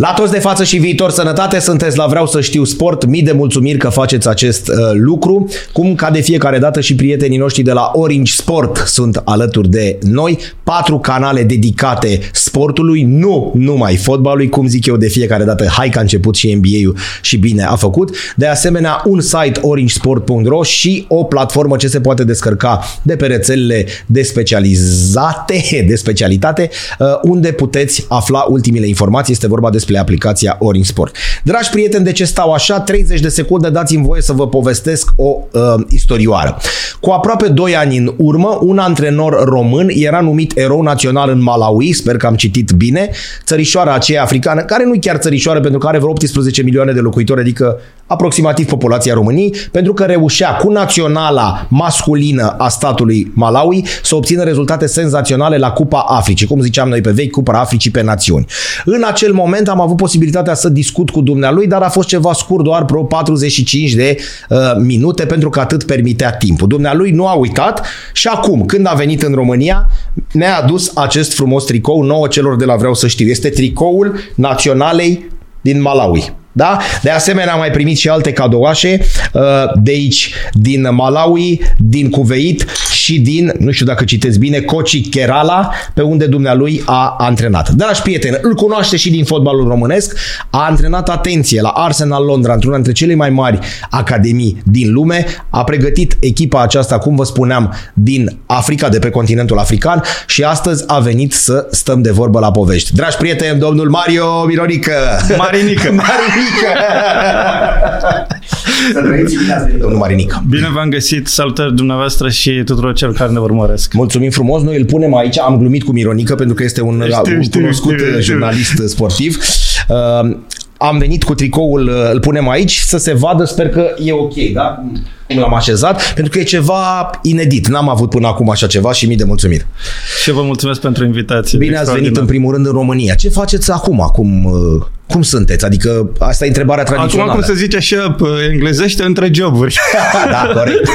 La toți de față și viitor sănătate, sunteți la Vreau să știu sport. Mii de mulțumiri că faceți acest uh, lucru. Cum ca de fiecare dată și prietenii noștri de la Orange Sport sunt alături de noi. Patru canale dedicate sportului, nu numai fotbalului, cum zic eu de fiecare dată. Hai că a început și NBA-ul și bine a făcut. De asemenea, un site orangesport.ro și o platformă ce se poate descărca de pe rețelele de specializate, de specialitate, uh, unde puteți afla ultimile informații. Este vorba despre aplicația Orange Sport. Dragi prieteni, de ce stau așa? 30 de secunde, dați-mi voie să vă povestesc o uh, istorioară. Cu aproape 2 ani în urmă, un antrenor român era numit erou național în Malawi, sper că am citit bine, țărișoara aceea africană, care nu chiar țărișoară pentru că are vreo 18 milioane de locuitori, adică aproximativ populația României, pentru că reușea cu naționala masculină a statului Malawi să obțină rezultate senzaționale la Cupa Africii, cum ziceam noi pe vechi, Cupa Africii pe națiuni. În acel moment am avut posibilitatea să discut cu dumnealui, dar a fost ceva scurt, doar vreo 45 de uh, minute, pentru că atât permitea timpul. Dumnealui nu a uitat și acum, când a venit în România, ne-a adus acest frumos tricou nouă celor de la Vreau să știu. Este tricoul naționalei din Malawi. Da? De asemenea, am mai primit și alte cadouașe uh, de aici, din Malawi, din Cuveit și din, nu știu dacă citesc bine, Kochi Kerala, pe unde dumnealui a antrenat. Dragi prieteni, îl cunoaște și din fotbalul românesc, a antrenat atenție la Arsenal Londra, într-una dintre cele mai mari academii din lume, a pregătit echipa aceasta, cum vă spuneam, din Africa, de pe continentul african și astăzi a venit să stăm de vorbă la povești. Dragi prieteni, domnul Mario Mironică! Marinică! Marinică! Să trăiți bine ați venit, domnul Marinică. Bine v-am găsit, salutări dumneavoastră și tuturor celor care ne urmăresc. Mulțumim frumos, noi îl punem aici, am glumit cu Mironică pentru că este un, Știu, un știu, cunoscut știu, știu. jurnalist sportiv. Uh, am venit cu tricoul, uh, îl punem aici să se vadă, sper că e ok, da? Cum- Cum l-am așezat, pentru că e ceva inedit. N-am avut până acum așa ceva și mii de mulțumiri. Și vă mulțumesc pentru invitație. Bine ați venit în primul rând în România. Ce faceți acum? Cum, uh, cum sunteți? Adică asta e întrebarea Acum, tradițională. cum se zice așa, pe englezește, între joburi. Da, corect.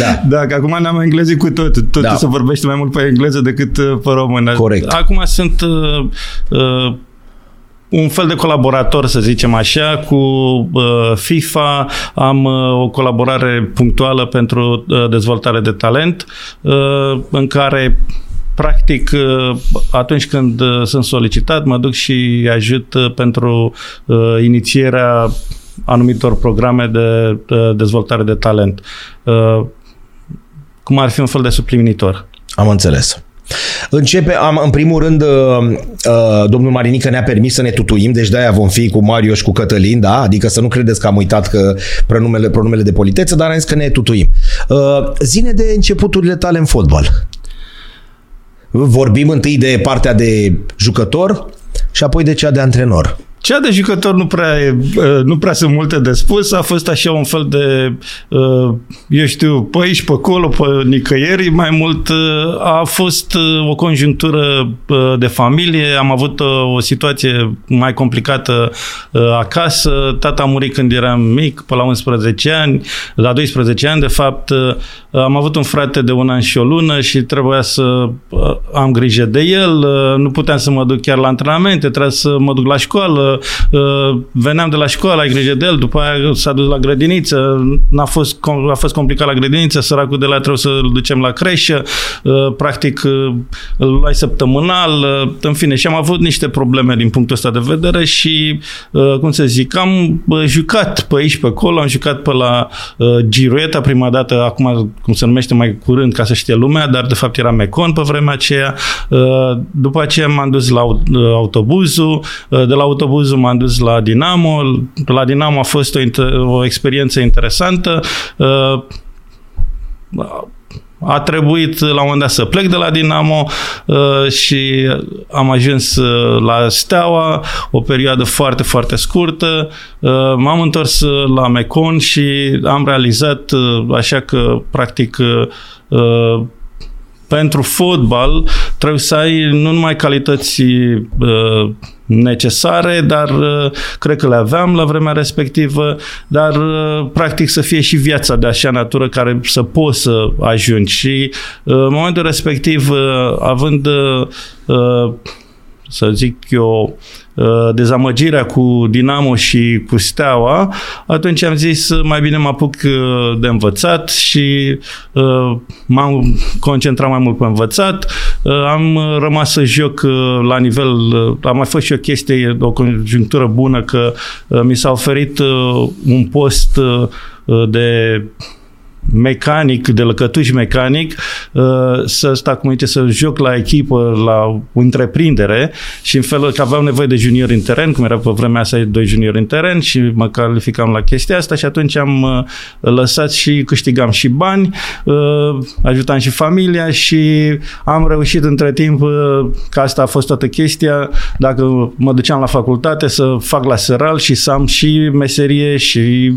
Da. Da, că acum ne-am englezit cu tot. Tot Da. da. se vorbește mai mult pe engleză decât uh, pe română. Corect. Acum sunt uh, uh, un fel de colaborator, să zicem așa, cu uh, FIFA. Am uh, o colaborare punctuală pentru uh, dezvoltare de talent, uh, în care practic uh, atunci când uh, sunt solicitat, mă duc și ajut uh, pentru uh, inițierea anumitor programe de uh, dezvoltare de talent. Uh, cum ar fi un fel de suplinitor. Am înțeles. Începe, am, în primul rând, uh, uh, domnul Marinică ne-a permis să ne tutuim, deci de-aia vom fi cu Mario și cu Cătălin, da? Adică să nu credeți că am uitat că pronumele, pronumele de politețe, dar am zis că ne tutuim. Uh, zine de începuturile tale în fotbal. Vorbim întâi de partea de jucător și apoi de cea de antrenor. Cea de jucător nu prea, e, uh, nu prea sunt multe de spus, a fost așa un fel de, uh, eu știu, pe aici, pe acolo, pe nicăieri, mai mult uh, a fost uh, o conjunctură uh, de familie, am avut uh, o situație mai complicată uh, acasă, tata a murit când eram mic, pe la 11 ani, la 12 ani de fapt, uh, am avut un frate de un an și o lună și trebuia să uh, am grijă de el, uh, nu puteam să mă duc chiar la antrenamente, trebuia să mă duc la școală, uh, veneam de la școală, ai grijă de el, după aia s-a dus la grădiniță, n-a fost, com- a fost complicat la grădiniță, săracul de la trebuie să-l ducem la creșă, uh, practic uh, îl luai săptămânal, uh, în fine, și am avut niște probleme din punctul ăsta de vedere și, uh, cum să zic, am uh, jucat pe aici, pe acolo, am jucat pe la uh, Girueta prima dată, acum cum se numește mai curând, ca să știe lumea, dar de fapt era Mecon pe vremea aceea. Uh, După aceea m-am dus la au- uh, autobuzul, uh, de la autobuzul m-am dus la Dinamo, la Dinamo a fost o, inter- o experiență interesantă. Uh, a trebuit la un moment dat să plec de la Dinamo uh, și am ajuns uh, la Steaua, o perioadă foarte, foarte scurtă. Uh, m-am întors uh, la Mecon și am realizat uh, așa că, practic, uh, uh, pentru fotbal trebuie să ai nu numai calități uh, necesare, dar uh, cred că le aveam la vremea respectivă, dar uh, practic să fie și viața de așa natură care să poți să ajungi. Și uh, în momentul respectiv uh, având uh, uh, să zic eu, uh, dezamăgirea cu Dinamo și cu Steaua, atunci am zis mai bine mă apuc uh, de învățat și uh, m-am concentrat mai mult pe învățat. Am rămas să joc la nivel, am mai fost și o chestie, o conjunctură bună că mi s-a oferit un post de mecanic, de lăcătuș mecanic, uh, să sta, cum zice, să joc la echipă, la o întreprindere și în felul că aveau nevoie de juniori în teren, cum era pe vremea asta doi juniori în teren și mă calificam la chestia asta și atunci am uh, lăsat și câștigam și bani, uh, ajutam și familia și am reușit între timp, că asta a fost toată chestia, dacă mă duceam la facultate să fac la seral și să am și meserie și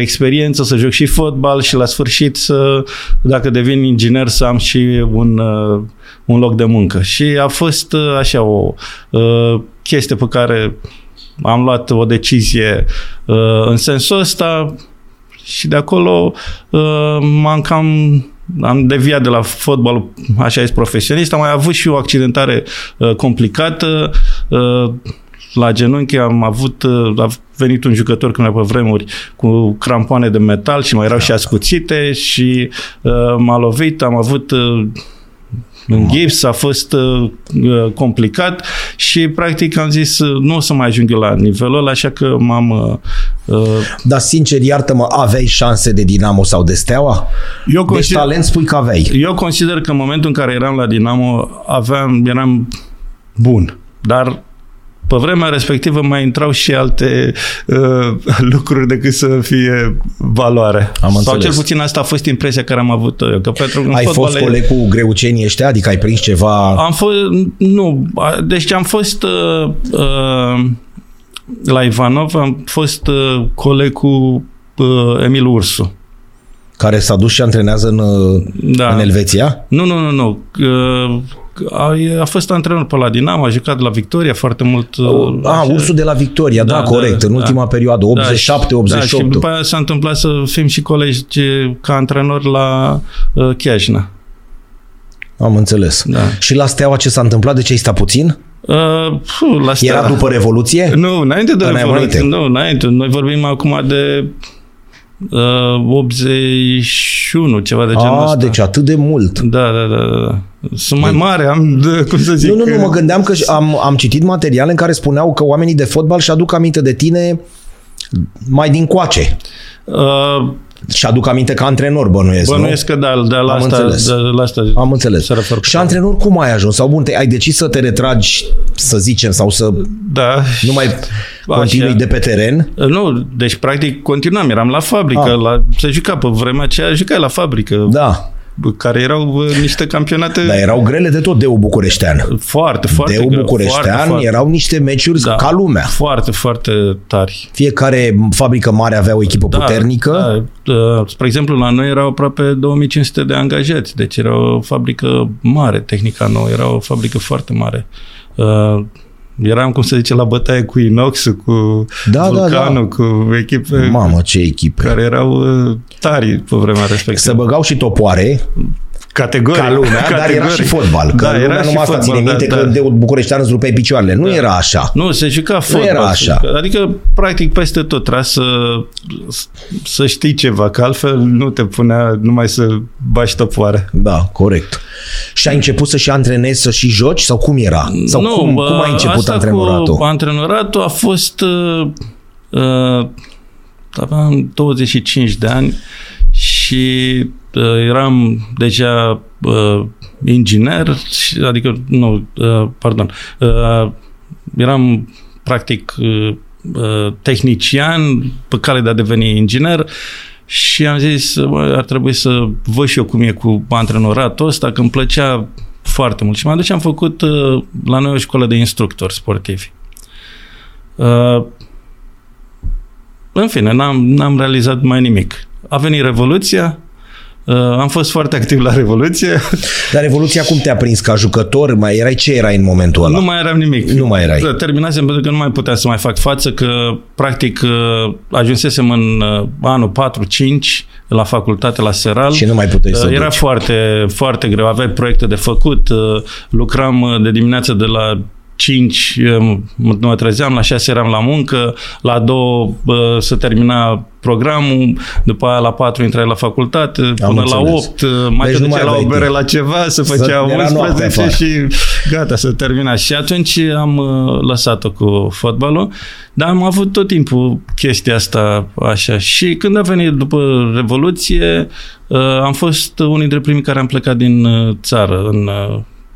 experiență, să joc și fotbal și la sfârșit să, dacă devin inginer, să am și un, uh, un loc de muncă. Și a fost uh, așa o uh, chestie pe care am luat o decizie în sensul ăsta și de acolo m-am cam am deviat de la fotbal, așa este profesionist, am mai avut și o accidentare uh, complicată, uh, la genunchi am avut, a venit un jucător când pe vremuri cu crampoane de metal și mai erau și ascuțite și uh, m-a lovit, am avut uh, în gips, a fost uh, uh, complicat și practic am zis uh, nu o să mai ajung eu la nivelul ăla, așa că m-am... Uh, uh, Dar sincer, iartă-mă, aveai șanse de Dinamo sau de Steaua? Eu deci consider, deci talent spui că aveai. Eu consider că în momentul în care eram la Dinamo aveam, eram bun, dar pe vremea respectivă mai intrau și alte uh, lucruri decât să fie valoare. Am Sau cel puțin asta a fost impresia care am avut-o eu. Că pentru ai fost coleg cu greucenii ăștia? Adică ai prins ceva? Am fost, nu, deci am fost uh, uh, la Ivanov, am fost uh, coleg cu uh, Emil Ursu care s-a dus și antrenează în, da. în Elveția? Nu, nu, nu, nu. Uh, a, a fost antrenor pe la Dinamo, a jucat la Victoria foarte mult. Uh, a, așa. ursul de la Victoria, da, da corect, da, în ultima da. perioadă, 87, da, 88. Da, și după aia s-a întâmplat să fim și colegi ca antrenor la uh, Chiajna. Am înțeles. Da. Și la Steaua ce s-a întâmplat? De ce ai stat puțin? Uh, la Steaua. Era după Revoluție? Nu, înainte de Revoluție. Nu, înainte. Noi vorbim acum de uh, 81, ceva de genul ăsta. deci atât de mult. Da, da, da. da. Sunt mai mare, am, de, cum să zic. Nu, nu, nu, mă gândeam că am, am citit materiale în care spuneau că oamenii de fotbal și aduc aminte de tine mai din coace. Uh, și aduc aminte ca antrenor, bănuiesc, Bănuiesc nu? că da, de la, Am asta, înțeles. de la asta Am înțeles. Și antrenor cum ai ajuns? Sau bun, te, ai decis să te retragi, să zicem, sau să da. nu mai continui Așa. de pe teren? Nu, deci practic continuam, eram la fabrică, ah. la, se juca pe vremea aceea, jucai la fabrică. Da care erau niște campionate... Dar erau grele de tot Deu Bucureștean. Foarte, foarte Deu Bucureștean foarte, foarte, erau niște meciuri da, ca lumea. Foarte, foarte tari. Fiecare fabrică mare avea o echipă da, puternică. Da, da. Spre exemplu, la noi erau aproape 2500 de angajați, deci era o fabrică mare, Tehnica Nouă, era o fabrică foarte mare. Uh, Eram, cum se zice, la bătaie cu Inox, cu da, Vulcanul, da, da. cu echipe... Mamă, ce echipe! Care erau uh, tari pe vremea respectivă. Se băgau și topoare, Categorii. Ca lumea, Categorii. dar era și fotbal. Că da, era numai asta ține minte da, că da. de Bucureștean îți rupeai picioarele. Nu da. era așa. Nu, se juca fotbal. Nu era așa. Adică, practic, peste tot trebuia să, să știi ceva, că altfel nu te punea numai să bași topoare. Da, corect. Și ai început să și antrenezi, să și joci? Sau cum era? Sau nu, cum, cum ai început asta antrenoratul? Cu antrenoratul a fost... Uh, uh, aveam 25 de ani și uh, eram deja uh, inginer, adică, nu, uh, pardon, uh, eram practic uh, uh, tehnician pe cale de a deveni inginer și am zis, bă, ar trebui să văd și eu cum e cu antrenoratul ăsta, că îmi plăcea foarte mult. Și m-am dus și am făcut uh, la noi o școală de instructori sportivi. Uh, în fine, n-am, n-am realizat mai nimic. A venit Revoluția, Uh, am fost foarte activ la Revoluție. Dar Revoluția cum te-a prins ca jucător? Mai erai ce erai în momentul ăla? Nu mai eram nimic. Nu mai erai. Da, terminasem pentru că nu mai puteam să mai fac față, că practic uh, ajunsesem în uh, anul 4-5 la facultate, la Seral. Și nu mai puteai să Era duci. foarte, foarte greu. Aveai proiecte de făcut. Lucram de dimineață de la 5 mă trezeam, la 6 eram la muncă, la 2 se termina programul, după aia la 4 intrai la facultate, Am până înțeles. la 8 mai deci te ducea la o bere la ceva, se făcea 11 și gata, să termina. Și atunci am uh, lăsat-o cu fotbalul, dar am avut tot timpul chestia asta așa. Și când a venit după Revoluție, uh, am fost unul dintre primii care am plecat din uh, țară, în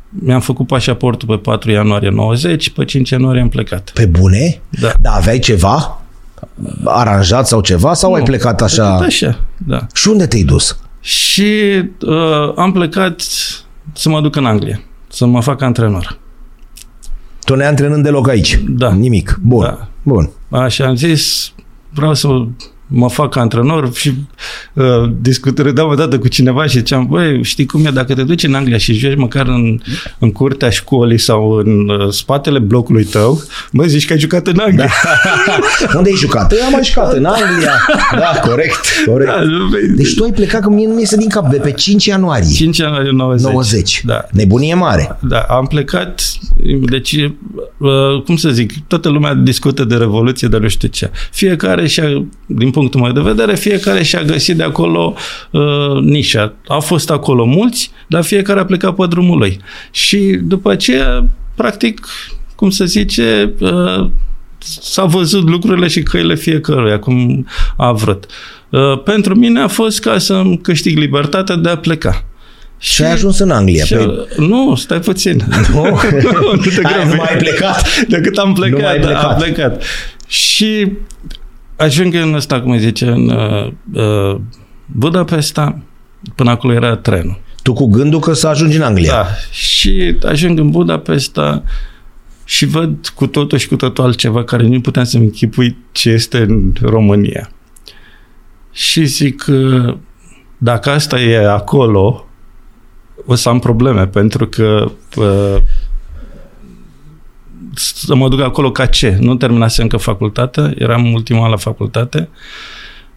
mi-am făcut pașaportul pe 4 ianuarie 90, pe 5 ianuarie am plecat. Pe bune? Da. Da, aveai ceva aranjat sau ceva sau nu, ai plecat așa? Așa, da. Și unde te-ai dus? Și uh, am plecat să mă duc în Anglia, să mă fac antrenor. Tu ne antrenând deloc aici? Da. Nimic. Bun. Da. Bun. Așa am zis, vreau să mă fac antrenor și uh, discutăm o dată cu cineva și ziceam, băi, știi cum e, dacă te duci în Anglia și joci măcar în, în curtea școlii sau în uh, spatele blocului tău, mă zici că ai jucat în Anglia. Da. Unde ai jucat? Eu am mai jucat în Anglia. Da, corect. corect. Da, deci tu ai plecat, că mie nu mi iese din cap, de pe 5 ianuarie. 5 ianuarie 90. 90. Da. Nebunie mare. Da, am plecat, deci, uh, cum să zic, toată lumea discută de Revoluție, de nu știu ce. Fiecare și din punctul meu de vedere, fiecare și-a găsit de acolo uh, nișa. Au fost acolo mulți, dar fiecare a plecat pe drumul lui. Și după aceea, practic, cum se zice, uh, s-a văzut lucrurile și căile fiecăruia, cum a vrut. Uh, pentru mine a fost ca să câștig libertatea de a pleca. Și, și ai ajuns în Anglia. Și, pe... Nu, stai puțin. Nu, nu, te ai, nu mai ai plecat. Decât am plecat, nu mai plecat. am plecat. Și ajung în ăsta, cum îi zice, în uh, uh, Budapesta, până acolo era trenul. Tu cu gândul că să ajungi în Anglia. Da. Și ajung în Budapesta și văd cu totul și cu totul altceva care nu puteam să-mi închipui ce este în România. Și zic că dacă asta e acolo, o să am probleme, pentru că uh, să mă duc acolo ca ce? Nu terminase încă facultatea, eram ultimul an la facultate.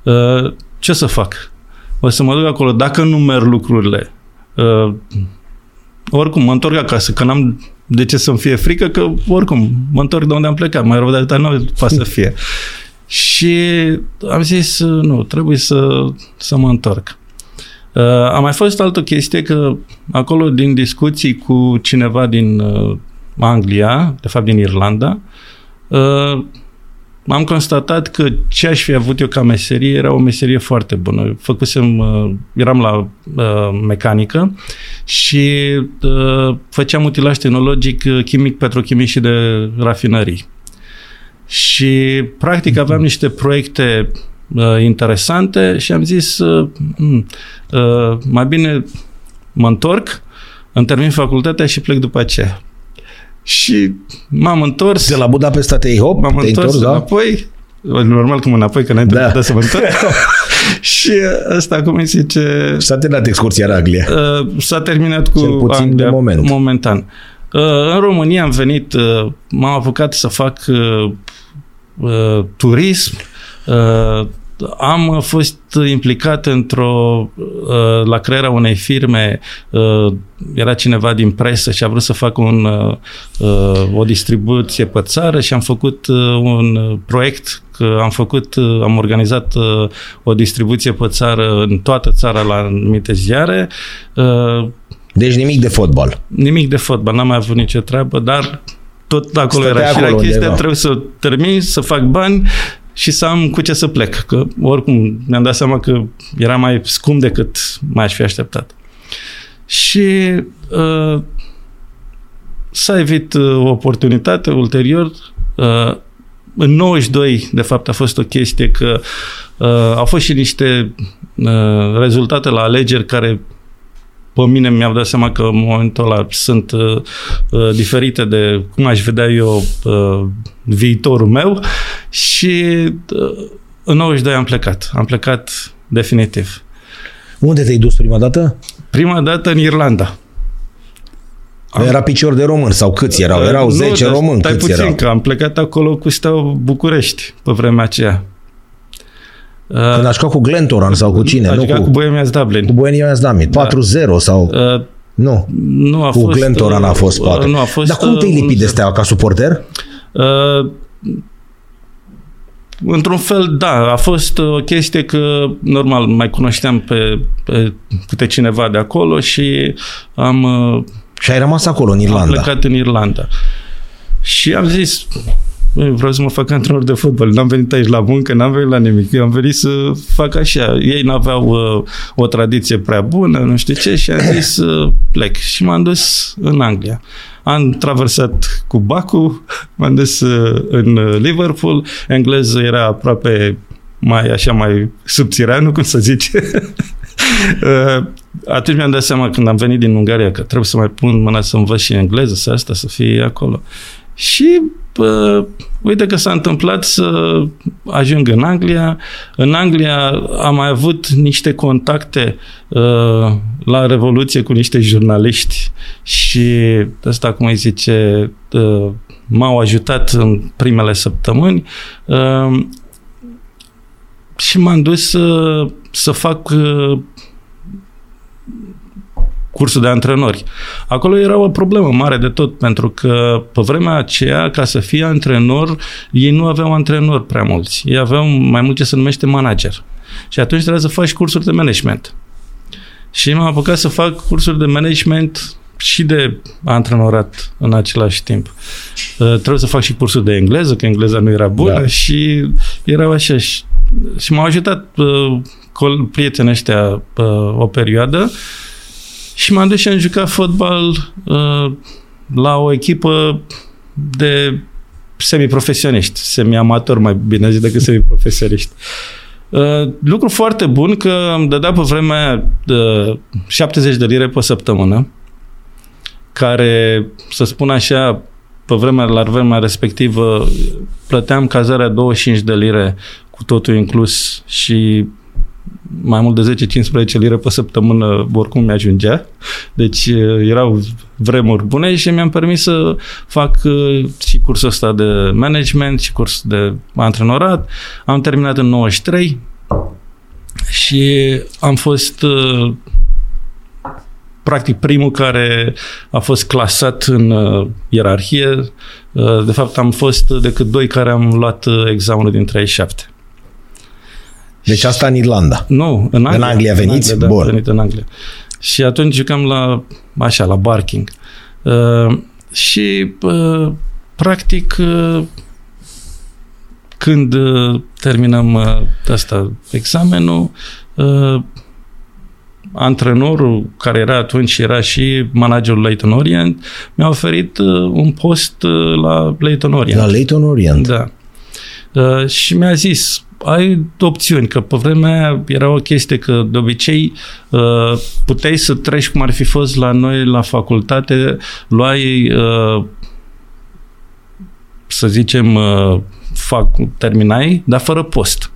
Uh, ce să fac? O să mă duc acolo. Dacă nu merg lucrurile, uh, oricum mă întorc acasă, că n-am de ce să-mi fie frică, că oricum mă întorc de unde am plecat, mai rău de atâta nu poate să fie. Și am zis, nu, trebuie să, să mă întorc. Uh, a mai fost altă chestie că acolo din discuții cu cineva din uh, Anglia, de fapt din Irlanda, uh, am constatat că ce aș fi avut eu ca meserie era o meserie foarte bună. Făcusem, uh, eram la uh, mecanică și uh, făceam utilaj tehnologic, uh, chimic, petrochimic și de rafinării. Și practic mhm. aveam niște proiecte uh, interesante și am zis uh, hmm, uh, mai bine mă întorc, îmi termin facultatea și plec după aceea. Și m-am întors. De la Budapesta te hop? M-am întors, întors da? înapoi. Normal că mă înapoi, că n-ai da. să mă întorc. și asta, cum îi zice... S-a terminat excursia în Anglia. Uh, s-a terminat cu Cel puțin Anglia, de moment. momentan. Uh, în România am venit, uh, m-am apucat să fac uh, uh, turism, uh, am fost implicat într-o, uh, la crearea unei firme, uh, era cineva din presă și a vrut să facă un, uh, o distribuție pe țară și am făcut un proiect că am făcut, am organizat o distribuție pe țară, în toată țara la anumite ziare. Deci nimic de fotbal. Nimic de fotbal, n-am mai avut nicio treabă, dar tot acolo Stătea era și era chestia, trebuie să termin, să fac bani și să am cu ce să plec. Că oricum mi-am dat seama că era mai scump decât mai aș fi așteptat. Și uh, s-a evit uh, o oportunitate ulterior. Uh, în 92, de fapt, a fost o chestie că uh, au fost și niște uh, rezultate la alegeri care pe mine mi-au dat seama că în momentul ăla sunt uh, uh, diferite de cum aș vedea eu uh, viitorul meu și uh, în 92 am plecat. Am plecat definitiv. Unde te-ai dus prima dată? Prima dată în Irlanda. Am... Era picior de român sau câți erau? Erau nu, 10 români, câți puțin erau? că am plecat acolo cu Steaua București pe vremea aceea. Uh, Când a jucat cu Glentoran sau cu cine? A jucat cu, cu Bohemians Dublin. Cu Bohemians Dublin. Da. 4-0 sau... Uh, Nu. Nu a Cu fost, Glentoran a fost, uh, poate. Nu a fost, Dar cum te-ai uh, lipit de 1-0. steaua ca suporter? Uh, Într-un fel, da, a fost o chestie că, normal, mai cunoșteam pe, pe câte cineva de acolo și am, uh, Și ai rămas acolo, în am Irlanda. plecat în Irlanda. Și am zis, "Băi, vreau să mă fac antrenor de fotbal. N-am venit aici la muncă, n-am venit la nimic. Eu am venit să fac așa. Ei n-aveau uh, o tradiție prea bună, nu știu ce, și am zis uh, plec. Și m-am dus în Anglia. Am traversat cu Baku, m-am dus uh, în uh, Liverpool. Englezul era aproape mai așa mai subțireanu, cum să zice. Uh, Atunci mi-am dat seama când am venit din Ungaria că trebuie să mai pun mâna să învăț și engleză, să asta, să fie acolo. Și uh, uite că s-a întâmplat să ajung în Anglia. În Anglia am mai avut niște contacte uh, la Revoluție cu niște jurnaliști și ăsta, cum îi zice, uh, m-au ajutat în primele săptămâni uh, și m-am dus să, să fac uh, cursul de antrenori. Acolo era o problemă mare de tot, pentru că pe vremea aceea, ca să fie antrenor, ei nu aveau antrenori prea mulți. Ei aveau mai mult ce se numește manager. Și atunci trebuia să faci cursuri de management. Și m-am apucat să fac cursuri de management și de antrenorat în același timp. Uh, trebuie să fac și cursuri de engleză, că engleza nu era bună Da. și erau așa. Și, și m-au ajutat uh, col- prietenii ăștia uh, o perioadă și m-am dus și am jucat fotbal uh, la o echipă de semiprofesioniști, semi-amator mai bine zis decât semiprofesioniști. Uh, lucru foarte bun că îmi dădea pe vremea uh, 70 de lire pe săptămână, care, să spun așa, pe vremea, la vremea respectivă, plăteam cazarea 25 de lire cu totul inclus și mai mult de 10-15 lire pe săptămână oricum mi-ajungea. Deci uh, erau vremuri bune și mi-am permis să fac uh, și cursul ăsta de management și curs de antrenorat. Am terminat în 93 și am fost uh, practic primul care a fost clasat în uh, ierarhie. Uh, de fapt, am fost decât doi care am luat uh, examenul din 37. Deci asta în Irlanda. Nu, în Anglia. În Anglia veniți? În Anglia, da, Bun. am venit în Anglia. Și atunci jucam la, așa, la Barking. Uh, și, uh, practic, uh, când uh, terminăm uh, asta, examenul, uh, antrenorul care era atunci era și managerul Leighton Orient mi-a oferit uh, un post uh, la Leighton Orient. La Leighton Orient. Da. Uh, și mi-a zis, ai opțiuni, că pe vremea aia era o chestie că de obicei uh, puteai să treci cum ar fi fost la noi la facultate, luai uh, să zicem uh, fac, terminai, dar fără post.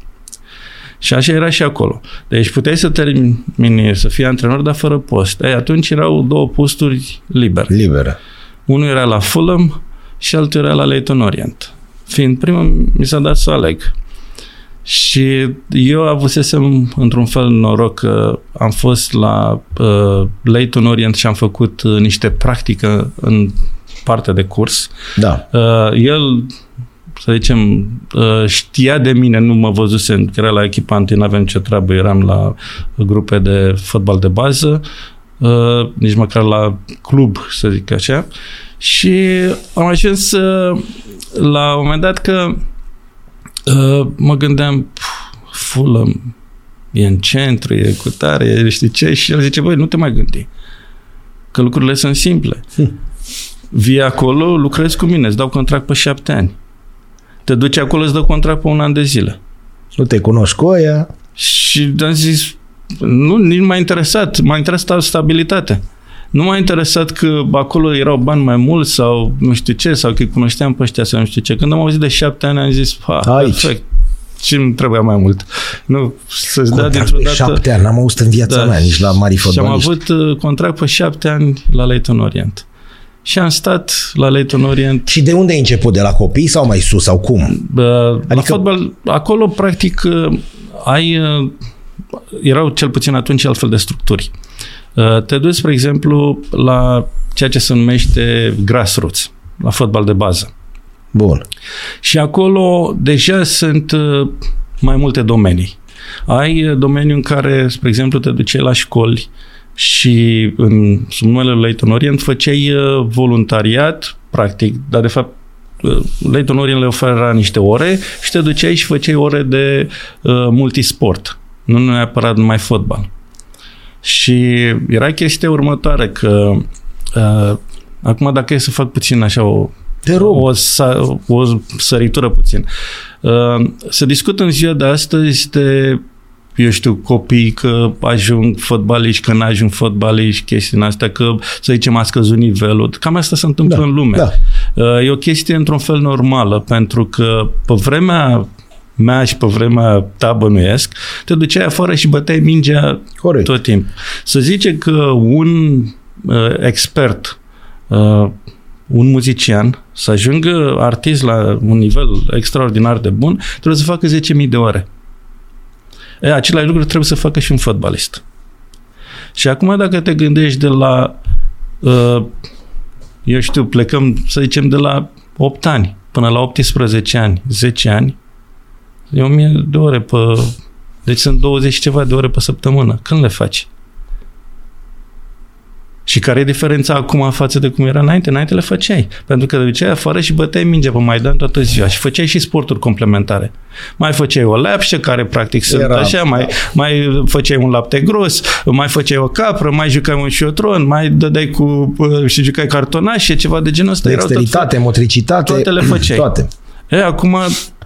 Și așa era și acolo. Deci puteai să termini, să fii antrenor, dar fără post. Ei, atunci erau două posturi libere. Liberă. Unul era la Fulham și altul era la Leighton Orient. Fiind primul, mi s-a dat să aleg. Și eu avusesem într-un fel noroc că am fost la uh, Leighton Orient și am făcut uh, niște practică în partea de curs. Da. Uh, el, să zicem, uh, știa de mine, nu mă văzuse, că era la echipant, nu aveam ce treabă, eram la grupe de fotbal de bază, uh, nici măcar la club, să zic așa. Și am ajuns uh, la un moment dat că uh, mă gândeam, "Pf, Fulham, e în centru, e cu tare, e știi ce, și el zice, băi, nu te mai gândi, că lucrurile sunt simple. Vii acolo, lucrezi cu mine, îți dau contract pe șapte ani. Te duci acolo, îți dă contract pe un an de zile. Nu te cunoști cu ăia. Și am zis, nu, nici nu m-a interesat, m-a interesat stabilitate. Nu m-a interesat că acolo erau bani mai mulți sau nu știu ce, sau că îi cunoșteam pe ăștia sau nu știu ce. Când am auzit de șapte ani, am zis, ha, Aici. perfect. Ce îmi trebuia mai mult? Nu, să-ți dea Contract dintr-o pe dată... șapte ani. N-am auzit în viața Da. mea, nici la mari Și am fotbaliști. avut uh, contract pe șapte ani la Leighton Orient. Și am stat la Leighton Orient Și de unde ai început? De la copii sau mai sus? Sau cum? Uh, La Adică- fotbal, acolo, practic, uh, ai... uh, Erau cel puțin atunci altfel de structuri. Uh, te duci, spre exemplu, la ceea ce se numește grassroots, la fotbal de bază. Bun. Și acolo deja sunt uh, mai multe domenii. Ai uh, domeniul în care, spre exemplu, te duceai la școli și în sub numele Leighton Orient făceai voluntariat, practic, dar de fapt Leighton Orient le oferă niște ore și te duceai și făceai ore de uh, multisport, nu neapărat numai fotbal. Și era chestia următoare că uh, acum dacă e să fac puțin așa o Te rog. o, o săritură puțin. Uh, se discută în ziua de astăzi de eu știu, copii că ajung fotbaliști, că nu ajung fotbaliști, chestii astea, că, să zicem, a scăzut nivelul. Cam asta se întâmplă Da, în lume. da. Uh, E o chestie într-un fel normală, pentru că pe vremea mea și pe vremea ta bănuiesc, te duceai afară și băteai mingea Corect. tot timpul. Să zice că un uh, expert, uh, un muzician, să ajungă artist la un nivel extraordinar de bun, trebuie să facă 10.000 de ore. E, același lucru trebuie să facă și un fotbalist. Și acum dacă te gândești de la, uh, eu știu, plecăm, să zicem, de la 8 ani până la 18 ani, 10 ani, e 1000 de ore pe... Deci sunt 20 și ceva de ore pe săptămână. Când le faci? Și care e diferența acum față de cum era înainte? Înainte le făceai. Pentru că te duceai afară și băteai minge pe Maidan toată ziua și făceai și sporturi complementare. Mai făceai o lepșă, care practic sunt Era- așa, mai, mai făceai un lapte gros, mai făceai o capră, mai jucai un șiotron, mai dădeai cu și jucai cartonașe, ceva de genul ăsta. Erau tot Dexteritate, motricitate. toate le făceai. Toate. E, acum,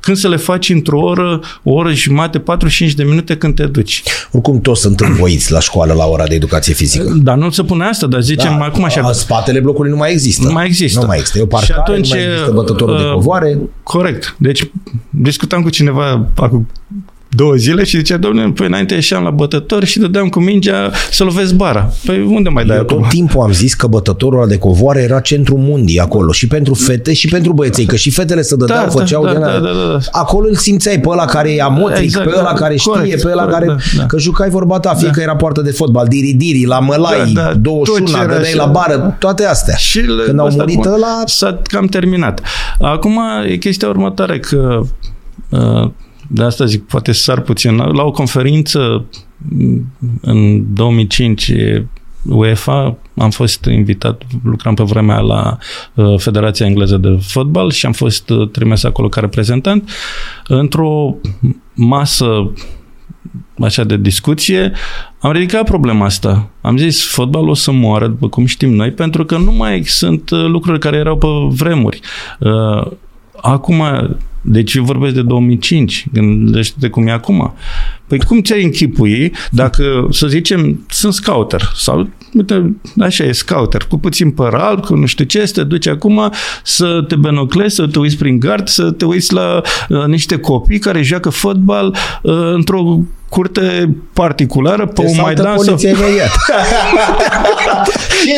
când să le faci într-o oră, o oră și jumate, 45 de minute când te duci. Oricum toți sunt învoiți la școală la ora de educație fizică. Dar nu se pune asta, dar zicem da, acum așa. a, spatele blocului nu mai există. Nu mai există. Nu mai există. E o parcare, Și atunci, nu mai există bătătorul de uh, covoare. Corect. Deci discutam cu cineva acum două zile și zicea, domnule, păi înainte ieșeam la bătători și dădeam cu mingea să lovesc bara. Păi unde mai dai Eu acum? tot timpul am zis că bătătorul ăla de covoare era centrul mundii acolo și pentru fete și pentru băieței, că și fetele se dădeau, Da, făceau da, din da, alea. da, da, da. Acolo îl simțeai pe ăla care e amotric, Exact, pe ăla da, care știe, corect, pe ăla corect, care... da, da. Că jucai vorba ta, fie că era poartă de fotbal, diri-diri, la mălai, Da, da, 21, tot ce era dădeai așa. la bară, toate astea. Și le- Când au ăsta murit acum ăla, S-a cam terminat. Acum e chestia următoare că uh, de asta zic, poate sar puțin. La o conferință m, în 2005 UEFA am fost invitat, lucram pe vremea aia la uh, Federația Engleză de Fotbal și am fost uh, trimis acolo ca reprezentant într-o masă așa de discuție, am ridicat problema asta. Am zis, fotbalul o să moară, după cum știm noi, pentru că nu mai sunt uh, lucruri care erau pe vremuri. Uh, Acum, deci eu vorbesc de 2005, gândește-te cum e acum. Păi cum ți-ai închipui dacă, să zicem, sunt scouter sau, uite, așa e, scouter, cu puțin păr alb, cu nu știu ce, să te duci acum să te benoclezi, să te uiți prin gard, să te uiți la uh, niște copii care joacă fotbal uh, într-o curte particulară pe te un saltă Maidan sau... poliția imediat.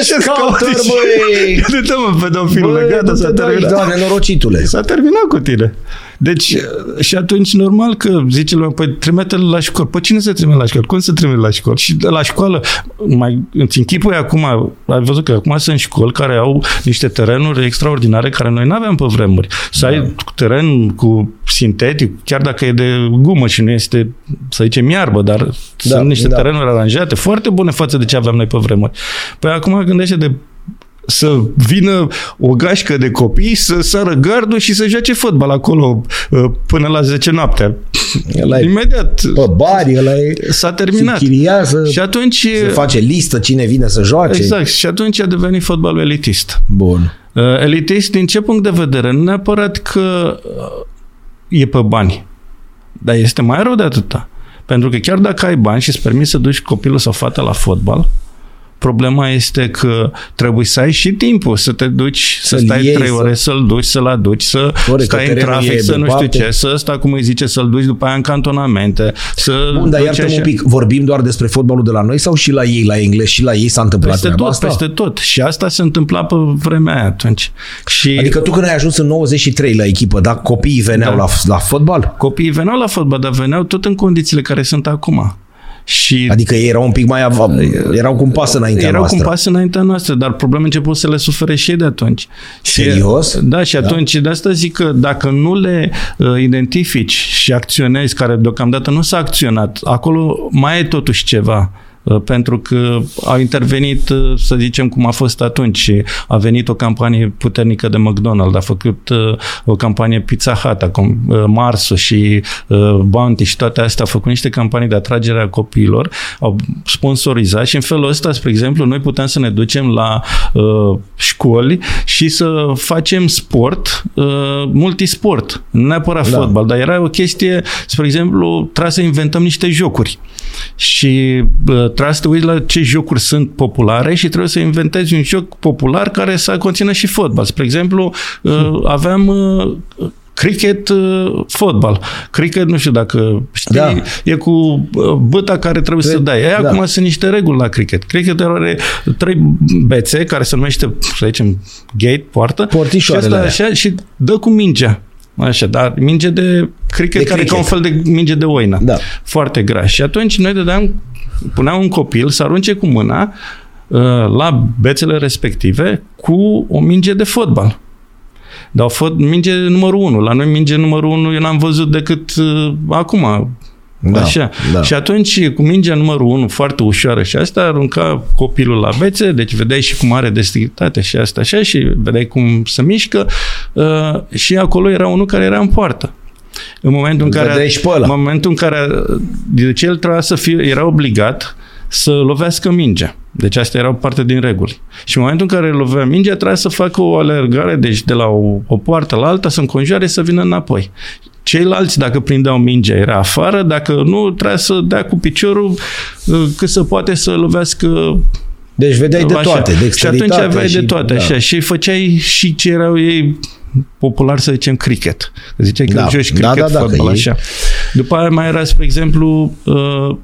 Ce scouter, băi! Nu te mă pedofilule, Băi, gata, nu s-a te dai, terminat. doamne, norocitule. S-a terminat cu tine. Deci, și atunci, normal că zice lumea, păi trimite-l la școală. Păi cine se trimite la școală? Cum se trimite la școală? Și de la școală, mai îți închipui acum, ai văzut că acum sunt școli care au niște terenuri extraordinare care noi nu aveam pe vremuri. Să ai teren cu sintetic, chiar dacă e de gumă și nu este, să zicem, iarbă, dar Da, sunt niște da. terenuri aranjate, foarte bune față de ce aveam noi pe vremuri. Păi acum gândește de să vină o gașcă de copii să sară gardul și să joace fotbal acolo uh, până la 10 noaptea. Ăla e Imediat pe bani, ăla e... s-a terminat. Se chiriază, Și atunci... se face listă cine vine să joace. Exact. Și atunci a devenit fotbalul elitist. Bun. Uh, elitist din ce punct de vedere? Nu neapărat că uh, e pe bani, dar este mai rău de atâta. Pentru că chiar dacă ai bani și îți permiți să duci copilul sau fata la fotbal, problema este că trebuie să ai și timpul să te duci, să Să-l stai iei, trei să- ore, să-l duci, să-l aduci, să Corect, că stai în terenul trafic, e să nu știu departe. ce, să ăsta, cum îi zice, să-l duci după aia în cantonamente, să Bun, dar duci iartă așa. un pic, vorbim doar despre fotbalul de la noi sau și la ei, la englezi, și la ei s-a întâmplat Peste treaba tot, asta? peste tot. Și asta se întâmpla pe vremea aia atunci. Și Adică tu când ai ajuns în 93 la echipă, da, copiii veneau Da. la, la fotbal? Copiii veneau la fotbal, dar veneau tot în condițiile care sunt acum. Și Adică ei erau un pic mai... Av- erau cu un pas înaintea erau noastră. cu un pas înaintea noastră, dar probleme început să le sufere și ei de atunci. Serios? Și, da, și atunci da. de asta zic că dacă nu le uh, identifici și acționezi, care deocamdată nu s-a acționat, acolo mai e totuși ceva uh, pentru că au intervenit, uh, să zicem, cum a fost atunci și a venit o campanie puternică de McDonald's, a făcut uh, o campanie Pizza Hut, acum uh, Marsu și uh, Bounty și toate astea, au făcut niște campanii de atragere a copiilor, au sponsorizat și în felul ăsta, spre exemplu, noi putem să ne ducem la uh, școli și să facem sport, uh, multisport, nu neapărat Da. da. fotbal, dar era o chestie, spre exemplu, trebuie să inventăm niște jocuri și uh, trebuie să te uiți la ce jocuri sunt populare și trebuie să inventezi un joc popular care să conțină și fotbal. Spre exemplu, uh, aveam uh, cricket, uh, fotbal. Cricket, nu știu dacă știi, Da. da. e cu uh, băta care trebuie Cred- să dai. Ei, da. acum sunt niște reguli la cricket. Cricket are trei bețe care se numește, să zicem, gate, poartă. Portișoarele și, asta așa, și dă cu mingea. Așa, dar minge de cricket, De care e ca un fel cricket. de minge de oină. Da. Foarte gras. Și atunci noi dădeam, puneam un copil să arunce cu mâna uh, la bețele respective cu o minge de fotbal. Dar a fost minge numărul 1. La noi minge numărul 1 eu n-am văzut decât uh, acum, Da, Așa. da. Și atunci, cu mingea numărul 1, foarte ușoară și asta, arunca copilul la bețe, deci vedeai și cum are dexteritate și asta așa și vedeai cum se mișcă uh, și acolo era unul care era în poartă. În momentul în Îl care, vedeai și pe ăla. în momentul în care deci el trebuia să fie, era obligat să lovească mingea. Deci asta era o parte din reguli. Și în momentul în care lovea mingea, trebuia să facă o alergare, deci de la o, o poartă la alta, să înconjoare, să vină înapoi. Ceilalți, dacă prindeau mingea, era afară, dacă nu, trebuia să dea cu piciorul uh, cât să poate să lovească Deci vedeai de așa. toate, Și dexteritate. atunci aveai de toate, da. așa. Și făceai și ce erau ei popular să zicem cricket. Că ziceai că Da. joci Da, cricket, da, da, că fotbal, ei- așa. După aia mai era, spre exemplu, uh,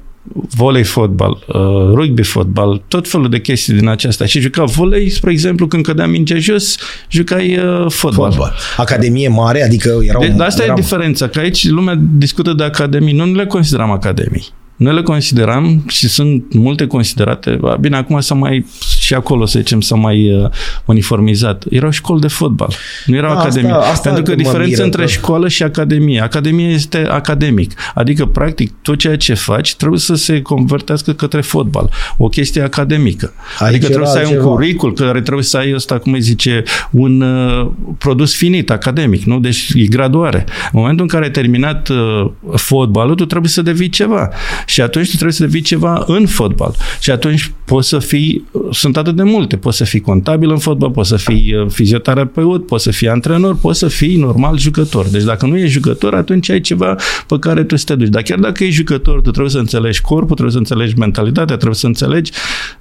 volei fotbal, uh, rugby fotbal, tot felul de chestii din aceasta. Și juca volei, spre exemplu, când cădea mingea jos, jucai uh, fotbal. Fotbal. Academie mare, adică erau... De, dar asta erau... e diferența, că aici lumea discută de academii, noi nu le considerăm academii. Noi le consideram și sunt multe considerate, bine, acum s-a mai, și acolo, să zicem, s-a mai uh, uniformizat. Erau școli de fotbal, nu erau Da, academii. asta- asta Pentru că mă diferența miră, între că- școală și academie. Academie este academic, adică, practic, tot ceea ce faci trebuie să se convertească către fotbal. O chestie academică. Aici adică era trebuie să ai un altceva. curricul, care trebuie să ai ăsta, cum îi zice, un uh, produs finit, academic, nu? Deci e graduare. În momentul în care ai terminat uh, fotbalul, tu trebuie să devii ceva. Și atunci tu trebuie să devii ceva în fotbal. Și atunci poți să fii, sunt atât de multe, poți să fii contabil în fotbal, poți să fii uh, fizioterapeut, poți să fii antrenor, poți să fii normal jucător. Deci dacă nu ești jucător, atunci ai ceva pe care tu să te duci. Dar chiar dacă ești jucător, tu trebuie să înțelegi corpul, trebuie să înțelegi mentalitatea, trebuie să înțelegi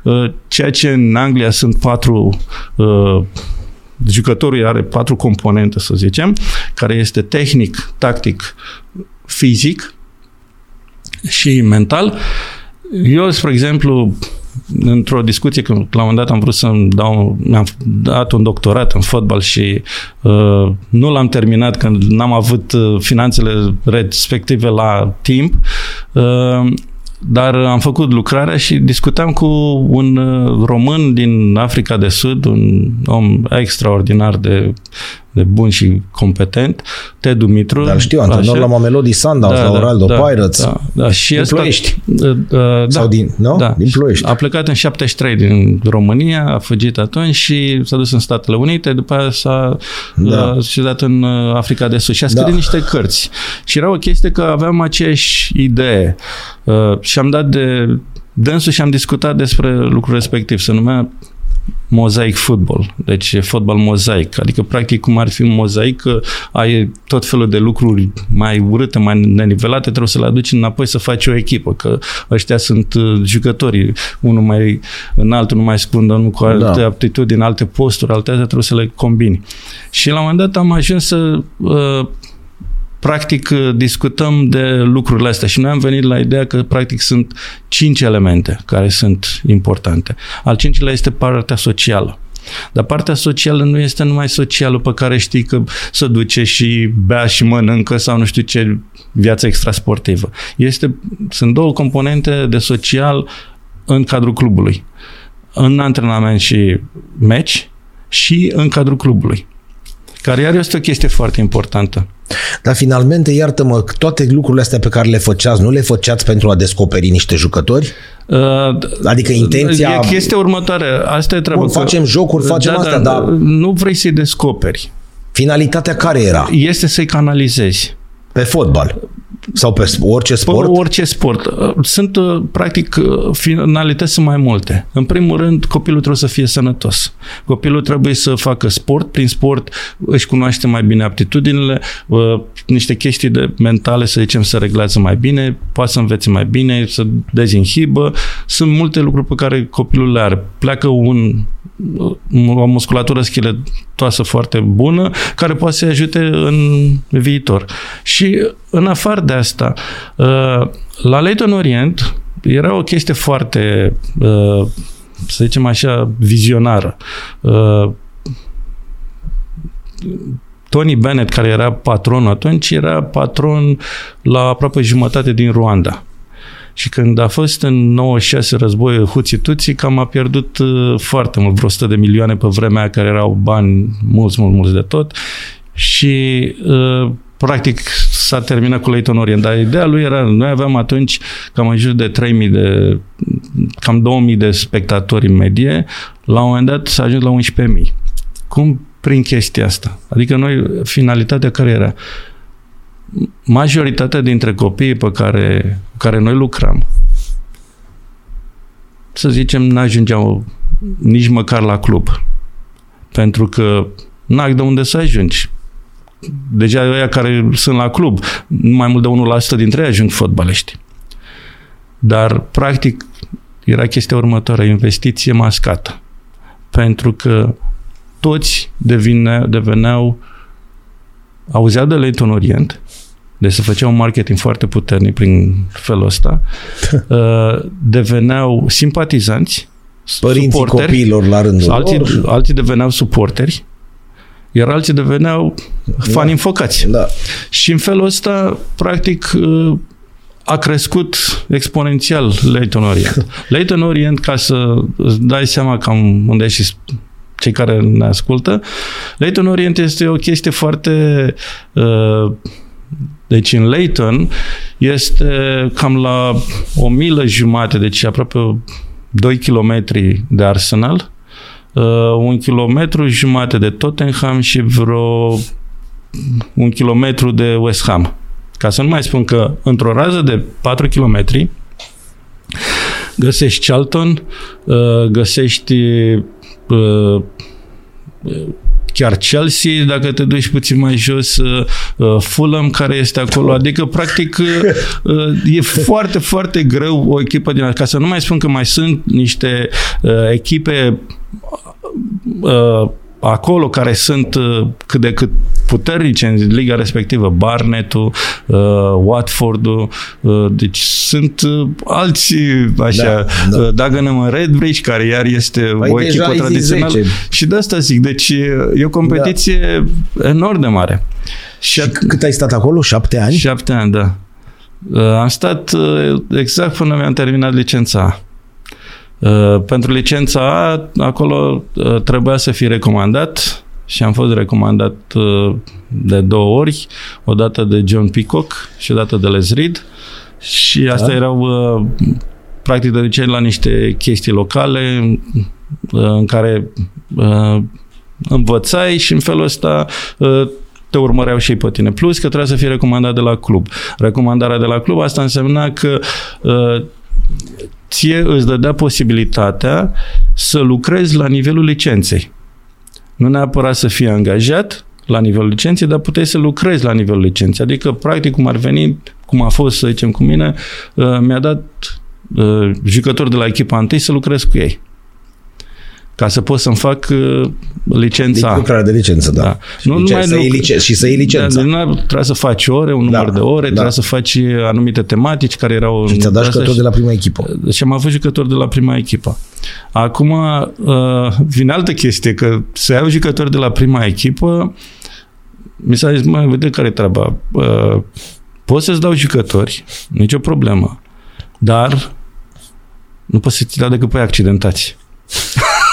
uh, ceea ce în Anglia sunt patru uh, jucătorul are patru componente, să zicem, care este tehnic, tactic, fizic și mental. Eu, spre exemplu, într-o discuție, când la un moment dat am vrut să-mi dau, mi-am dat un doctorat în fotbal și uh, nu l-am terminat când n-am avut uh, finanțele respective la timp, uh, dar am făcut lucrarea și discutam cu un uh, român din Africa de Sud, un om extraordinar de, de bun și competent, Ted Dumitru. Dar știu, antrenor așa. la Mamelodi Sundowns, la Oraldo Pirates. Da, da. Și Din asta, Ploiești. uh, uh, da, Sau din- nu? Da. Din Ploiești. A plecat în 73 din România, a fugit atunci și s-a dus în Statele Unite, după aia s-a Da. da. și dat în uh, Africa de Sud și a scris Da. niște cărți. Și era o chestie că aveam aceeași idee uh, și am dat de dânsul și am discutat despre lucrul respectiv. Se numea mozaic football, deci e fotbal mozaic, adică practic cum ar fi un mozaic, că ai tot felul de lucruri mai urâte, mai nenivelate, trebuie să le aduci înapoi să faci o echipă, că ăștia sunt uh, jucătorii, unul mai înalt, unul mai scund, unul cu alte Da. da. aptitudini, alte posturi, alte astea trebuie să le combini. Și la un moment dat am ajuns să uh, practic uh, discutăm de lucrurile astea și noi am venit la ideea că practic sunt cinci elemente care sunt importante. Al cincilea este partea socială. Dar partea socială nu este numai socială pe care știi că se duce și bea și mănâncă sau nu știu ce viață extrasportivă. Este, sunt două componente de social în cadrul clubului. În antrenament și meci și în cadrul clubului. Care iar este o chestie foarte importantă. Dar finalmente, iartă-mă, toate lucrurile astea pe care le făceați, nu le făceați pentru a descoperi niște jucători? Uh, adică intenția... E chestia următoare. Asta e treaba. Bun, facem jocuri, facem da, astea, da, dar... Nu vrei să-i descoperi. Finalitatea care era? Este să-i canalizezi. Pe fotbal. Sau pe orice sport? Pe orice sport. Sunt, uh, practic, uh, finalități sunt mai multe. În primul rând, copilul trebuie să fie sănătos. Copilul trebuie să facă sport. Prin sport își cunoaște mai bine aptitudinile, uh, niște chestii de mentale, să zicem, să reglează mai bine, poate să învețe mai bine, să dezinhibă. Sunt multe lucruri pe care copilul le are. Pleacă un o musculatură scheletoasă foarte bună, care poate să-i ajute în viitor. Și în afară de asta, uh, la Leighton Orient era o chestie foarte, uh, să zicem așa, vizionară. Uh, Tony Bennett, care era patron atunci, era patron la aproape jumătate din Ruanda. Și când a fost în 96 războiul Huții Tuții, cam a pierdut uh, foarte mult, vreo 100 de milioane pe vremea aia, care erau bani mulți, mulți, mulți de tot. Și uh, practic s-a terminat cu Leighton Orient, dar ideea lui era, noi aveam atunci cam în jur de 3000 de, cam 2000 de spectatori în medie, la un moment dat s-a ajuns la 11.000. Cum prin chestia asta? Adică noi, finalitatea care era? Majoritatea dintre copiii pe care, cu care noi lucrăm, să zicem, n-ajungeau nici măcar la club. Pentru că n-ai de unde să ajungi. Deja ăia care sunt la club, mai mult de 1% dintre ei ajung fotbaliști. Dar, practic, era chestia următoare, investiție mascată. Pentru că toți devine, deveneau auzeau de Leighton Orient, deci se făcea un marketing foarte puternic prin felul ăsta, uh, deveneau simpatizanți, Părinții suporteri, copiilor la rândul alții, lor. alții deveneau suporteri, iar alții deveneau fani da. înfocați. Da. Și în felul ăsta, practic, uh, a crescut exponențial Leighton Orient. Leighton Orient, ca să îți dai seama cam unde și cei care ne ascultă, Leighton Orient este o chestie foarte uh, deci în Leighton este cam la o milă jumate, deci aproape 2 km de Arsenal, uh, un kilometru jumate de Tottenham și vreo un kilometru de West Ham. Ca să nu mai spun că într-o rază de 4 km găsești Charlton, uh, găsești uh, chiar Chelsea, dacă te duci puțin mai jos, uh, uh, Fulham, care este acolo. Adică, practic, uh, e foarte, foarte greu o echipă din ca să nu mai spun că mai sunt niște echipe acolo care sunt uh, cât de cât puternice în liga respectivă, Barnetul, uh, Watfordul, uh, deci sunt uh, alți așa, da, da. Uh, Dagenham în Redbridge, care iar este păi o echipă tradițională. Și de asta zic, deci e o competiție da. enorm de mare. Și, și cât ai stat acolo? Șapte ani? Șapte ani, da. Uh, am stat uh, exact până mi-am terminat licența Uh, pentru licența A, acolo uh, trebuia să fie recomandat și am fost recomandat uh, de două ori, o dată de John Peacock și o dată de Les Reed și asta da. erau practic de obicei la niște chestii locale în care învățai și în felul ăsta te urmăreau și ei pe tine. Plus că trebuia să fie recomandat de la club. Recomandarea de la club asta însemna că ție îți dădea posibilitatea să lucrezi la nivelul licenței. Nu neapărat să fii angajat la nivelul licenței, dar puteai să lucrezi la nivelul licenței. Adică, practic, cum ar veni, cum a fost, să zicem, cu mine, uh, mi-a dat uh, jucători de la echipa întâi să lucrez cu ei. Ca să pot să-mi fac uh, licența. Deci lucrarea de licență, da. da. Nu, Licență, numai să iei licență, și să iei licența. Da, nu trebuie să faci ore, un număr da, de ore, da. trebuie să faci anumite tematici care erau... Și ți-a dat jucător de la prima echipă. Și am avut jucători de la prima echipă. Acum uh, vine altă chestie, că să iau jucători de la prima echipă, mi s-a zis, mai vede care e treaba. Uh, pot să-ți dau jucători, nicio problemă, dar nu poți să-ți dau decât pe accidentați.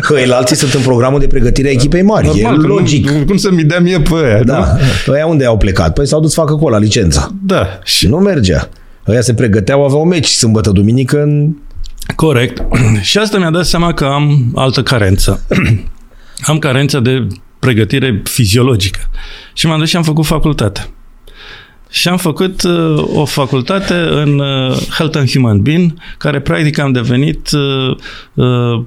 Că el alții sunt în programul de pregătire a echipei mari. Normal, e logic. Nu, cum să-mi dea mie pe aia, Da. Nu? Păi unde au plecat? Păi s-au dus să facă cola licența. Da. Și nu mergea. Ăia se pregăteau, aveau meci sâmbătă, duminică în... Corect. Și asta mi-a dat seama că am altă carență. am carența de pregătire fiziologică. Și m-am dus și am făcut facultate. Și am făcut uh, o facultate în uh, Health and Human Being, care practic am devenit uh, uh,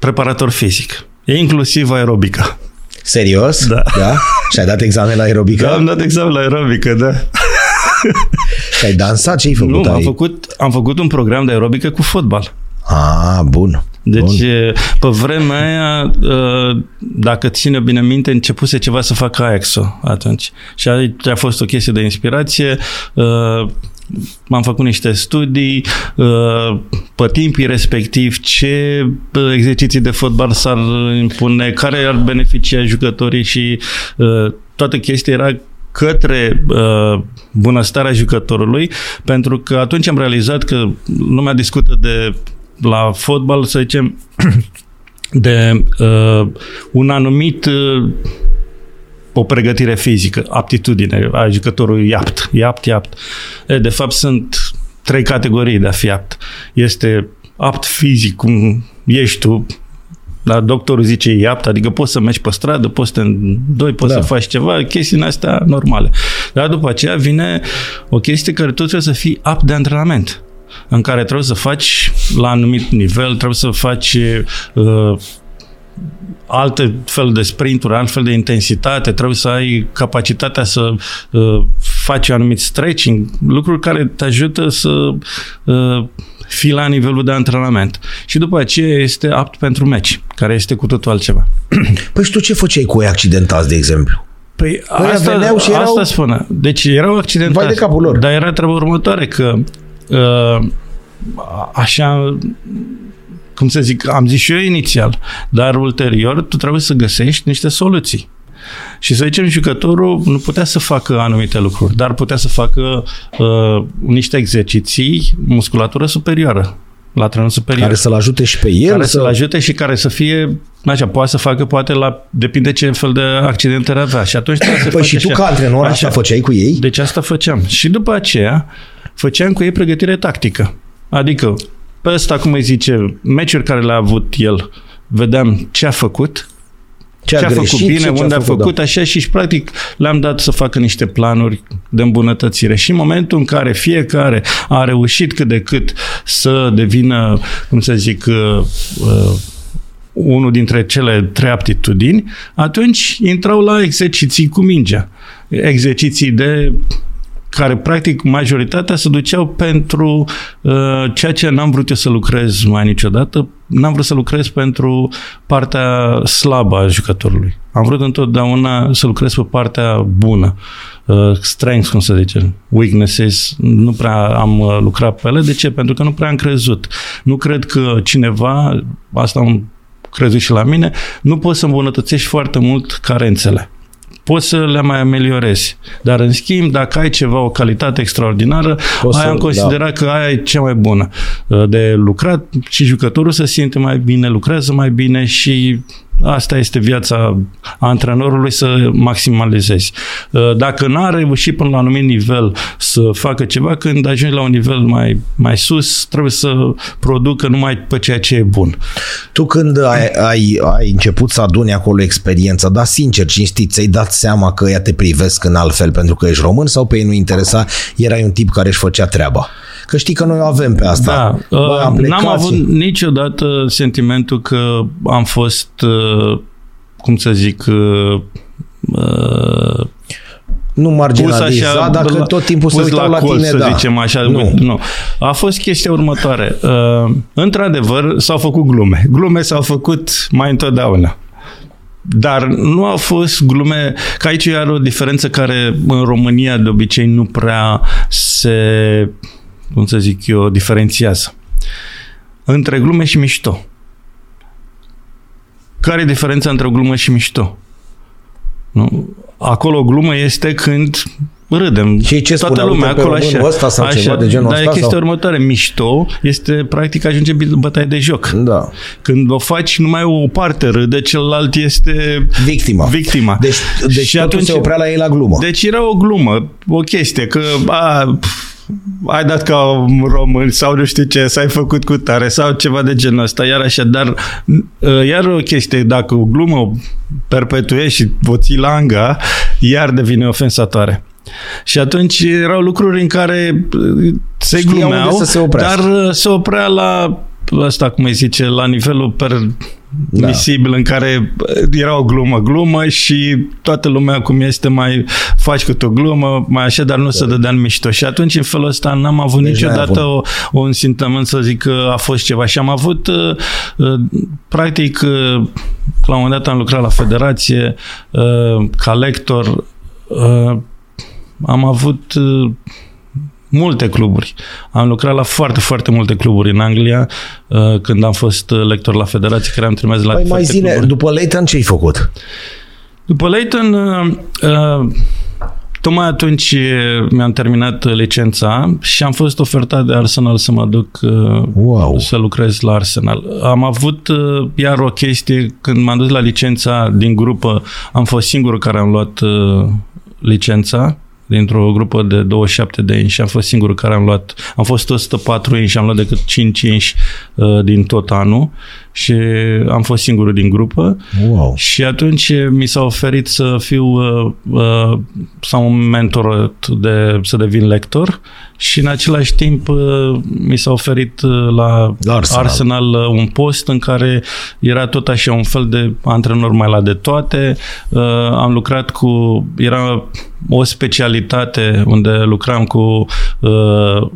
preparator fizic, e inclusiv aerobică. Serios? Da. da? Și ai dat examen la aerobică? Da, am dat examen la aerobică, da. Și ai dansat? Ce ai făcut? Nu, ai... am făcut, am făcut un program de aerobică cu fotbal. Ah, bun. Deci, Bun. pe vremea aia, dacă ține bine minte, începuse ceva să facă ajax atunci. Și aici a fost o chestie de inspirație. M-am făcut niște studii pe timpii respectiv, ce exerciții de fotbal s-ar impune, care ar beneficia jucătorii și toată chestia era către uh, bunăstarea jucătorului, pentru că atunci am realizat că lumea discută de la fotbal, să zicem, de uh, un anumit uh, o pregătire fizică, aptitudine a jucătorului apt, e apt, e apt. E, de fapt sunt trei categorii de a fi apt. Este apt fizic, cum ești tu, dar doctorul zice e apt, adică poți să mergi pe stradă, poți să te doi, poți da. să faci ceva, chestiile astea normale. Dar după aceea vine o chestie care tu trebuie să fii apt de antrenament în care trebuie să faci la anumit nivel, trebuie să faci uh, alte fel de sprinturi, alt fel de intensitate, trebuie să ai capacitatea să uh, faci anumit stretching, lucruri care te ajută să uh, fii la nivelul de antrenament. Și după aceea este apt pentru meci, care este cu totul altceva. Păi și tu ce făceai cu ei accidentați, de exemplu? Păi, păi asta, veneau și erau... asta spune. Deci erau accidentați. Vai de capul lor. Dar era treaba următoare, că uh, așa cum să zic, am zis și eu inițial, dar ulterior tu trebuie să găsești niște soluții. Și să zicem, jucătorul nu putea să facă anumite lucruri, dar putea să facă uh, niște exerciții, musculatură superioară, la trenul superior. Care să-l ajute și pe el? Care să... să-l ajute și care să fie, așa, poate să facă, poate la, depinde ce fel de accidente avea. Și atunci trebuie să Păi și tu așa. ca antrenor așa. așa făceai cu ei? Deci asta făceam. Și după aceea făceam cu ei pregătire tactică. Adică, pe ăsta, cum îi zice, meciuri care le-a avut el, vedeam ce a făcut, ce a, ce a greșit, făcut bine, ce unde a făcut, a făcut da. așa și practic le-am dat să facă niște planuri de îmbunătățire. Și în momentul în care fiecare a reușit cât de cât să devină, cum să zic, uh, uh, unul dintre cele trei aptitudini, atunci intrau la exerciții cu mingea. Exerciții de care practic majoritatea se duceau pentru uh, ceea ce n-am vrut eu să lucrez mai niciodată, n-am vrut să lucrez pentru partea slabă a jucătorului. Am vrut întotdeauna să lucrez pe partea bună. Uh, strengths, cum să zice, weaknesses, nu prea am uh, lucrat pe ele. De ce? Pentru că nu prea am crezut. Nu cred că cineva, asta am crezut și la mine, nu poți să îmbunătățești foarte mult carențele poți să le mai ameliorezi. Dar, în schimb, dacă ai ceva, o calitate extraordinară, poți aia să, am considerat da. că aia e cea mai bună uh, de lucrat și jucătorul se simte mai bine, lucrează mai bine și Asta este viața antrenorului să maximalizezi. Uh, dacă nu a reușit până la un anumit nivel să facă ceva, când ajungi la un nivel mai, mai sus, trebuie să producă numai pe ceea ce e bun. Tu când ai, ai, ai început să aduni acolo experiența, dar sincer, cinstit, ți-ai dat seama că ea te privesc în alt fel pentru că ești român sau pe ei nu interesa, erai un tip care își făcea treaba? Că știi că noi o avem pe asta. Da. Bă, am N-am avut niciodată sentimentul că am fost, uh, cum să zic, uh, uh, Nu marginaliza, așa, dacă la- tot timpul se pus uitau la, colț, tine, să da. zicem așa. Nu. nu. A fost chestia următoare. Uh, într-adevăr, s-au făcut glume. Glume s-au făcut mai întotdeauna. Dar nu au fost glume, că aici are o diferență care în România de obicei nu prea se, cum să zic eu, diferențiază. Între glume și mișto. Care e diferența între o glumă și mișto? Nu? Acolo o glumă este când râdem. Și ce Toată spunea, lumea uite, pe acolo românul așa. ăsta sau așa. ceva de genul Dar ăsta, e chestia sau? următoare. Mișto este practic ajunge bătaie de joc. Da. Când o faci, numai o parte râde, celălalt este Victima. victima. Deci, deci Și totul atunci- se oprea la ei la glumă. Deci era o glumă, o chestie, că a, pf, ai dat ca un român sau nu știu ce, s-ai făcut cu tare sau ceva de genul ăsta, iar așa, dar uh, iar o chestie, dacă o glumă o perpetuești și o ții la anga, iar devine ofensatoare. Și atunci erau lucruri în care uh, se Știau glumeau, unde să se oprească. dar uh, se oprea la ăsta, cum îi zice, la nivelul permisibil da. în care uh, era o glumă, glumă și toată lumea cum este mai faci câte o glumă, mai așa, dar nu se dădea în mișto. Și atunci în felul ăsta n-am avut Deci deci n-ai niciodată o, un simțământ să zic că a fost ceva. Și am avut, uh, uh, practic, uh, la un moment dat am lucrat la federație uh, ca lector, uh, am avut uh, multe cluburi. Am lucrat la foarte, foarte multe cluburi în Anglia uh, când am fost uh, lector la federație, care am trimis la Păi mai foarte zile, cluburi. după Leighton ce ai făcut? După Leighton, uh, uh, tocmai atunci uh, mi-am terminat uh, licența și am fost ofertat de Arsenal să mă duc uh, Wow. să lucrez la Arsenal. Am avut uh, iar o chestie, când m-am dus la licența din grupă, am fost singurul care am luat uh, licența dintr-o grupă de 27 de inși și am fost singurul care am luat, am fost 104 inși și am luat decât 5 inși uh, din tot anul și am fost singurul din grupă Wow. și atunci mi s-a oferit să fiu uh, uh, sau un mentor de, să devin lector și în același timp uh, mi s-a oferit uh, la La Arsenal. Arsenal uh, un post în care era tot așa un fel de antrenor mai la de toate. Uh, am lucrat cu, era o specialitate unde lucram cu uh,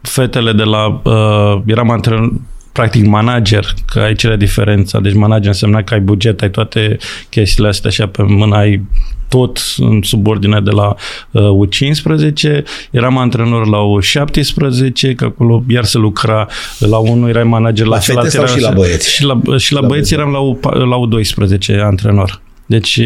fetele de la, uh, eram antrenor, practic manager, că aici era diferența. Deci manager însemna că ai buget, ai toate chestiile astea așa pe mână, ai tot în subordine de la uh, U15, eram antrenor la U17, că acolo iar se lucra la unul, erai manager la, La fete celălalt sau era- și la băieți? Și la, și la, La băieți eram la, U, la U12 antrenor. Deci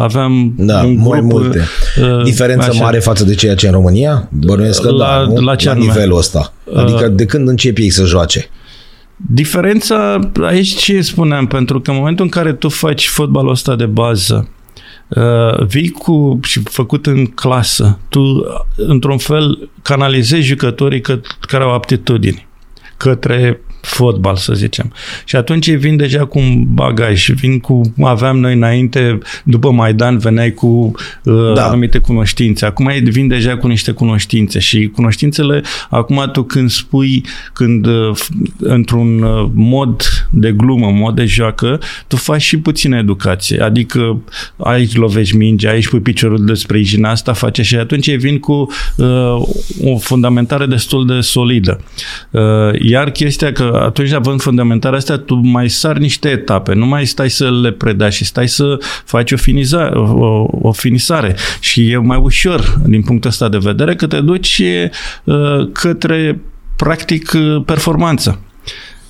aveam Da, un mult grup, multe. uh, Diferență așa. mare față de ceea ce e în România? Bănuiesc că La- da, nu? la ce la anume? nivelul ăsta. Adică de când încep ei să joace? Diferența aici ce spuneam, pentru că în momentul în care tu faci fotbalul ăsta de bază, uh, vii cu și făcut în clasă, tu uh, într-un fel canalizezi jucătorii că, care au aptitudini către fotbal, să zicem. Și atunci ei vin deja cu un bagaj, vin cu, aveam noi înainte, după Maidan veneai cu uh, Da. da. anumite cunoștințe. Acum ei vin deja cu niște cunoștințe și cunoștințele, acum tu când spui, când uh, f- într-un uh, mod de glumă, mod de joacă, tu faci și puțină educație. Adică aici lovești mingea, aici pui piciorul despre ijina asta, face și atunci ei vin cu uh, o fundamentare destul de solidă. Uh, iar chestia că atunci având fundamentarea asta, tu mai sari niște etape, nu mai stai să le predai și stai să faci o, finiza, o, o finisare. Și e mai ușor din punctul ăsta de vedere că te duci uh, către practic uh, performanță.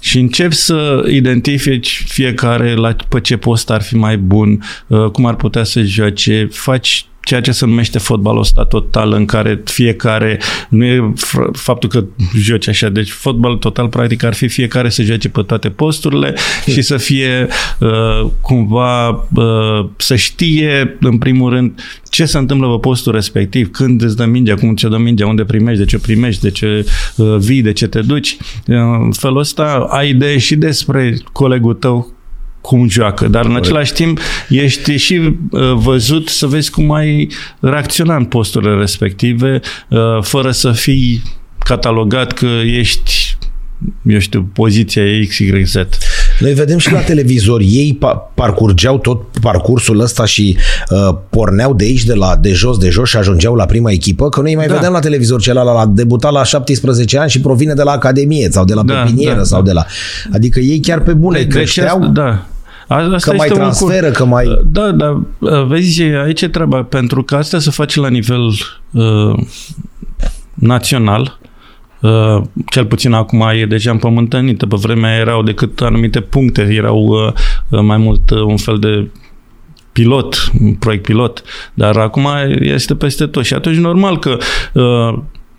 Și începi să identifici fiecare la pe ce post ar fi mai bun, uh, cum ar putea să joace, faci ceea ce se numește fotbalul ăsta total, în care fiecare, nu e f- faptul că joci așa, deci fotbal total practic ar fi fiecare să joace pe toate posturile și să fie uh, cumva uh, să știe în primul rând ce se întâmplă pe postul respectiv, când îți dă mingea, cum ți-o dă mingea, unde primești, de ce o primești, de ce uh, vii, de ce te duci. Uh, În felul ăsta ai idee și despre colegul tău cum joacă, dar în același timp ești și uh, văzut să vezi cum ai reacționa în posturile respective, uh, fără să fii catalogat că ești, eu știu, poziția XYZ. Noi vedem și la televizor, ei pa- parcurgeau tot parcursul ăsta și uh, porneau de aici, de la de jos, de jos și ajungeau la prima echipă, că noi mai Da. vedem la televizor celălalt, a debutat la 17 ani și provine de la Academie sau de la Da, Pepinieră da, sau da. de la... Adică ei chiar pe bune creșteau, asta, da. A- Asta că mai este un transferă, cur- că mai... Da, da, vezi, aici e treaba, pentru că asta se face la nivel uh, național, uh, cel puțin acum e deja împământănită, pe vremea erau decât anumite puncte, erau uh, uh, mai mult uh, un fel de pilot, un proiect pilot, dar acum este peste tot. Și atunci normal că uh,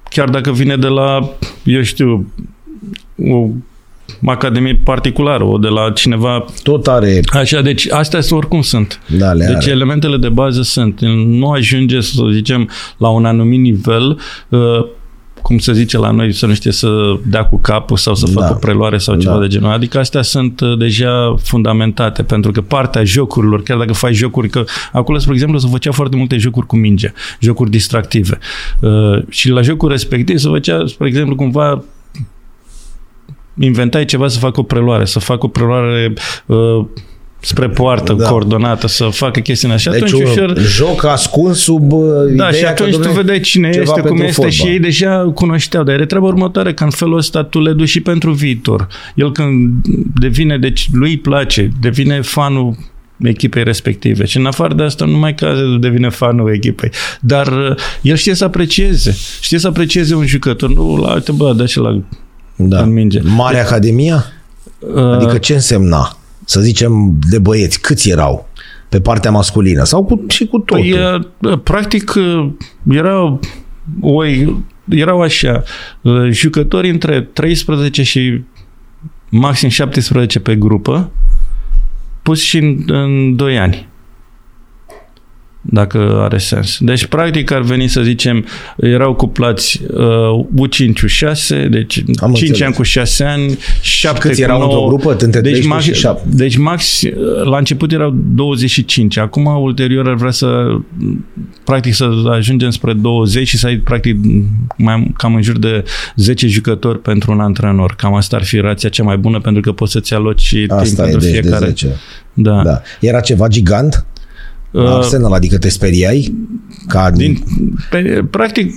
chiar dacă vine de la, eu știu, o academie particulară, o de la cineva Tot are... Așa, deci astea sunt oricum sunt. Da, le Deci are. elementele de bază sunt. Nu ajunge, să zicem, la un anumit nivel, uh, cum se zice la noi, să nu știe să dea cu capul sau să facă Da. o preluare sau ceva Da. de genul. Adică astea sunt uh, deja fundamentate, pentru că partea jocurilor, chiar dacă faci jocuri, că acolo, spre exemplu, se făcea foarte multe jocuri cu minge, jocuri distractive. Uh, și la jocul respectiv se făcea, spre exemplu, cumva inventai ceva să facă o preluare, să facă o preluare uh, spre poartă, Da. da. coordonată, să facă chestiile așa. Deci atunci un ușor... joc ascuns sub uh, Da, ideea și atunci că, tu dom'le, vedeai cine ceva este, cum pentru este fotbal. și ei deja cunoșteau, dar e treaba următoare, că în felul ăsta tu le duci și pentru viitor. El când devine, deci lui îi place, devine fanul echipei respective. Și în afară de asta, numai că devine fanul echipei. Dar uh, el știe să aprecieze. Știe să aprecieze un jucător. Nu, la uite, bă, dă și la da. în minge. Mare Academia? Uh, Adică ce însemna? Să zicem de băieți, câți erau pe partea masculină? Sau cu, și cu totul? Păi, uh, practic, uh, erau, o, erau așa, uh, jucători între 13 și maxim 17 pe grupă, pus și în, în 2 ani. Dacă are sens. Deci, practic, ar veni să zicem, erau cuplați uh, U5 U6, deci Am 5 înțeles. ani cu 6 ani, 7 câți cu erau 9, într-o grupă? Între deci 13 max, și 7. Deci max, la început erau 25, acum ulterior ar vrea să practic să ajungem spre 20 și să ai practic mai, cam în jur de 10 jucători pentru un antrenor. Cam asta ar fi rația cea mai bună pentru că poți să-ți aloci timp Asta e, pentru deci fiecare. de 10. Da. Da. Era ceva gigant? Uh, Arsenal, adică te speriai? Ca din, pe, practic,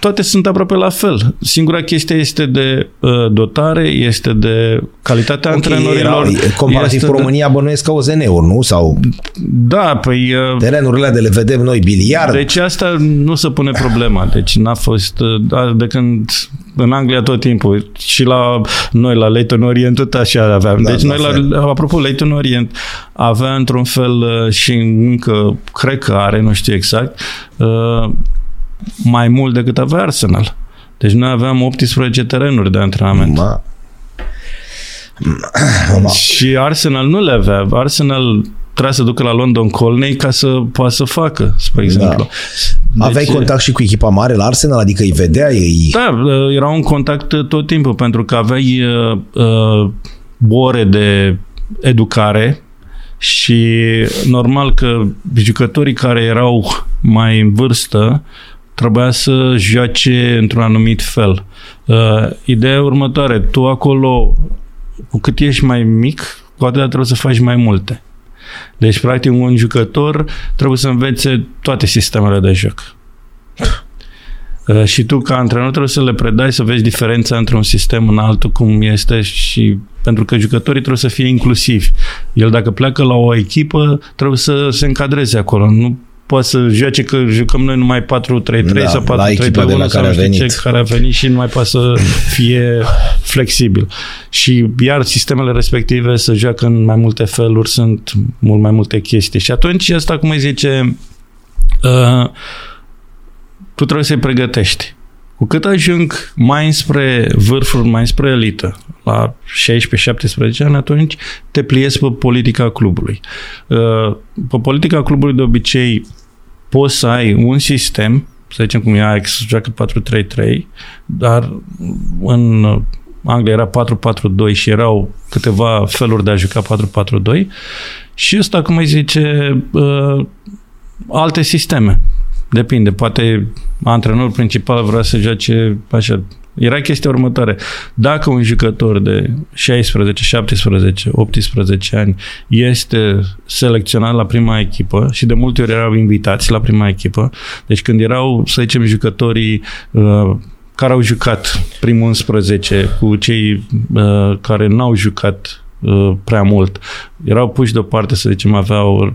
toate sunt aproape la fel. Singura chestie este de uh, dotare, este de calitatea Ok, antrenorilor. erau, comparativ este cu de- România bănuiesc ca OZN-uri, nu? Sau Da, păi... Uh, terenurile de le vedem noi, biliard. Deci asta nu se pune problema. Deci n-a fost... Da, de când în Anglia tot timpul și la noi la Leighton Orient tot așa aveam. Da, deci la noi fel. la, apropo Leighton Orient avea într-un fel uh, și încă cred că are, nu știu exact, uh, mai mult decât avea Arsenal. Deci noi aveam 18 terenuri de antrenament. Ma, Și Arsenal nu le avea. Arsenal trebuia să ducă la London Colney ca să poată să facă, spre exemplu. aveai Deci- contact și cu echipa mare la Arsenal? Adică îi vedeai? Îi... Da, era un contact tot timpul, pentru că aveai uh, uh, ore de educare și normal că jucătorii care erau mai în vârstă trebuia să joace într-un anumit fel. Uh, ideea e următoare, tu acolo, cu cât ești mai mic, cu atât trebuie să faci mai multe. Deci, practic, un jucător trebuie să învețe toate sistemele de joc. Uh, Și tu, ca antrenor, trebuie să le predai, să vezi diferența între un sistem în altul, cum este și pentru că jucătorii trebuie să fie inclusivi. El, dacă pleacă la o echipă, trebuie să se încadreze acolo. Nu poate să joace că jucăm noi numai 4-3-3 Da, sau la echipa de 4-3-3-1 la sau care a nu știu ce, venit. care a venit și nu mai poate să fie flexibil. Și iar sistemele respective să joacă în mai multe feluri, sunt mult mai multe chestii. Și atunci asta, cum îi zice, uh, tu trebuie să-i pregătești. Cu cât ajung mai spre vârfuri, mai spre elită, la 16-17 ani, atunci te pliezi pe politica clubului. Uh, Pe politica clubului de obicei poți să ai un sistem, să zicem cum e Ajax, joacă 4-3-3, dar în Anglia era 4-4-2 și erau câteva feluri de a juca 4-4-2 și ăsta, cum îi zice, uh, alte sisteme. Depinde, poate antrenorul principal vrea să joace așa Era chestia următoare. Dacă un jucător de 16, 17, 18 ani este selecționat la prima echipă și de multe ori erau invitați la prima echipă, deci când erau, să zicem, jucătorii uh, care au jucat primul 11 cu cei uh, care n-au jucat uh, prea mult, erau puși deoparte, să zicem, aveau uh,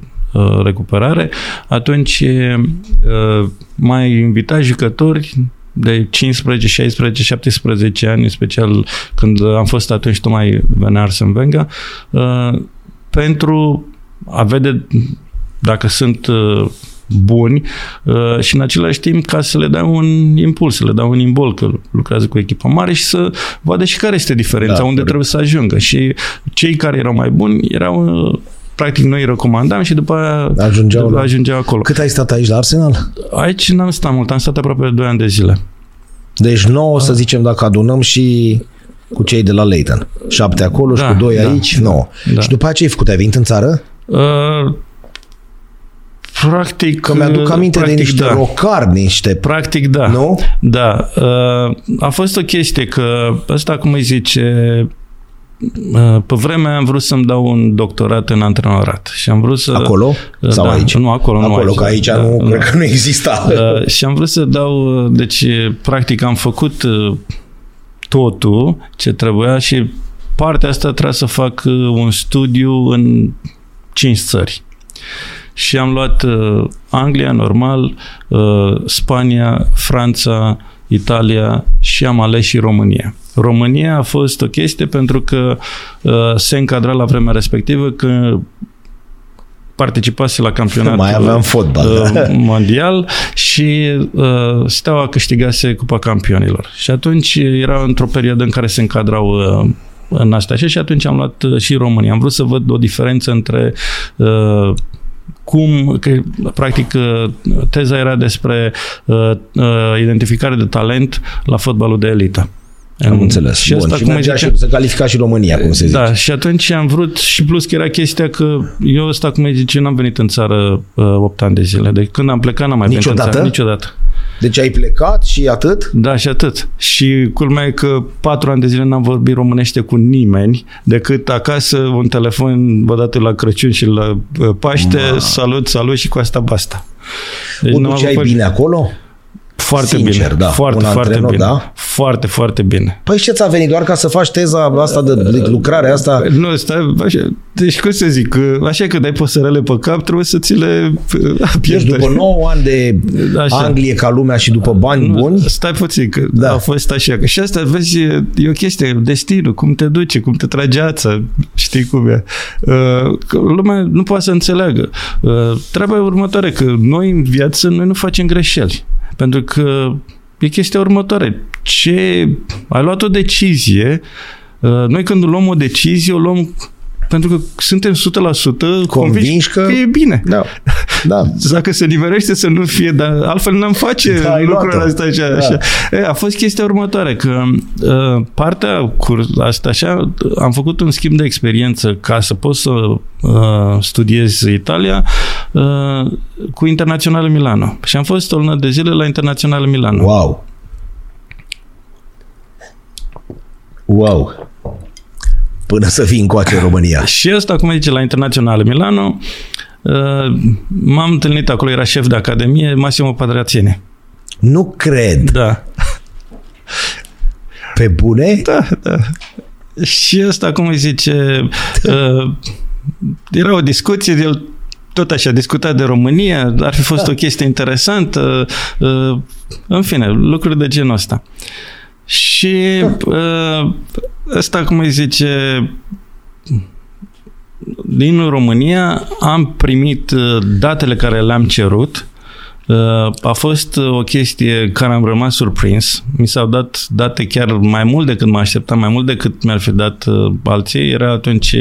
recuperare, atunci uh, mai invita jucători de 15, 16, 17 ani, în special când am fost atunci tocmai venea Arsene Wenger, uh, pentru a vede dacă sunt uh, buni uh, și în același timp ca să le dau un impuls, să le dau un imbol că lucrează cu echipa mare și să vadă și care este diferența, da, unde trebuie să ajungă. Și cei care erau mai buni erau uh, practic noi îi recomandam și după aia Ajungeau, la... ajungeau acolo. Cât ai stat aici la Arsenal? Aici n-am stat mult, am stat aproape 2 ani de zile. Deci 9, să zicem, dacă adunăm și cu cei de la Leighton. 7 acolo Da, și cu 2 da, aici, 9. da. Și după aceea ce ai făcut? Ai venit în țară? Uh, practic... Că mi-aduc aminte practic, de niște da. rocari, niște... Practic, da. Nu? Da. Uh, a fost o chestie că ăsta, cum îi zice, uh, pe vremea am vrut să-mi dau un doctorat în antrenorat și am vrut să... Acolo? Sau da, aici? Nu, acolo, nu Acolo, aici. că aici da, nu, da. cred că nu exista. Uh, și am vrut să dau, uh, deci practic am făcut uh, totul ce trebuia și partea asta trebuia să fac uh, un studiu în cinci țări. Și am luat uh, Anglia, normal, uh, Spania, Franța, Italia și am ales și România. România a fost o chestie pentru că uh, se încadra la vremea respectivă că participase la campionatul Mai aveam fotbal. da. uh, mondial și uh, Steaua câștigase Cupa Campionilor. Și atunci era într-o perioadă în care se încadrau uh, în astea așa și atunci am luat uh, și România. Am vrut să văd o diferență între uh, cum, că, practic, uh, teza era despre uh, uh, identificare de talent la fotbalul de elită. Am înțeles. Și Bun. asta, și cum îi mergea zice, și se califica și România, cum se zice. da, și atunci am vrut și plus că era chestia că eu ăsta, cum îi zice, n-am venit în țară uh, 8 ani de zile. De când am plecat, n-am mai venit în Niciodată? țară. Niciodată. Deci ai plecat și atât? Da, și atât. Și culmea e că patru ani de zile n-am vorbit românește cu nimeni, decât acasă un telefon vă dată la Crăciun și la uh, Paște, Ma. salut, salut și cu asta basta. Deci n-am o avut duceai foarte- bine acolo? Foarte Sincer, bine. da. Foarte, Un foarte antrenor, bine. da? Foarte, foarte bine. Păi ce ți-a venit? Doar ca să faci teza asta de de lucrare asta? Nu, stai, așa, deci cum să zic, că așa că dai păsărele pe cap, trebuie să ți le uh, Deci pierzi. după 9 ani de Așa. Anglie ca lumea și după bani Nu, buni, Stai puțin, că Da. da. a fost așa. Că și asta, vezi, e, e o chestie, destinul, cum te duce, cum te trage ața, știi cum e. Uh, că lumea nu poate să înțeleagă. Uh, treaba e următoare, că noi în viață, noi nu facem greșeli. Pentru că e chestia următoare. Ce... Ai luat o decizie, uh, noi când luăm o decizie, o luăm pentru că suntem 100% convinși că- că e bine. da, da. Dacă se nimerește să nu fie, dar altfel n-am face Da, ai lucrurile luat-o. astea așa, Da. așa. E, a fost chestia următoare, că uh, partea cu asta așa, am făcut un schimb de experiență ca să pot să uh, studiez Italia uh, cu Internațional Milano. Și am fost o lună de zile la Internațional Milano. Wow. Wow. Până să fii încoace în România. Și ăsta, cum zice, la Internațional Milano, uh, m-am întâlnit acolo, era șef de academie, Massimo Padrațiene. Nu cred. Da. Pe bune? Da, da. Și ăsta, cum îi zice, uh, era o discuție, el tot așa, discuta de România, ar fi fost Da. o chestie interesantă, uh, în fine, lucruri de genul ăsta. Și uh, ăsta, cum îi zice, din România am primit uh, datele care le-am cerut. Uh, A fost uh, o chestie care am rămas surprins. Mi s-au dat date chiar mai mult decât mă așteptam, mai mult decât mi-ar fi dat uh, alții. Era atunci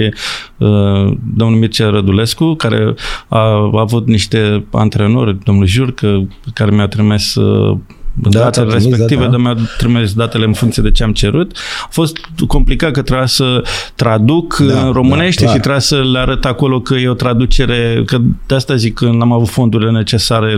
uh, domnul Mircea Rădulescu, care a, a avut niște antrenori, domnul Jurcă, care mi-a trimis uh, Da, datele ți-a trimis respective, data. dar mi-a trimis datele în funcție de ce am cerut. A fost complicat că trebuia să traduc Da, da, în românește da, și clar. trebuia să le arăt acolo că e o traducere, că de asta zic că n-am avut fondurile necesare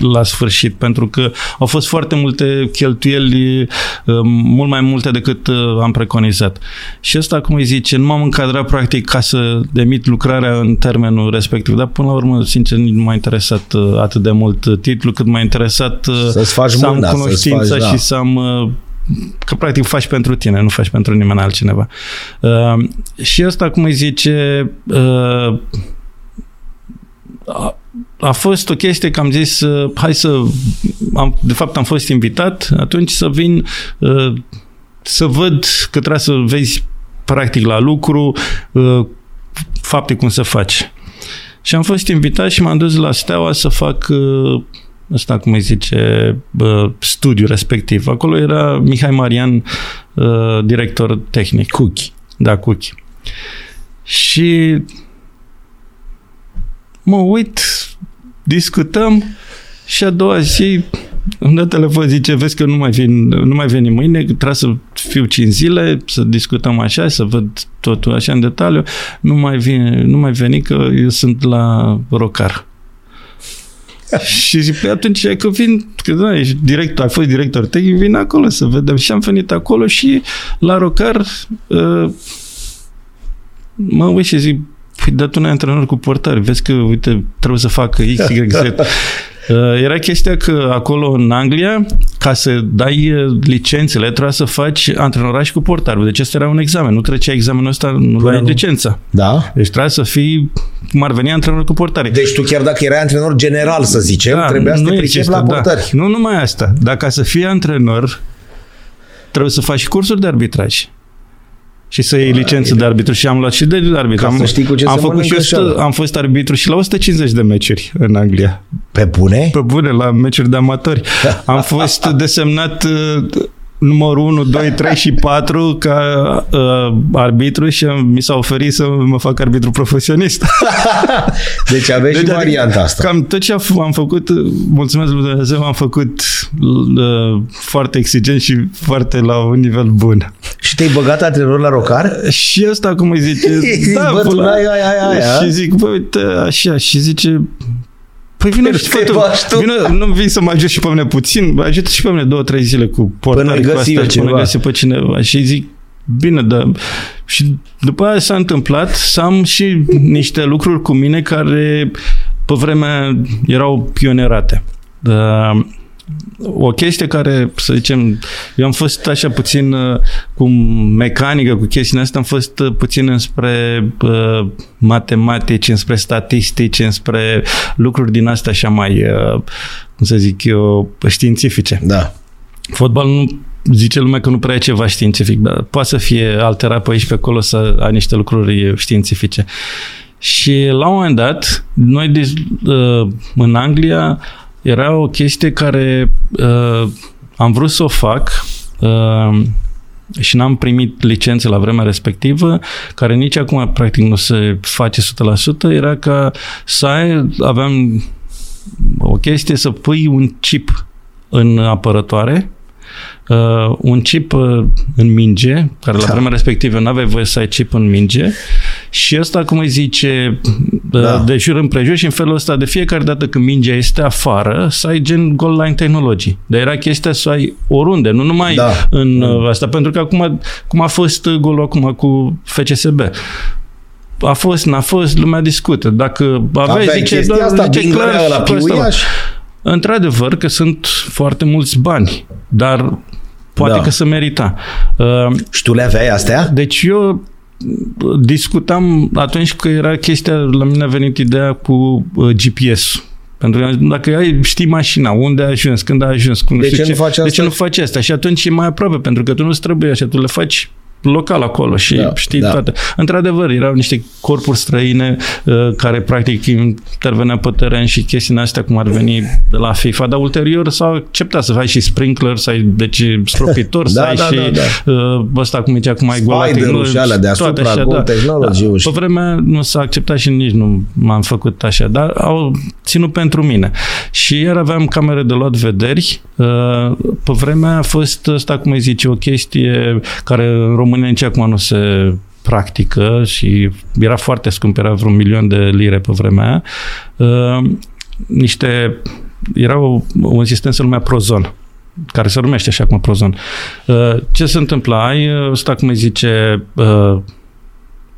la sfârșit, pentru că au fost foarte multe cheltuieli, uh, mult mai multe decât uh, am preconizat. Și asta, cum îi zice, nu m-am încadrat practic ca să demit lucrarea în termenul respectiv, dar până la urmă, sincer, nu m-a interesat atât de mult titlul, cât m-a interesat să-ți faci să am mâna, cunoștința să-ți faci, și da. să am că practic faci pentru tine, nu faci pentru nimeni altcineva. Uh, și asta, cum îi zice, uh, a, a fost o chestie că am zis, uh, hai să, am, de fapt am fost invitat, atunci să vin uh, să văd că trebuie să vezi practic la lucru uh, fapte cum să faci. Și am fost invitat și m-am dus la Steaua să fac uh, ăsta, cum îi zice, uh, studiu respectiv. Acolo era Mihai Marian, uh, director tehnic. Cuchi. Da, Cuchi. Și mă uit, discutăm și a doua zi îmi dă telefon, zice, vezi că nu mai, vin, nu mai veni mâine, trebuie să fiu 5 zile, să discutăm așa, să văd totul așa în detaliu. Nu mai, vine, nu mai veni că eu sunt la Rocar. și zic, pe atunci că vin, că da, ești director, ai fost director tehnic, vin acolo să vedem. Și am venit acolo și la Rocar uh, mă uit și zic, păi, dar tu n-ai antrenor cu portare, vezi că, uite, trebuie să facă X, Y, Z. Era chestia că acolo în Anglia, ca să dai licențele, trebuia să faci antrenoraj cu portarul. Deci ăsta era un examen. Nu trecea examenul ăsta, nu luai licența. Da? Deci trebuia să fii, cum ar veni, antrenor cu portare. Deci tu chiar dacă erai antrenor general, să zicem, da, trebuia să te pricepi la portări. Da. Nu numai asta. Dacă să fii antrenor, trebuie să faci cursuri de arbitraj și să iei licență de arbitru și am luat și de arbitru. Ca am, să știi cu ce am se făcut și 100, am fost arbitru și la 150 de meciuri în Anglia. Pe bune? Pe bune, la meciuri de amatori. am fost desemnat uh, numărul 1, 2, 3 și 4 ca uh, arbitru și mi s-a oferit să mă fac arbitru profesionist. deci aveți deci, și varianta asta. Cam tot ce am făcut, mulțumesc lui Dumnezeu, am făcut uh, foarte exigent și foarte la un nivel bun. Și te-ai băgat antrenor la rocar? Și ăsta, cum îi zice, da, Bă, pula, aia, aia, aia. și zic, bă, uite, așa, și zice, Păi vină și fă tu. Vină, nu vii să mă ajut și pe mine puțin, ajută și pe mine două, trei zile cu portare, până găsi cu asta, până găsi pe cineva. Și zic, bine, da. Și după aia s-a întâmplat să am și niște lucruri cu mine care pe vremea erau pionerate. Da, o chestie care, să zicem, eu am fost așa puțin uh, cu mecanică, cu chestiile astea, am fost uh, puțin înspre uh, matematici, înspre statistici, înspre lucruri din astea așa mai, uh, cum să zic eu, științifice. Da. Fotbalul nu zice lumea că nu prea e ceva științific, dar poate să fie alterat pe aici pe acolo să ai niște lucruri științifice. Și la un moment dat, noi de, uh, în Anglia era o chestie care uh, am vrut să o fac uh, și n-am primit licențe la vremea respectivă, care nici acum practic nu se face 100%, era ca să ai, aveam o chestie să pui un chip în apărătoare uh, un chip uh, în minge, care la da. vremea respectivă nu aveai voie să ai chip în minge și ăsta, cum îi zice, uh, da. de jur împrejur și în felul ăsta de fiecare dată când mingea este afară, să ai gen goal line technology. Dar era chestia să ai oriunde, nu numai da. în uh, asta, pentru că acum, cum a fost golul acum cu FCSB, a fost, n-a fost, lumea discută. Dacă aveai, Aveai zice, chestia doar, asta, zice clar, la cu asta, piuiaș? Într-adevăr că sunt foarte mulți bani, dar poate Da. că se merita. Uh, Și tu le aveai astea? Deci eu discutam atunci că era chestia, la mine a venit ideea cu uh, GPS. Pentru că dacă ai, știi mașina, unde a ajuns, când a ajuns, cum De știu ce nu faci de asta? ce nu faci asta? Și atunci e mai aproape, pentru că tu nu trebuie așa, tu le faci local acolo și Da, știi da. toate. Într-adevăr, erau niște corpuri străine uh, care practic interveneau pe teren și chestiile astea cum ar veni de la FIFA, dar ulterior s-au acceptat să ai și sprinkler, să ai deci stropitor, să Da, ai da, și da, da. uh, ăsta cum zicea, cum ai goal line Spider-ul technology, și alea deasupra, toate așa, goal da. technology-ul și- Pe vremea nu s-a acceptat și nici nu m-am făcut așa, dar au ținut pentru mine. Și iar aveam camere de luat vederi. Uh, Pe vremea a fost asta, cum îi zice, o chestie care în România nici acum nu se practică și era foarte scump, era vreun milion de lire pe vremea aia. Uh, Niște era o, un sistem se numea Prozon care se numește așa cum Prozon. Uh, ce se întâmplă? Ai, uh, ăsta cum îi zice, uh,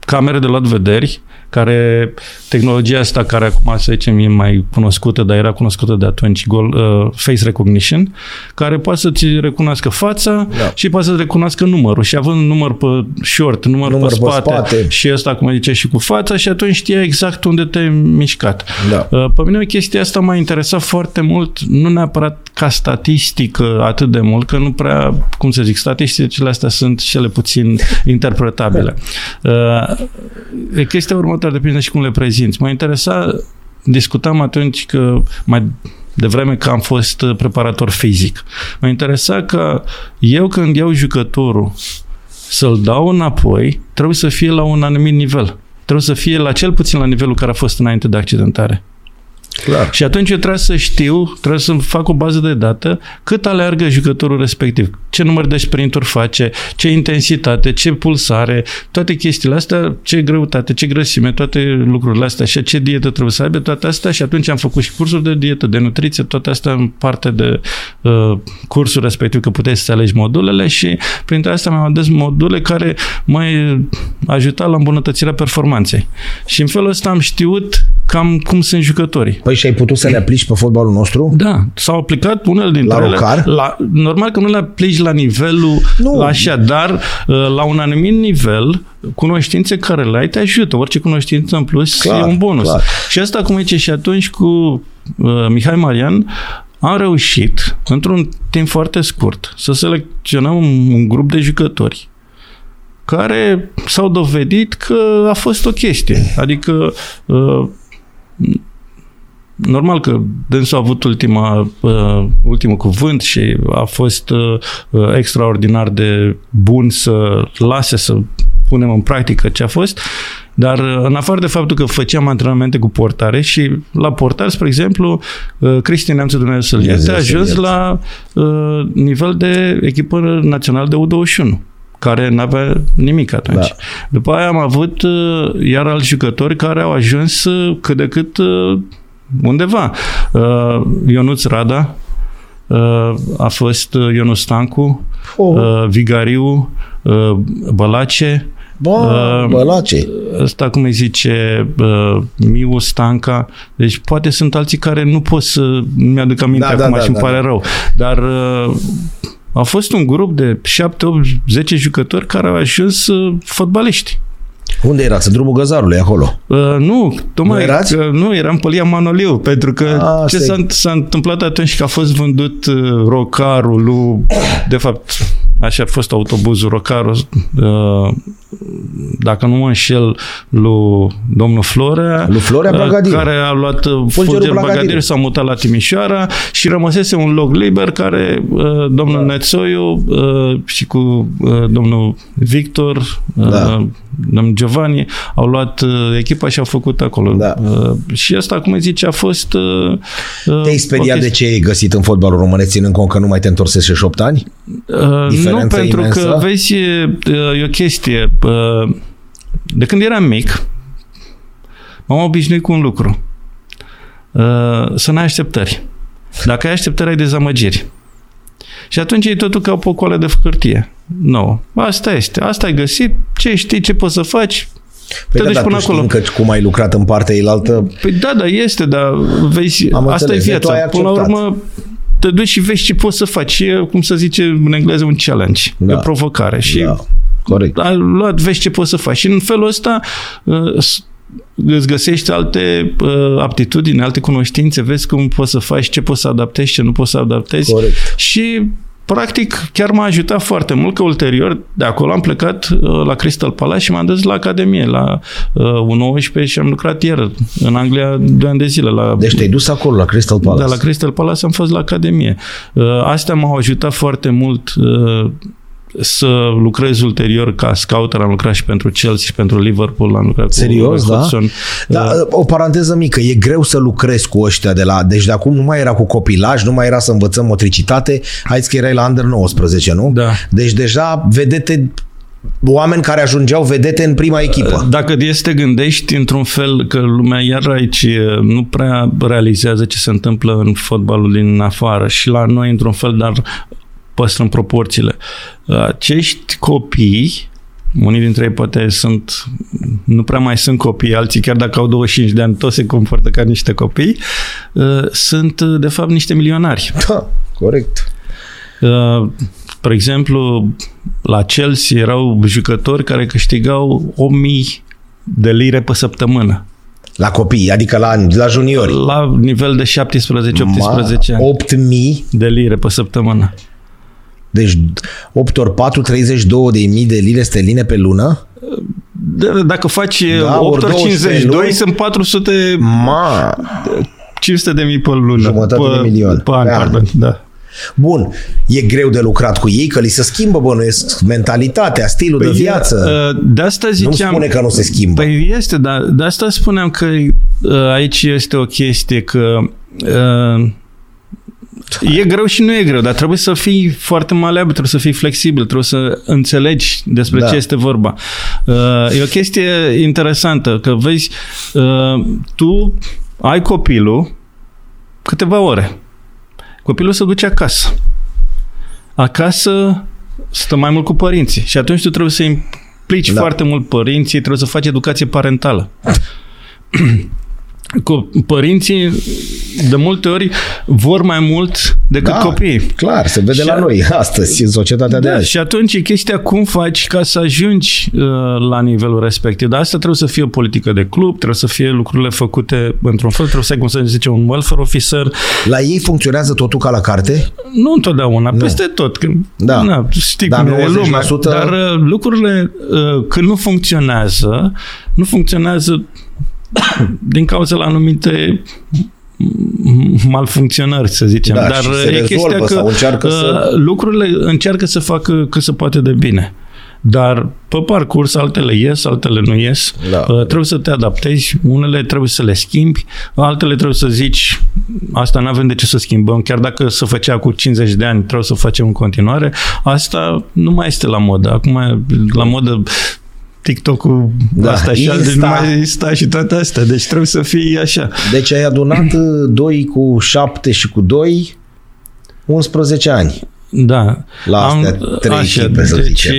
camere de luat vederi, care tehnologia asta care acum să zicem e mai cunoscută, dar era cunoscută de atunci, goal, uh, face recognition, care poate să-ți recunoască fața da. și poate să-ți recunoască numărul. Și având număr pe short, număr, număr pe, spate, pe spate și ăsta, cum zice, și cu fața și atunci știa exact unde te-ai mișcat. Da. Uh, pe mine chestia asta m-a interesat foarte mult, nu neapărat ca statistică atât de mult, că nu prea, cum să zic, statisticile astea sunt cele puțin interpretabile. Da. Uh, chestia următoare dar depinde și cum le prezinți. Mă interesa, discutam atunci că mai devreme că am fost preparator fizic. Mă interesa că eu când iau jucătorul să-l dau înapoi, trebuie să fie la un anumit nivel. Trebuie să fie la cel puțin la nivelul care a fost înainte de accidentare. Clar. Și atunci eu trebuie să știu, trebuie să fac o bază de dată cât aleargă jucătorul respectiv, ce număr de sprinturi face, ce intensitate, ce pulsare, toate chestiile astea, ce greutate, ce grăsime, toate lucrurile astea și ce dietă trebuie să aibă, toate astea și atunci am făcut și cursuri de dietă, de nutriție, toate astea în parte de uh, cursul respectiv, că puteți să alegi modulele și printre astea mi-am ales module care mă ajutat la îmbunătățirea performanței. Și în felul ăsta am știut cam cum sunt jucătorii. Păi și ai putut să le aplici pe fotbalul nostru? Da, s-au aplicat unele dintre la ele. Rocar? La, normal că nu le aplici la nivelul nu. La așa, dar uh, la un anumit nivel, cunoștințe care le ai te ajută. Orice cunoștință în plus clar, e un bonus. Clar. Și asta, cum zice, și atunci cu uh, Mihai Marian, am reușit, într-un timp foarte scurt, să selecționăm un, un grup de jucători care s-au dovedit că a fost o chestie. Adică uh, normal că dânsul a avut ultima, uh, ultimul cuvânt și a fost uh, uh, extraordinar de bun să lase să punem în practică ce a fost, dar uh, în afară de faptul că făceam antrenamente cu portare și la portar, spre exemplu, uh, Cristian Neamță Dumnezeu să-l ierte, a ajuns la uh, nivel de echipă națională de U21 care n-avea nimic atunci. Da. După aia am avut uh, iar alți jucători care au ajuns uh, cât de cât uh, undeva. Uh, Ionuț Rada, uh, a fost uh, Ionus Stancu, oh. uh, Vigariu, uh, Bălace, Bă, Bălace. Ăsta, cum îi zice, uh, Miu Stanca. Deci poate sunt alții care nu pot să mi-aduc aminte da, da acum da, și da, îmi pare da. rău. Dar uh, a fost un grup de 7, 8, 10 jucători care au ajuns uh, fotbaliști. Unde erați? În drumul Găzarului, acolo? Uh, nu, tocmai nu, erați? Că, nu, eram pe Lia Manoliu, pentru că a, ah, ce s-a, s-a întâmplat atunci că a fost vândut uh, rocarul lui, de fapt, așa a fost autobuzul rocarul, uh, dacă nu mă înșel, lui domnul Florea, lui Florea uh, Bragadir. care a luat uh, Fulger Bragadir, s-a mutat la Timișoara și rămăsese un loc liber care uh, domnul da. Nețoiu uh, și cu uh, domnul Victor, uh, da. Domnul Giovanni, au luat uh, echipa și au făcut acolo. Da. Uh, și asta, cum îi zice, a fost... Uh, Te-ai speriat de ce ai găsit în fotbalul românesc, ținând cont că nu mai te întorsezi 8 ani? Uh, nu, pentru imensă? că, vezi, e, e o chestie. De când eram mic, m-am obișnuit cu un lucru. Să n-ai așteptări. Dacă ai așteptări, ai dezamăgiri. Și atunci e totul ca o pocoală de hârtie. Nu. Asta este. Asta ai găsit. Ce știi, ce poți să faci, Păi te da, duci până acolo. că cum ai lucrat în partea elaltă... Păi da, da, este, dar vezi, Am asta înțeles, e viața. Până la urmă, te duci și vezi ce poți să faci. E, cum să zice în engleză, un challenge, da. o provocare. Și da. Corect. Ai luat, vezi ce poți să faci. Și în felul ăsta uh, îți găsești alte uh, aptitudini, alte cunoștințe, vezi cum poți să faci, ce poți să adaptezi, ce nu poți să adaptezi. Corect. Și practic chiar m-a ajutat foarte mult că ulterior de acolo am plecat uh, la Crystal Palace și m-am dus la Academie, la uh, U19 și am lucrat ieri în Anglia 2 ani de zile. La, deci te-ai dus acolo, la Crystal Palace? Da, la Crystal Palace am fost la Academie. Uh, astea m-au ajutat foarte mult uh, să lucrez ulterior ca scouter, am lucrat și pentru Chelsea și pentru Liverpool, am lucrat Serios, cu da? Hudson. Da, uh, o paranteză mică, e greu să lucrezi cu ăștia de la... Deci de acum nu mai era cu copilaj, nu mai era să învățăm motricitate, hai că erai la Under 19, nu? Da. Deci deja vedete oameni care ajungeau vedete în prima echipă. Dacă e să te gândești într-un fel că lumea iar aici uh, nu prea realizează ce se întâmplă în fotbalul din afară și la noi într-un fel, dar păstrăm proporțiile. Acești copii unii dintre ei poate sunt, nu prea mai sunt copii, alții chiar dacă au 25 de ani, toți se comportă ca niște copii, uh, sunt uh, de fapt niște milionari. Da, corect. Uh, spre exemplu, la Chelsea erau jucători care câștigau 8000 de lire pe săptămână. La copii, adică la, la juniori. La nivel de 17-18 ani. 8000 de lire pe săptămână. Deci 8 ori 4, 32 de mii de lire sterline pe lună? D- dacă faci da, 8 ori 52, luni, sunt 400... Ma. 500 de mii pe lună. Jumătate pe, de milion. Pe an, pardon, da. Bun, e greu de lucrat cu ei, că li se schimbă, bănuiesc, mentalitatea, stilul păi de viață. De asta ziceam... Nu spune că nu se schimbă. Păi este, dar de asta spuneam că aici este o chestie că E greu și nu e greu, dar trebuie să fii foarte maleabil, trebuie să fii flexibil, trebuie să înțelegi despre da. ce este vorba. Uh, e o chestie interesantă, că vezi, uh, tu ai copilul câteva ore. Copilul se duce acasă. Acasă stă mai mult cu părinții și atunci tu trebuie să implici da. foarte mult părinții, trebuie să faci educație parentală. cu părinții de multe ori vor mai mult decât da, copiii. clar, se vede și la noi astăzi, în societatea da, de azi. Și atunci e chestia cum faci ca să ajungi uh, la nivelul respectiv. Dar asta trebuie să fie o politică de club, trebuie să fie lucrurile făcute într-un fel, trebuie să ai, cum să zice, un welfare officer. La ei funcționează totul ca la carte? Nu întotdeauna, nu. peste tot. Când, da. Na, știi dar cum e lumea. Dar uh, lucrurile, uh, când nu funcționează, nu funcționează din cauza la anumite malfuncționări, să zicem. Da, Dar se e chestia că sau încearcă să... Uh, lucrurile încearcă să facă cât se poate de bine. Dar pe parcurs altele ies, altele nu ies. Da. Uh, trebuie să te adaptezi, unele trebuie să le schimbi, altele trebuie să zici asta nu avem de ce să schimbăm, chiar dacă se făcea cu 50 de ani, trebuie să o facem în continuare. Asta nu mai este la modă. Acum la modă TikTok-ul da, asta și deci nu mai Insta și toate astea. Deci trebuie să fie așa. Deci ai adunat 2 cu 7 și cu 2 11 ani. Da. La astea am, trei așa, echipe, să deci zicem.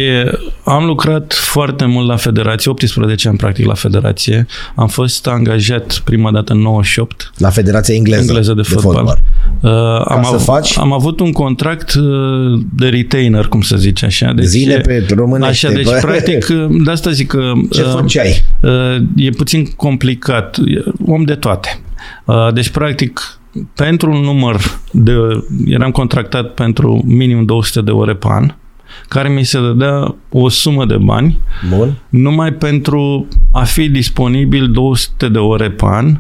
am lucrat foarte mult la federație, 18 ani practic la federație. Am fost angajat prima dată în 98. La federația engleză, engleză de, de fotbal. fotbal. Uh, am, să faci? am avut un contract uh, de retainer, cum să zice așa. Deci, Zile pe românește. Așa, deci bă. practic, uh, de asta zic că... Ce uh, făceai? Uh, e puțin complicat. Om de toate. Uh, deci, practic, pentru un număr de... Eram contractat pentru minim 200 de ore pe an, care mi se dădea o sumă de bani Bun. numai pentru a fi disponibil 200 de ore pe an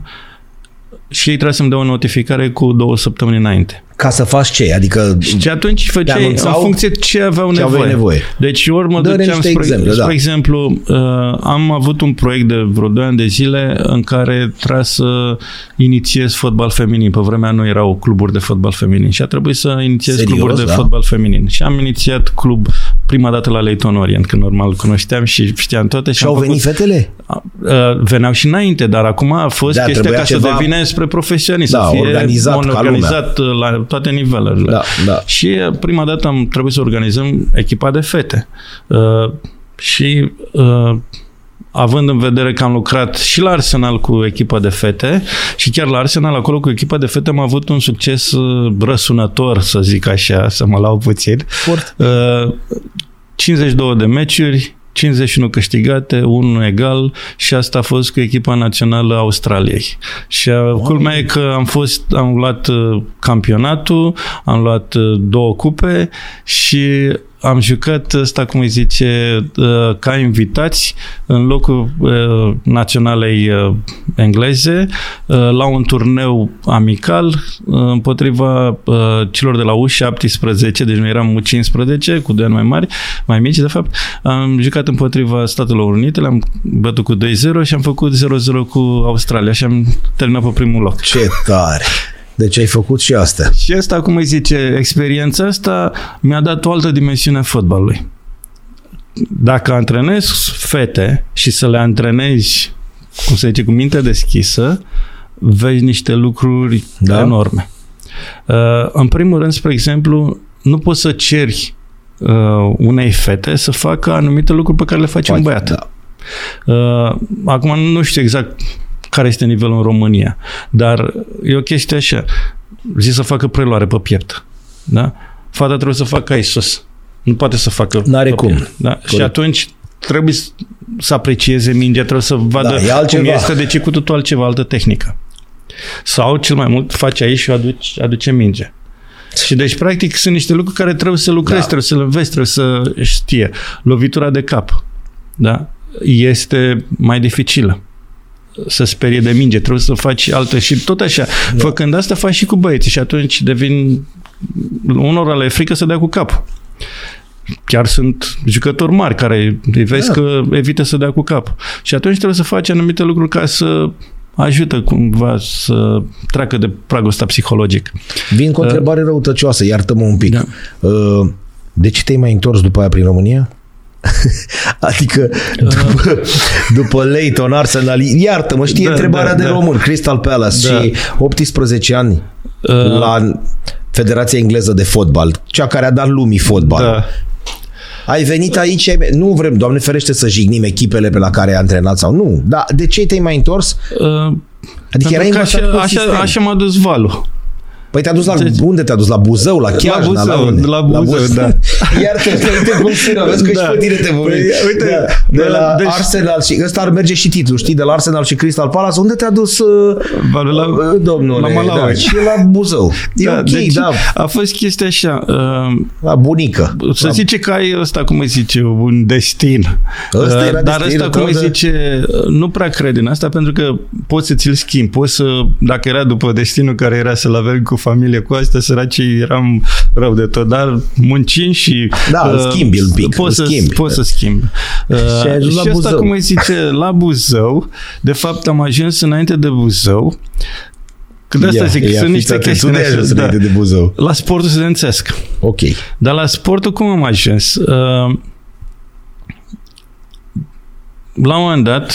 și ei trebuie să-mi dea o notificare cu două săptămâni înainte. Ca să faci ce? Adică și atunci făceai în funcție de ce aveau ce nevoie. nevoie. Deci ori mă duceam, spre, exemple, spre da. exemplu, uh, am avut un proiect de vreo 2 ani de zile în care trebuia să inițiez fotbal feminin. Pe vremea nu erau cluburi de fotbal feminin și a trebuit să inițiez Serios, cluburi de da? fotbal feminin. Și am inițiat club prima dată la Leighton Orient, când normal cunoșteam și știam toate. Și, și au venit făcut, fetele? Uh, veneau și înainte, dar acum a fost da, chestia ca ceva... să devine spre profesionist, da, să fie organizat, organizat la toate nivelurile. Da, da. Și prima dată am trebuit să organizăm echipa de fete. Uh, și uh, având în vedere că am lucrat și la Arsenal cu echipa de fete și chiar la Arsenal acolo cu echipa de fete am avut un succes uh, răsunător, să zic așa, să mă lau puțin. Fort. Uh, 52 de meciuri, 51 câștigate, 1 egal și asta a fost cu echipa națională a Australiei. Și wow. culmea e că am fost, am luat uh, campionatul, am luat uh, două cupe și am jucat ăsta, cum îi zice, uh, ca invitați în locul uh, naționalei uh, engleze la un turneu amical împotriva celor de la U17, deci noi eram U15 cu doi ani mai mari, mai mici de fapt. Am jucat împotriva Statelor Unite, le-am bătut cu 2-0 și am făcut 0-0 cu Australia și am terminat pe primul loc. Ce tare! Deci ai făcut și asta. Și asta, cum îi zice, experiența asta mi-a dat o altă dimensiune a fotbalului. dacă antrenezi fete și să le antrenezi, cum se zice, cu minte deschisă, vezi niște lucruri da? enorme. Uh, în primul rând, spre exemplu, nu poți să ceri uh, unei fete să facă anumite lucruri pe care le face Poate, un băiat. Da. Uh, acum nu știu exact care este nivelul în România, dar e o chestie așa. Zi să facă preluare pe piept. Da? Fata trebuie să facă aici sus. Nu poate să facă N-are cum. Da? Și atunci trebuie să aprecieze mingea, trebuie să vadă da, cum este, deci e cu totul altceva, altă tehnică. Sau, cel mai mult, face aici și aduce, aduce minge. Și deci, practic, sunt niște lucruri care trebuie să lucrezi, da. trebuie să le înveți, trebuie să știe. Lovitura de cap, da? Este mai dificilă să sperie de minge, trebuie să faci altă și tot așa. Da. Făcând asta, faci și cu băieții și atunci devin unora le frică să dea cu cap. Chiar sunt jucători mari care îi vezi da. că evită să dea cu cap. Și atunci trebuie să faci anumite lucruri ca să ajută cumva să treacă de pragul ăsta psihologic. Vin cu o uh, întrebare uh, răutăcioasă, iartă-mă un pic. Da. Uh, de ce te-ai mai întors după aia prin România? adică după, după Leighton, Arsenal, iartă-mă, știi da, întrebarea da, de da. român, Crystal Palace da. și 18 ani uh, la Federația Engleză de Fotbal, cea care a dat lumii fotbal. Da. Ai venit aici, ai... nu vrem, Doamne ferește, să jignim echipele pe la care ai antrenat sau nu, dar de ce te-ai mai întors? Uh, adică erai așa, așa, așa m-a dus valul. Păi te-a dus la... Deci, unde te-a dus? La Buzău? La Chiajna? La Buzău, la, unde? la Buzău, la Buzău da. Iar te uite cum sună, vezi că da. și pe tine te vorbi. Păi, uite, da. De la deci... Arsenal și... Ăsta ar merge și titlul, știi? De la Arsenal și Crystal Palace. Unde te-a dus, uh, la, domnule? La Malawi. Da, și la Buzău. E da, ok, deci da. A fost chestia așa. Uh, la bunică. Să la... zice că ai ăsta, cum îi zice, un destin. Ăsta uh, era Dar ăsta, cum îi zice, nu prea cred în asta, pentru că poți să ți-l schimbi. Poți să, dacă era după destinul care era să-l avem cu familie cu asta, săracii eram rău de tot, dar muncim și... Da, uh, îl schimbi un pic. Poți să, schimbi. Poți să schimbi. Uh, și, și asta, cum îi zice, la Buzău, de fapt am ajuns înainte de Buzău, când asta ia, zic, ia, sunt niște chestii da, de Buzău. La sportul studențesc. Ok. Dar la sportul cum am ajuns? Uh, la un moment dat,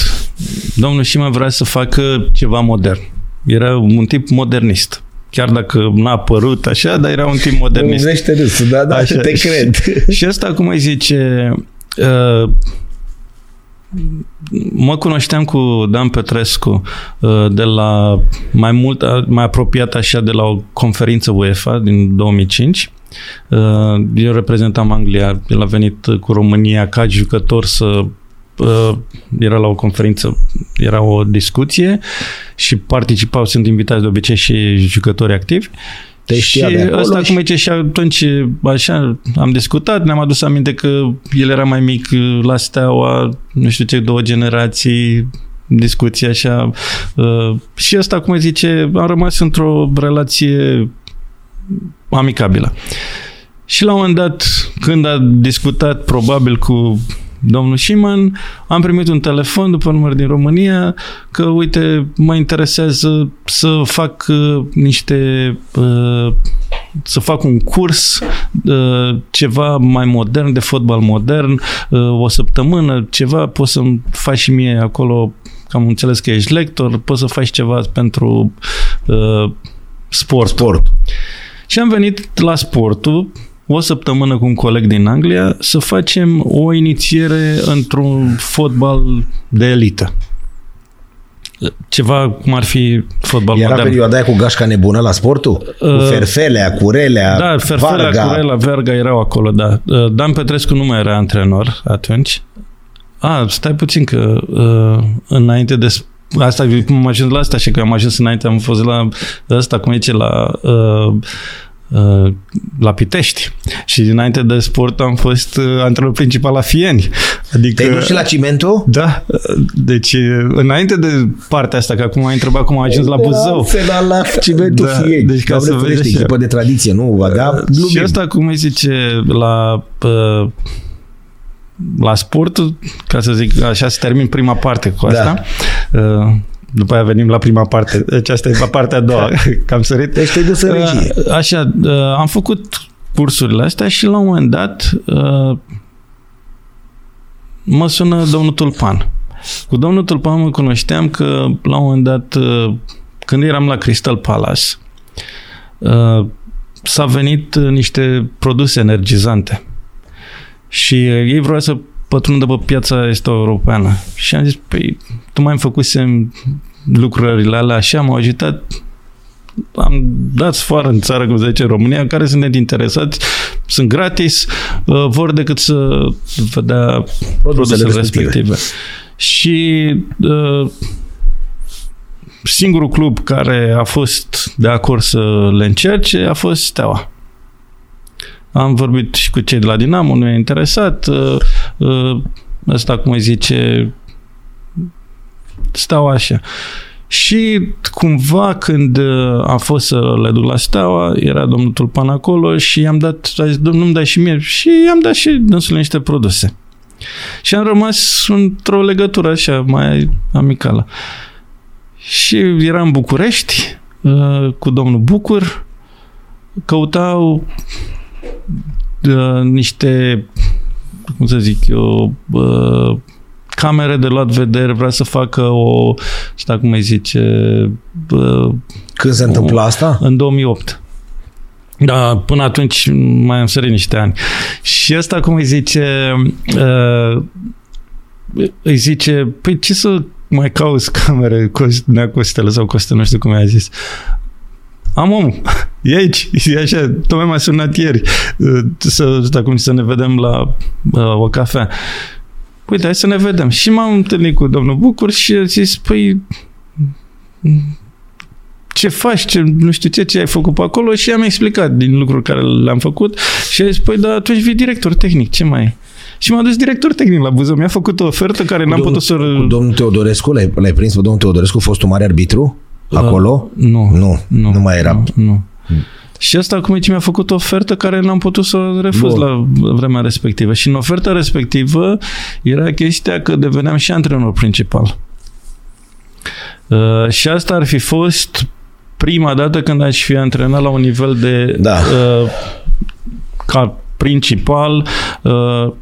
domnul Șima vrea să facă ceva modern. Era un tip modernist. Chiar dacă n-a apărut așa, dar era un timp modernist. Unește râsul, da, da, așa. te cred. Și, și asta, cum îi zice, uh, mă cunoșteam cu Dan Petrescu uh, de la mai mult, mai apropiat așa de la o conferință UEFA din 2005. Uh, eu reprezentam Anglia, el a venit cu România ca jucător să uh, era la o conferință, era o discuție și participau, sunt invitați de obicei și jucători activi. Te și ăsta, și... cum zice, și atunci așa am discutat, ne-am adus aminte că el era mai mic la Steaua, nu știu ce, două generații, discuții așa. Uh, și ăsta, cum zice, am rămas într-o relație amicabilă. Și la un moment dat, când a discutat probabil cu domnul Șiman, am primit un telefon după număr din România că, uite, mă interesează să fac uh, niște uh, să fac un curs uh, ceva mai modern, de fotbal modern, o săptămână, ceva, poți să-mi faci și mie acolo, că am înțeles că ești lector, poți să faci ceva pentru sport. Sport. Și am venit la sportul, o săptămână cu un coleg din Anglia să facem o inițiere într-un fotbal de elită. Ceva cum ar fi fotbal Era modern. perioada aia cu gașca nebună la sportul? Uh, cu Ferfelea, Curelea, Da, Ferfelea, Varga. Curelea, Verga erau acolo, da. Uh, Dan Petrescu nu mai era antrenor atunci. A, stai puțin că uh, înainte de asta, cum am ajuns la asta și că am ajuns înainte, am fost la asta, cum zice, la uh, Uh, la Pitești și dinainte de sport am fost uh, antrenor principal la Fieni. Adică, Te-ai dus și la Cimentul? Da. Deci înainte de partea asta, că acum ai întrebat cum a ajuns la Buzău. La, la Cimentul da, Fieni. Deci ca să vezi echipă de tradiție, nu? Da, uh, și asta, cum îi zice, la uh, la sport, ca să zic așa, să termin prima parte cu asta. Da. Uh, după aia venim la prima parte. Deci asta e la partea a doua. Că am sărit. Deci te-ai dus în uh, regie. Așa, uh, am făcut cursurile astea și la un moment dat uh, mă sună domnul Tulpan. Cu domnul Tulpan mă cunoșteam că la un moment dat, uh, când eram la Crystal Palace, uh, s-a venit niște produse energizante. Și ei vreau să pătrundă pe piața este europeană. Și am zis, păi, tu mai am făcusem lucrările alea așa, m-au ajutat am dat sfoară în țară, cum zice România, care sunt interesați, sunt gratis, uh, vor decât să vedea produsele respective. respective. Și uh, singurul club care a fost de acord să le încerce a fost Steaua. Am vorbit și cu cei de la Dinamo, nu e interesat. Uh, uh, ăsta, cum îi zice, stau așa. Și cumva când uh, a fost să le duc la Steaua, era domnul Tulpan acolo și i-am dat, a zis, domnul, nu-mi dai și mie? Și i-am dat și dânsul niște produse. Și am rămas într-o legătură așa, mai amicală. Și eram în București cu domnul Bucur, căutau uh, niște, cum să zic eu, uh, camere de luat vedere, vrea să facă o, știu cum îi zice... Uh, Când se întâmplă asta? În 2008. Da, până atunci mai am sărit niște ani. Și asta, cum îi zice, uh, îi zice, păi ce să mai cauți camere, Nea Costele sau Coste, nu știu cum i-a zis. Am omul, e aici, e așa, tocmai m-a sunat ieri uh, să, acum să ne vedem la uh, o cafea. Uite, hai să ne vedem. Și m-am întâlnit cu domnul Bucur și a zis, păi, ce faci, ce, nu știu ce, ce ai făcut pe acolo și am explicat din lucruri care le-am făcut și a zis, păi, da, atunci vii director tehnic, ce mai Și m-a dus director tehnic la Buzău. Mi-a făcut o ofertă care cu n-am putut să... Cu domnul Teodorescu, l-ai, l-ai prins pe domnul Teodorescu, fostul mare arbitru? Acolo? Uh, nu. Nu, nu, nu mai era. Nu, nu. Și asta cum mi-a făcut o ofertă care n-am putut să refuz Bun. la vremea respectivă. Și în oferta respectivă era chestia că deveneam și antrenor principal. Uh, și asta ar fi fost prima dată când aș fi antrenat la un nivel de da. uh, ca principal uh,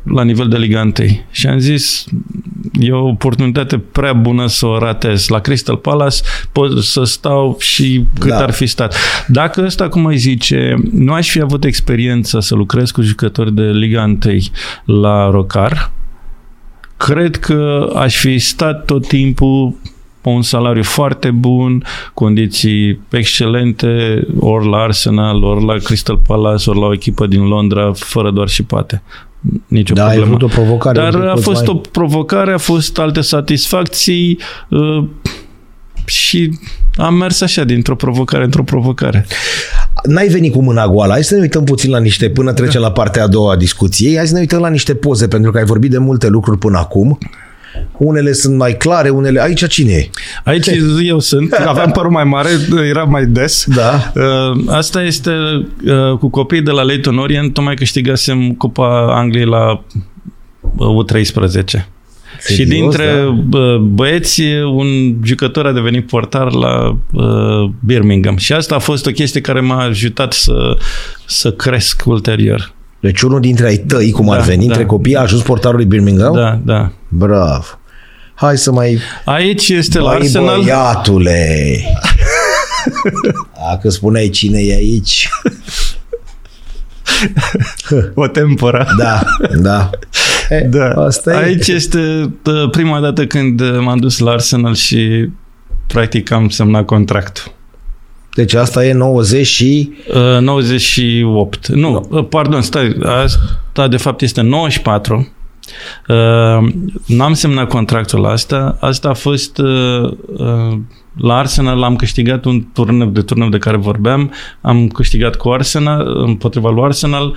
la nivel de Liga 1. Și am zis, e o oportunitate prea bună să o ratez. La Crystal Palace pot să stau și cât da. ar fi stat. Dacă ăsta, cum îi zice, nu aș fi avut experiență să lucrez cu jucători de Liga 1 la Rocar, cred că aș fi stat tot timpul un salariu foarte bun, condiții excelente, ori la Arsenal, ori la Crystal Palace, ori la o echipă din Londra, fără doar și poate. Nicio da, problemă. ai avut o provocare. Dar a fost mai... o provocare, a fost alte satisfacții uh, și am mers așa, dintr-o provocare într-o provocare. N-ai venit cu mâna goală. Hai să ne uităm puțin la niște, până trecem la partea a doua a discuției, hai să ne uităm la niște poze, pentru că ai vorbit de multe lucruri până acum. Unele sunt mai clare, unele... Aici cine e? Aici eu sunt. Aveam părul mai mare, era mai des. Da. Uh, asta este uh, cu copiii de la Leighton Orient. Tocmai câștigasem Cupa Angliei la uh, U13. Serios, și dintre da? băieți, un jucător a devenit portar la uh, Birmingham. Și asta a fost o chestie care m-a ajutat să, să cresc ulterior. Deci unul dintre ai tăi, cum da, ar veni, da, între copii, a ajuns portarul lui Birmingham? Da, da. Bravo. Hai să mai... Aici este la Arsenal. băiatule! Dacă spuneai cine e aici... o tempora. Da, da. E, da. Asta e. Aici este prima dată când m-am dus la Arsenal și practic am semnat contractul. Deci asta e 90 și... Uh, 98. Nu, no. Uh, pardon, stai. Asta de fapt este 94. Uh, n-am semnat contractul asta. Asta a fost uh, uh, la Arsenal am câștigat un turneu de turneu de care vorbeam. Am câștigat cu Arsenal, împotriva lui Arsenal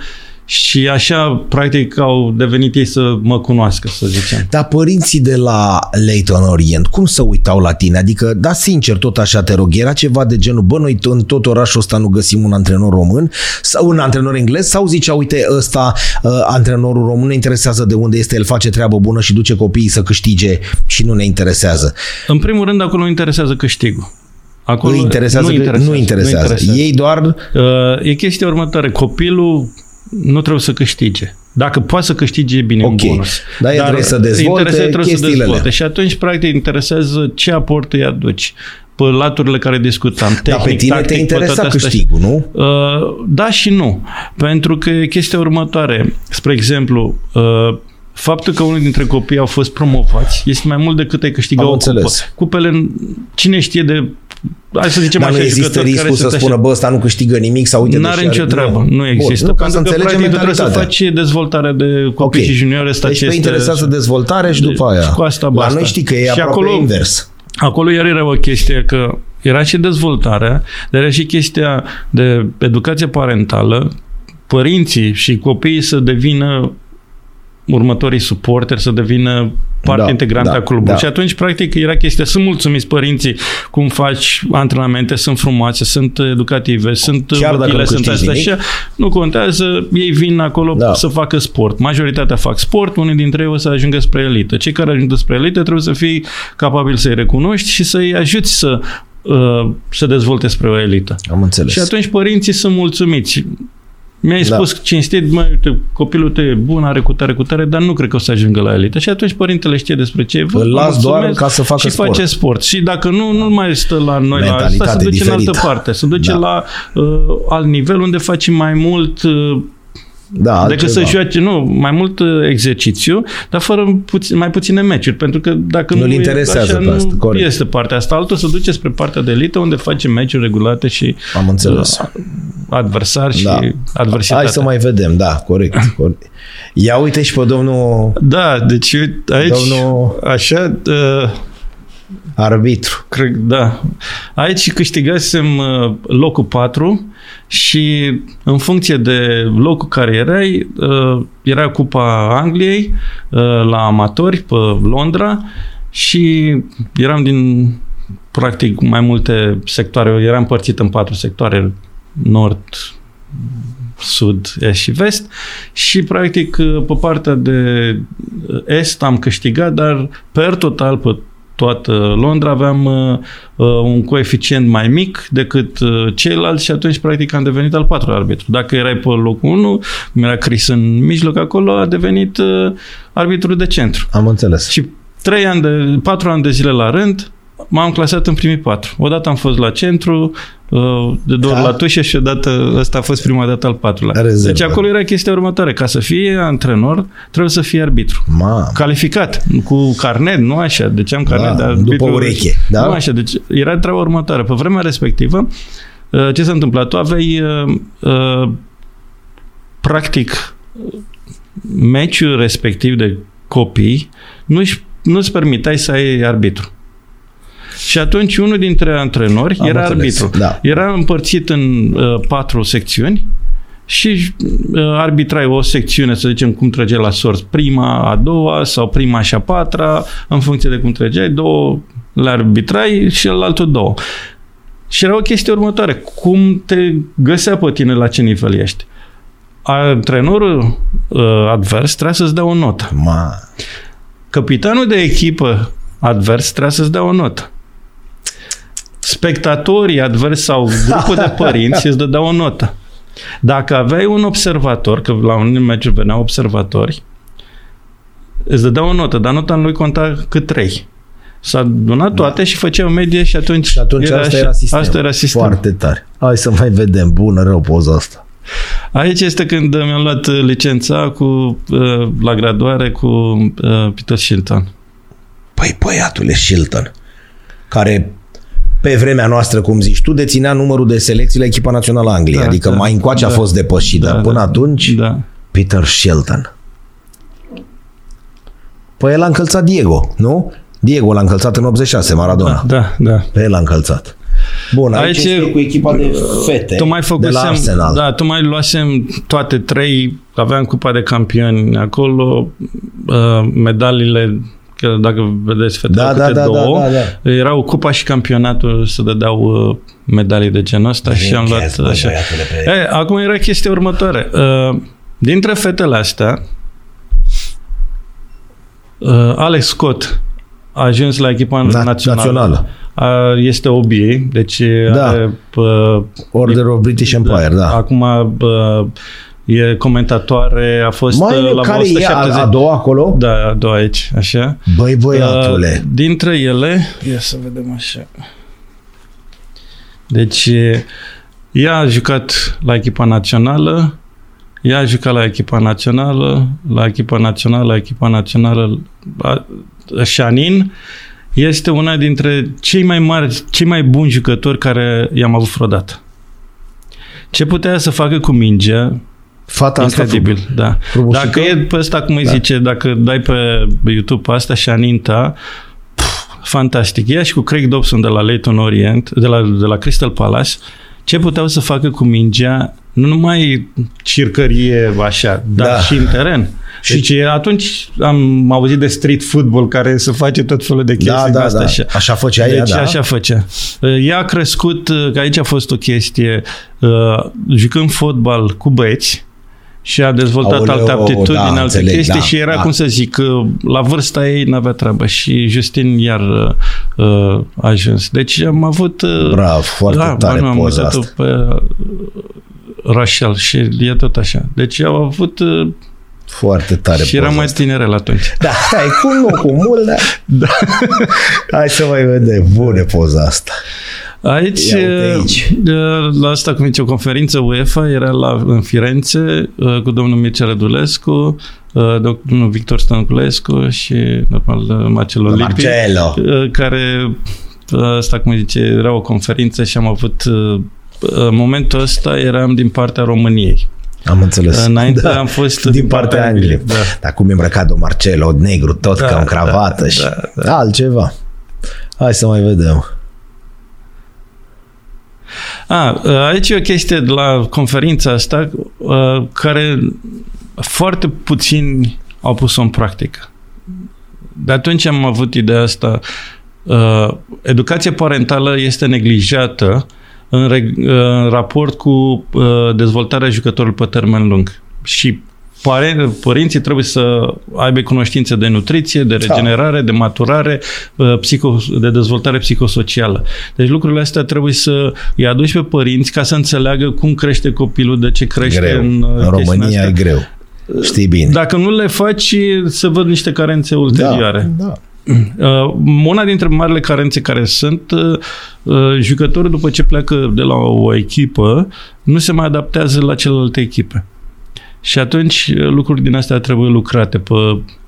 și așa, practic, au devenit ei să mă cunoască, să zicem. Dar părinții de la Leighton Orient, cum să uitau la tine? Adică, da, sincer, tot așa te rog, era ceva de genul, bă, noi în tot orașul ăsta nu găsim un antrenor român sau un antrenor englez sau zicea, uite, ăsta, uh, antrenorul român ne interesează de unde este, el face treabă bună și duce copiii să câștige și nu ne interesează. În primul rând, acolo nu interesează câștigul. Acolo nu interesează, nu interesează, nu interesează. Nu interesează. Ei doar... Uh, e chestia următoare. Copilul nu trebuie să câștige. Dacă poate să câștige, e bine Ok. în bonus. Dar el trebuie să dezvolte interesează, trebuie să chestiile dezvolte. alea. Și atunci, practic, interesează ce aport îi aduci pe laturile care discutam. Tehnic, Dar pe tine tactic, te interesa pe toate astea. câștigul, nu? Uh, da și nu. Pentru că e chestia următoare. Spre exemplu, uh, faptul că unul dintre copii au fost promovați este mai mult decât ai câștiga Am o înțeles. cupă. Cupele, cine știe de... Hai să zicem Dar nu așa, există jucători riscul care să sunt așa. spună, bă, ăsta nu câștigă nimic sau uite... N-are deși nicio are- treabă, nu există. Bun, nu, ca să pentru că înțelegem practic tu trebuie să mentalitatea. faci dezvoltare de copii Ok. și juniori. Asta Deci ce pe este- interesează dezvoltare și de- după aia. și cu asta La basta. noi știi că e Și aproape acolo- invers. Acolo iar era o chestie că era și dezvoltarea, dar era și chestia de educație parentală, părinții și copiii să devină următorii suporteri, să devină parte Da, integrantă da, a clubului. da. Și atunci, practic, era chestia, sunt mulțumiți părinții cum faci antrenamente, sunt frumoase, sunt educative, sunt Chiar dacă văchile, nu sunt câștigi astea. nimic? Și nu contează, ei vin acolo Da. să facă sport. Majoritatea fac sport, unii dintre ei o să ajungă spre elită. Cei care ajung spre elită trebuie să fii capabil să-i recunoști și să-i ajuți să uh, să dezvolte spre o elită. Am înțeles. Și atunci părinții sunt mulțumiți. Mi-ai Da. spus cinstit, mă, uite, copilul tău e bun, are cu tare, cu tare, dar nu cred că o să ajungă la elită. Și atunci părintele știe despre ce e vorba, Îl las mulțumesc doar ca să facă și sport. face sport. Și dacă nu, nu mai stă la noi la asta, Mentalitate se duce în diferită. altă parte. Se duce Da. la uh, alt nivel unde face mai mult uh, da, decât altceva. să joace, nu, mai mult uh, exercițiu, dar fără puțin, mai puține meciuri, pentru că dacă Nu-l nu, interesează e pe așa, asta, nu corect. este partea asta. Altul se duce spre partea de elită, unde face meciuri regulate și Am înțeles. uh, adversari și Da. adversitate. Hai să mai vedem, da, corect. corect. Ia uite și pe domnul Da, deci uite, aici, Domnul- așa, uh, arbitru. cred, da. Aici câștigasem uh, locul 4 și în funcție de locul care erai, uh, era Cupa Angliei uh, la amatori pe Londra și eram din practic mai multe sectoare, era împărțit în patru sectoare, nord, sud, est și vest și practic pe partea de est am câștigat, dar per total pe toată Londra aveam uh, uh, un coeficient mai mic decât uh, ceilalți și atunci practic am devenit al patrulea arbitru. Dacă erai pe locul 1, mi era Chris în mijloc acolo, a devenit uh, arbitru de centru. Am înțeles. Și trei ani de, patru ani de zile la rând m-am clasat în primii patru. Odată am fost la centru, uh, de două ori Da. la tușe și odată, ăsta a fost prima dată al patrulea. Rezervă. Deci acolo era chestia următoare. Ca să fie antrenor, trebuie să fie arbitru. Ma, Calificat, cu carnet, nu așa. Deci am carnet Da, de după arbitru. ureche, da? Nu așa. Deci era treaba următoare. Pe vremea respectivă, uh, ce se întâmpla? Tu aveai uh, uh, practic meciul respectiv de copii nu-și, nu-ți permiteai să ai arbitru. Și atunci unul dintre antrenori Am era înțeles, arbitru. da. Era împărțit în uh, patru secțiuni și uh, arbitrai o secțiune, să zicem, cum trăgeai la sorți, prima, a doua sau prima și a patra, în funcție de cum trăgeai, două le arbitrai și altul două. Și era o chestie următoare. Cum te găsea pe tine la ce nivel ești? Antrenorul uh, advers trebuie să-ți dea o notă. ma. Capitanul de echipă advers trebuie să-ți dea o notă. Spectatorii advers sau grupul de părinți îți dădeau o notă. Dacă aveai un observator, că la un meciuri veneau observatori, îți dădea o notă, dar nota lui conta cât trei. S-a adunat toate și făcea o medie și atunci, Și atunci asta era sistemul. Asta era sistemul. Foarte tare. Hai să mai vedem. Bună, rău poza asta. Aici este când mi-am luat uh, licența cu, uh, la graduare cu uh, Peter Shilton. Păi, băiatule Shilton, care pe vremea noastră, cum zici tu, deținea numărul de selecții la echipa națională a Angliei. Da, adică da, mai încoace a da. fost depășit, dar Da, până da. atunci, Da. Peter Shilton. Păi el a încălțat Diego, nu? Diego l-a încălțat în 86, Maradona. Da, da. Pe el l-a încălțat. Bun, aici, Aici este cu echipa de fete Tu mai de la făcusem, Arsenal. da, tu mai luasem toate trei, aveam cupa de campioni acolo, uh, medaliile, că dacă vedeți fetele Da, câte da, da, două, da, da, erau cupa și campionatul să dădeau uh, medalii de genul ăsta și am luat Yes, bă, așa. băiatule, pe- E, acum era chestia următoare. Uh, dintre fetele astea, uh, Alex Scott a ajuns la echipa Na- națională. națională. A, este OBA, deci Da. are uh, Order of British Empire, da. Acum uh, e comentatoare, a fost Mai uh, la care 170. e a, a doua acolo? Da, a doua aici, așa. Băi, băiatule. Uh, dintre ele, ia să vedem așa. Deci, ea a jucat la echipa națională, ea a jucat la echipa națională, la echipa națională, la echipa națională, la Shanin, este una dintre cei mai mari, cei mai buni jucători care i-am avut vreodată. Ce putea să facă cu mingea, Fata asta incredibil, da. frumușică? Dacă e pe ăsta, cum îi Da. zice, dacă dai pe YouTube pe asta, Shaninta, pf, fantastic. Ea și cu Craig Dobson de la Leighton Orient, de la, de la Crystal Palace, ce puteau să facă cu mingea, nu numai circărie așa, dar Da. și în teren. Și- Deci atunci am auzit de street football care se face tot felul de chestii Da, de da, asta da. așa. Așa făcea ea, Deci da. așa făcea. Ea a crescut, că aici a fost o chestie, uh, jucând fotbal cu băieți, și a dezvoltat Aoleu, alte aptitudini, da, alte înțeleg, chestii da, și era, da. cum să zic, uh, la vârsta ei n-avea treabă și Justin iar uh, uh, a ajuns. Deci am avut... Uh, Bravo, foarte da, tare ba nu, am poza uitat-o asta. pe uh, Rachel și e tot așa. Deci au avut... Uh, Foarte tare și era poza mai asta. tinerel atunci. Da, hai, cum nu, cu mult, dar... Da. Hai să mai vedem. Bună poza asta. Aici, Ia uite aici. uh, la asta, cum zice, o conferință UEFA era la, în Firenze uh, cu domnul Mircea Rădulescu, uh, domnul Victor Stănculescu și, normal, uh, Marcelo Lippi, Marcelo. uh, care, uh, asta, cum zice, era o conferință și am avut uh, în momentul ăsta eram din partea României. Am înțeles. Înainte am fost din partea Angliei. Da. Dar cum e îmbrăcat de Marcelo, negru, tot Da, ca în cravată da, și da, altceva. Hai să mai vedem. A, aici e o chestie de la conferința asta uh, care foarte puțini au pus-o în practică. De atunci am avut ideea asta. Uh, Educația parentală este neglijată în, reg- uh, în raport cu uh, dezvoltarea jucătorului pe termen lung. Și pare- părinții trebuie să aibă cunoștințe de nutriție, de regenerare, de maturare, uh, psico, de dezvoltare psihosocială. Deci lucrurile astea trebuie să îi aduci pe părinți ca să înțeleagă cum crește copilul, de ce crește greu. în, uh, În chestiunea România asta. e greu. Știi bine. Dacă nu le faci, să văd niște carențe ulterioare. Da, da. Uh, una dintre marile carențe care sunt, uh, uh, jucătorul după ce pleacă de la o echipă, nu se mai adaptează la celelalte echipe. Și atunci uh, lucruri din astea trebuie lucrate pe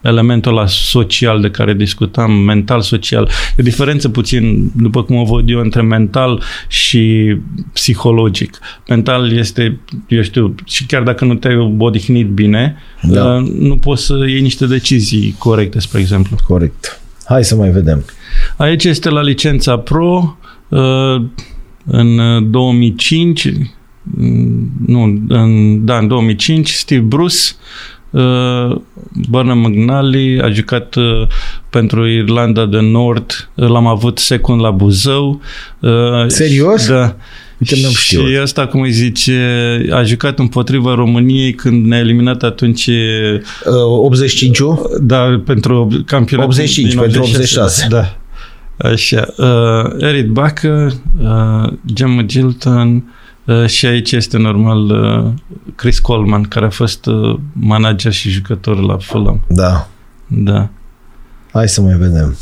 elementul ăla social de care discutam, mental-social. E o diferență puțin, după cum o văd eu, între mental și psihologic. Mental este, eu știu, și chiar dacă nu te-ai odihnit bine, Da. uh, nu poți să iei niște decizii corecte, spre exemplu. Corect. Hai să mai vedem. Aici este la licența Pro uh, în uh, 2005 mm, nu, în, da, în 2005 Steve Bruce uh, Bernard McNally a jucat uh, pentru Irlanda de Nord uh, l-am avut secund la Buzău uh, Serios? Da. Uite, n-am știut. Și ăsta, cum îi zice, a jucat împotriva României când ne-a eliminat atunci Uh, 85-ul? da, pentru campionatul 85, din pentru 86. Da. Așa. Uh, Eric Bacă, uh, Gemma Gilton uh, și aici este normal uh, Chris Coleman, care a fost uh, manager și jucător la Fulham. Da. Da. Hai să mai vedem.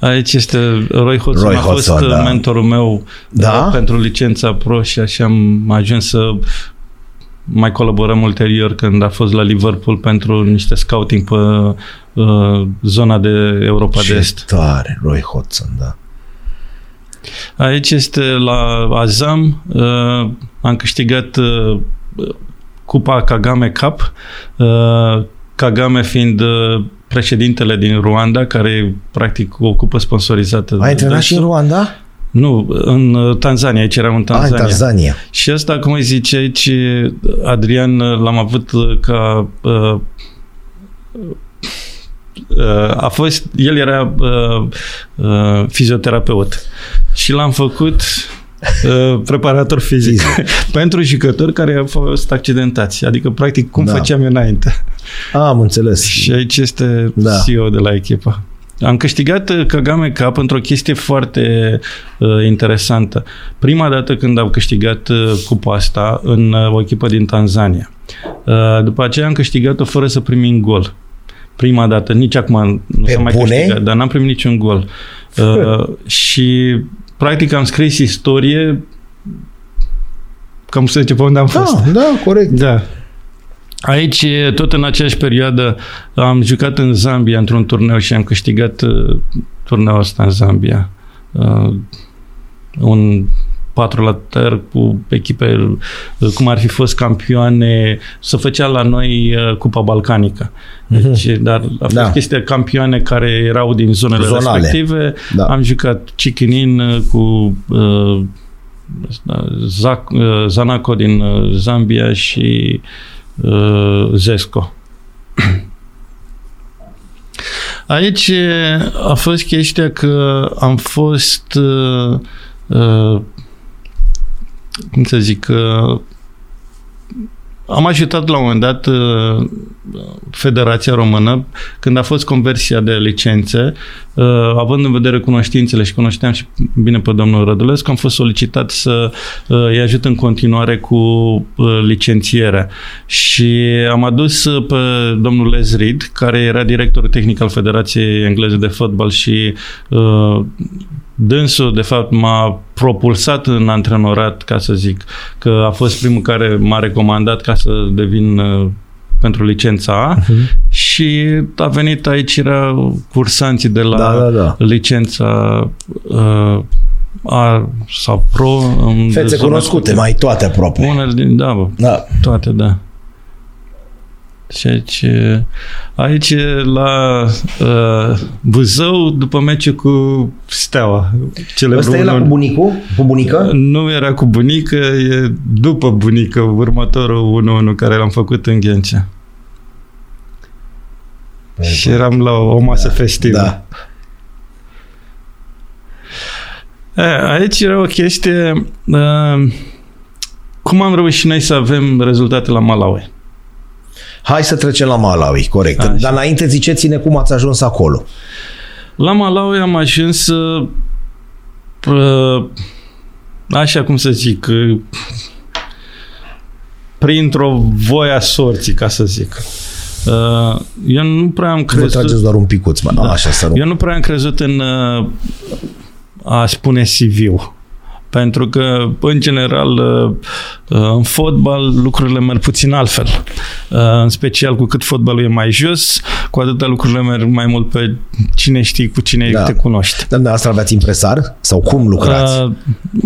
Aici este Roy Hodgson, Roy a fost Hodgson, uh, da. mentorul meu Da? uh, pentru licența pro și așa am ajuns să mai colaborăm ulterior când a fost la Liverpool pentru niște scouting pe uh, zona de Europa de Ce Est. tare, Roy Hodgson, da. Aici este la Azam. Uh, am câștigat uh, Cupa Kagame Cup. Uh, Kagame fiind uh, președintele din Ruanda, care practic o cupă sponsorizată. Ai de antrenat și în dânsul. Ruanda? Nu, în uh, Tanzania, aici eram în Ah, Tanzania. în Tanzania. Și asta, cum îi zice aici, Adrian, l-am avut uh, ca... Uh, uh, a fost, el era uh, uh, fizioterapeut și l-am făcut uh, preparator fizic pentru jucători care au fost accidentați. Adică, practic, cum Da. făceam eu înainte. Ah, am înțeles. Și aici este Da. CEO de la echipă. Am câștigat uh, Kagame Cup într-o chestie foarte uh, interesantă. Prima dată când am câștigat uh, cupa asta în uh, o echipă din Tanzania. Uh, după aceea am câștigat-o fără să primim gol. Prima dată, nici acum nu Pe s-a mai bune? câștigat, dar n-am primit niciun gol. Uh, și practic am scris istorie cam să zice pe unde am fost. Da, da, corect. Da. Aici, tot în aceeași perioadă, am jucat în Zambia într-un turneu și am câștigat uh, turneul ăsta în Zambia. Uh, un 4 la ter cu echipe uh, cum ar fi fost campioane, să făcea la noi uh, Cupa Balcanică. Deci, dar a fost Da. chestia campioane care erau din zonele Zonale. respective. Da. Am jucat Chichinin uh, cu uh, Zac, uh, Zanaco din uh, Zambia și uh, Zesco. Aici a fost chestia că am fost uh, uh, cum să zic uh, am ajutat la un moment dat uh, Federația Română când a fost conversia de licențe, uh, având în vedere cunoștințele și cunoșteam și bine pe domnul Rădulescu, am fost solicitat să uh, îi ajut în continuare cu uh, licențierea. Și am adus uh, pe domnul Les Reed, care era directorul tehnic al Federației Engleze de Fotbal și uh, dânsul, de fapt, m-a propulsat în antrenorat, ca să zic, că a fost primul care m-a recomandat ca să devin uh, pentru licența A Mhm. și a venit aici, era cursanții de la Da, da, da. licența uh, A sau Pro. în Fețe zona cunoscute, cu- mai toate aproape. Unele din, da, bă, Da. toate, da. Și aici, aici la uh, Buzău, după meciul cu Steaua. Cele Ăsta e la cu bunicul? Cu bunica? nu era cu bunică, e după bunică, următorul 1-1 care l-am făcut în Ghencea. Și eram la o masă festivă. Da. E, aici era o chestie... Uh, cum am reușit noi să avem rezultate la Malawi? Hai să trecem la Malawi, corect. Așa. Dar înainte ziceți-ne cum ați ajuns acolo. La Malawi am ajuns uh, uh, așa cum să zic uh, printr-o voia sorții, ca să zic. Uh, eu nu prea am Vă crezut... trageți doar un picuț, mă. Da. Așa să nu. Eu nu prea am crezut în uh, a spune CV-ul. Pentru că, în general, uh, uh, în fotbal lucrurile merg puțin altfel. Uh, În special cu cât fotbalul e mai jos, cu atâta lucrurile merg mai mult pe cine știi, cu cine Da. te cunoști. Dar dumneavoastră aveți impresar? Sau cum lucrați? Uh,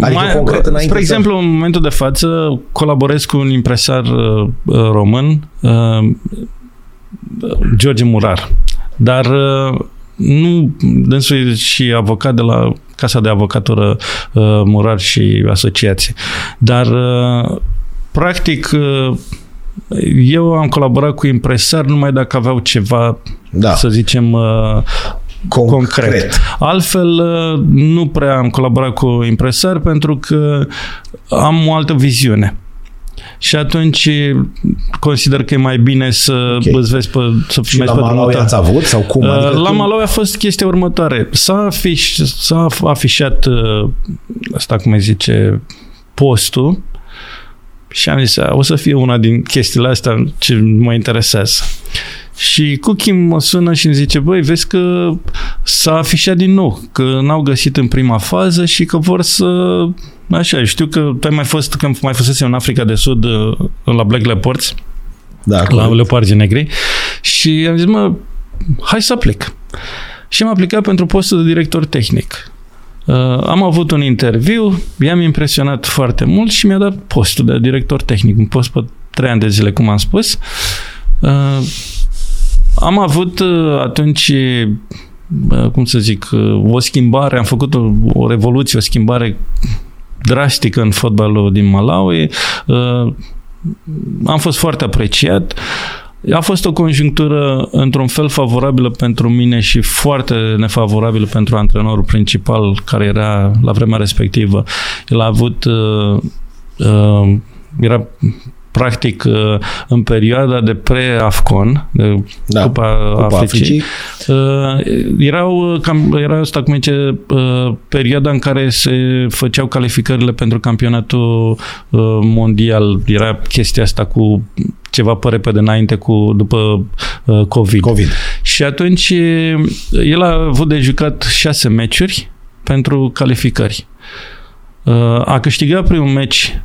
Adică concret înainte Spre să- exemplu, în momentul de față colaborez cu un impresar uh, uh, român, uh, George Murar. Dar uh, nu, dânsul e și avocat de la Casa de Avocatură uh, Murar și Asociație. Dar uh, practic uh, eu am colaborat cu impresari numai dacă aveau ceva, Da, să zicem, uh, concret. concret. Altfel, uh, nu prea am colaborat cu impresari pentru că am o altă viziune. Și atunci consider că e mai bine să Ok. okay. îți vezi pe, să Și la mergi pe drumul Malawi tău. ați avut? Sau cum? Uh, Adică La când- Malawi a fost chestia următoare. S-a, afiș, s-a afișat uh, asta cum îi zice postul și am zis, "A, o să fie una din chestiile astea ce mă interesează. Și Cookie mă sună și îmi zice, băi, vezi că s-a afișat din nou, că n-au găsit în prima fază și că vor să... Așa, știu că tu ai mai fost, că mai fusese în Africa de Sud uh, la Black Leopards, Da, la corect. Leoparzi Negri și am zis, mă, hai să aplic. Și am aplicat pentru postul de director tehnic. Uh, am avut un interviu, i-am impresionat foarte mult și mi-a dat postul de director tehnic, un post pe trei ani de zile, cum am spus. Uh, am avut uh, atunci, uh, cum să zic, uh, o schimbare, am făcut o, o revoluție, o schimbare drastică în fotbalul din Malawi. Uh, am fost foarte apreciat. A fost o conjunctură într-un fel favorabilă pentru mine și foarte nefavorabilă pentru antrenorul principal care era la vremea respectivă. El a avut uh, uh, era practic uh, în perioada de pre-AFCON, de Da, Cupa, Cupa Africii, uh, erau, uh, cam, era asta cum zice, uh, perioada în care se făceau calificările pentru campionatul uh, mondial. Era chestia asta cu ceva pe repede înainte cu după uh, COVID. COVID. Și atunci uh, el a avut de jucat șase meciuri pentru calificări. Uh, A câștigat primul meci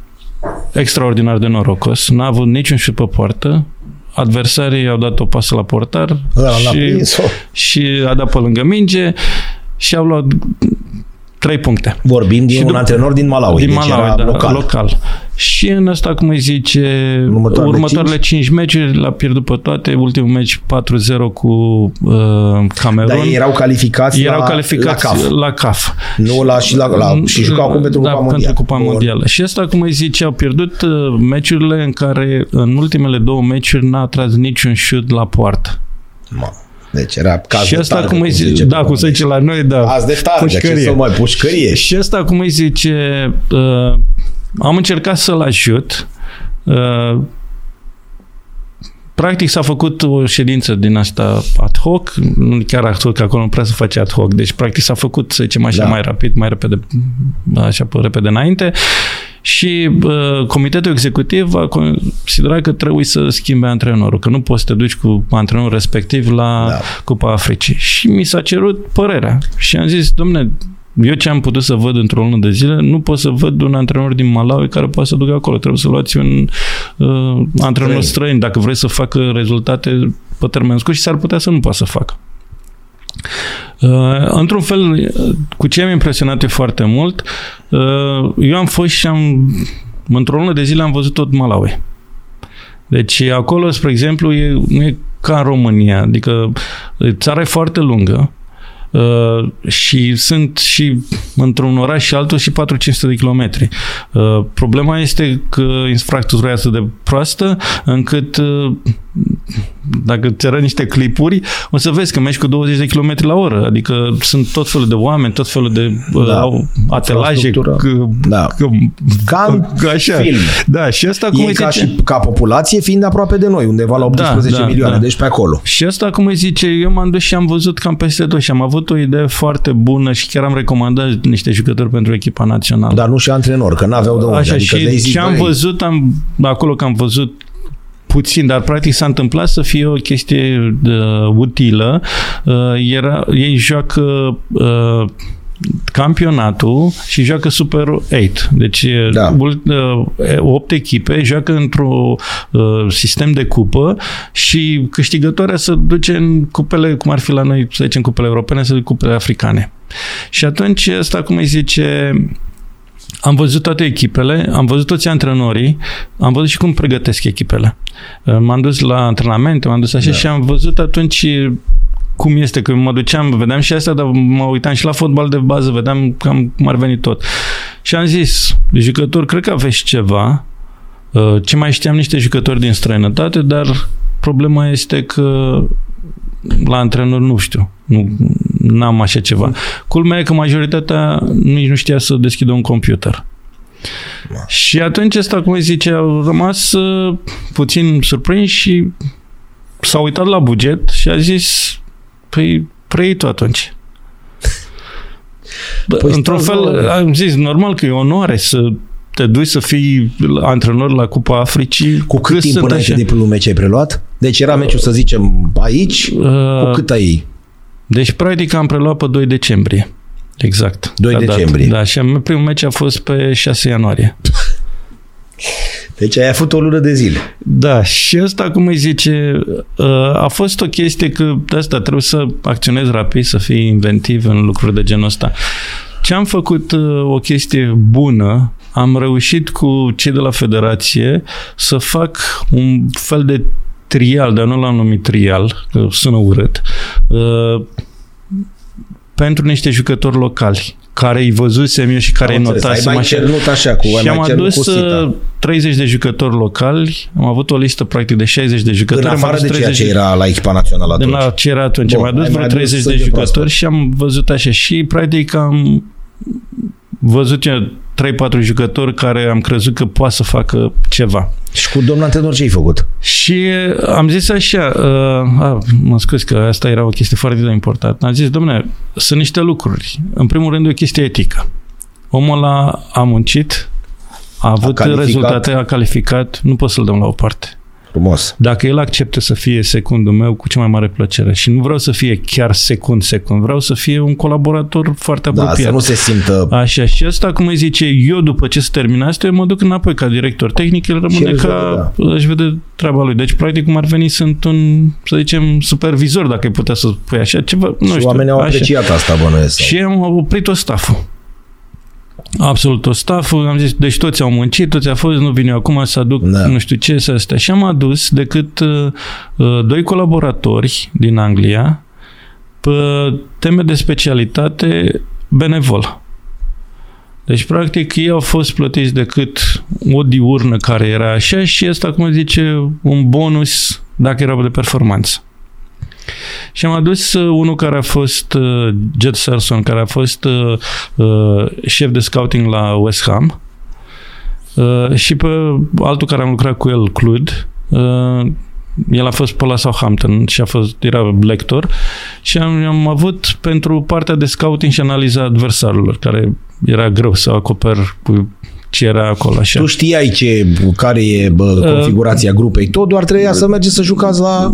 extraordinar de norocos, n-a avut niciun șut pe poartă, adversarii au dat o pasă la portar Ăla l-a și, prins-o. și a dat pe lângă minge și au luat trei puncte. Vorbim din Și un după- antrenor din Malawi, din deci Malawi, era da, local. local. Și în asta, cum îi zice, Următoarele următoarele, următoarele 5 meciuri l-a pierdut pe toate. Ultimul meci 4-0 cu uh, Camerun. Dar ei erau calificați erau la, calificați la CAF. la CAF. Nu la, și, la, la, și jucau acum pentru da, Cupa pentru Mondială. Cupa Bun. Mondială. Și asta, cum îi zice, au pierdut uh, meciurile în care în ultimele două meciuri n-a tras niciun șut la poartă. Ma. Deci era caz și de asta, targă, cum îi se zice, zice da, pe cum se zice la noi, da. Azi de targă, ce pușcărie. să mai pușcărie. Și asta, cum îi zice, uh, am încercat să-l ajut. Uh, practic s-a făcut o ședință din asta ad hoc, nu chiar ad hoc, că acolo nu prea se face ad hoc, deci practic s-a făcut, să zicem așa, Da. mai rapid, mai repede, așa pe repede înainte și uh, comitetul executiv a considerat că trebuie să schimbe antrenorul, că nu poți să te duci cu antrenorul respectiv la Da. Cupa Africii. Și mi s-a cerut părerea. Și am zis, domne, eu ce am putut să văd într-o lună de zile, nu pot să văd un antrenor din Malawi care poate să ducă acolo. Trebuie să luați un uh, antrenor Străin. străin dacă vrei să facă rezultate pe termen scurt și s-ar putea să nu poată să facă. Uh, într-un fel, uh, cu ce am impresionat eu foarte mult, uh, eu am fost și am, într-o lună de zile am văzut tot Malawi. Deci acolo, spre exemplu, e, nu e ca în România, adică țara e foarte lungă uh, și sunt și într-un oraș și altul și 4-500 de kilometri. Uh, problema este că infrastructura e atât de proastă încât uh, dacă îți arăt niște clipuri, o să vezi că mergi cu 20 de km la oră. Adică sunt tot felul de oameni, tot felul de uh, Da. au atelaje. Infrastructură. Că, Da. că, Ca în că așa. film. Da, și asta cum E îi ca, zice? și, ca populație fiind aproape de noi, undeva la 18 da, milioane, da. deci pe acolo. Și asta, cum îi zice, eu m-am dus și am văzut cam peste tot și am avut o idee foarte bună și chiar am recomandat niște jucători pentru echipa națională. Dar nu și antrenor, că n-aveau de unde. Așa, adică și de-ai zis, ce am băi, văzut, am, acolo că am văzut puțin, dar practic s-a întâmplat să fie o chestie uh, utilă. Uh, era, ei joacă uh, campionatul și joacă Super 8. Deci Da. da. 8 echipe joacă într-un uh, sistem de cupă și câștigătoarea să duce în cupele, cum ar fi la noi, să zicem, cupele europene, să duce cupele africane. Și atunci asta, cum îi zice, am văzut toate echipele, am văzut toți antrenorii, am văzut și cum pregătesc echipele. Uh, M-am dus la antrenamente, m-am dus așa Da. și am văzut atunci cum este, că mă duceam, vedeam și asta, dar mă uitam și la fotbal de bază, vedeam cam cum ar veni tot. Și am zis, jucători, cred că aveți ceva, Uh, ce mai știam niște jucători din străinătate, dar problema este că la antrenor nu știu, nu n-am așa ceva. Culmea e că majoritatea nici nu știa să deschidă un computer. Și atunci ăsta, cum îi zice, au rămas uh, puțin surprins și s-a uitat la buget și a zis, păi preiei tu atunci. Bă, Păi într-un stați fel, la oră. am zis, normal că e onoare să te duci să fii antrenor la Cupa Africii. Cu cât Că timp sunt înainte așa. de primul meci ai preluat? Deci era meciul, să zicem, aici, cu Uh, cât ai Deci, practic, am preluat pe 2 decembrie. Exact. 2 ca dată. decembrie. Da, și am- primul meci a fost pe 6 ianuarie. Deci ai avut o lună de zile. Da, și asta, cum îi zice, uh, a fost o chestie că de asta trebuie să acționezi rapid, să fii inventiv în lucruri de genul ăsta. Ce am făcut uh, o chestie bună, am reușit cu cei de la federație să fac un fel de trial, dar nu l-am numit trial, că sună urât, uh, pentru niște jucători locali care îi văzusem eu și care Am îi înțeles. Ai notasem mai așa. cernut așa, cu, ai Și mai am cernut adus cu sita. uh, 30 de jucători locali, am avut o listă practic de 60 de jucători. În am afară adus de ceea 30 ce era la echipa națională de atunci. la ce era atunci. Bun, am adus ai vreo mai adus 30 de sânge jucători proaspăt. și am văzut așa și practic am văzut eu 3-4 jucători care am crezut că poate să facă ceva. Și cu domnul antrenor ce ai făcut? Și am zis așa, uh, a, mă scuz că asta era o chestie foarte importantă. Am zis, domnule, sunt niște lucruri. În primul rând, e o chestie etică. Omul ăla a muncit, a avut calificat. rezultate, a calificat, nu pot să-l dăm la o parte. Frumos. Dacă el acceptă să fie secundul meu, cu cea mai mare plăcere. Și nu vreau să fie chiar secund-secund, vreau să fie un colaborator foarte Da, apropiat. să nu se simtă... Așa, și asta, cum îi zice, eu după ce se termină asta, eu mă duc înapoi ca director tehnic, el rămâne el își ca, vede, își vede treaba lui. Deci, practic, cum ar veni, sunt un, să zicem, supervizor, dacă ai putea să spui așa, ceva, nu și știu. oamenii au așa. apreciat asta, bănuiesc. Și am oprit-o staful. Absolut tot staful, am zis, deci toți au muncit, toți au fost, nu vin eu acum să aduc Da. nu știu ce, să astea. Și am adus decât uh, uh, doi colaboratori din Anglia pe teme de specialitate benevol. Deci, practic, ei au fost plătiți decât o diurnă care era așa și asta, cum zice, un bonus dacă era de performanță. Și am adus uh, unul care a fost uh, Jet Serson, care a fost uh, uh, șef de scouting la West Ham uh, și pe altul care am lucrat cu el, Clud, uh, el a fost pe la Southampton și a fost, era lector și am, am avut pentru partea de scouting și analiza adversarilor, care era greu să acoper cu ce era acolo așa. Tu știai ce, care e bă, Uh, configurația grupei, tot doar trebuia să mergeți să jucați la...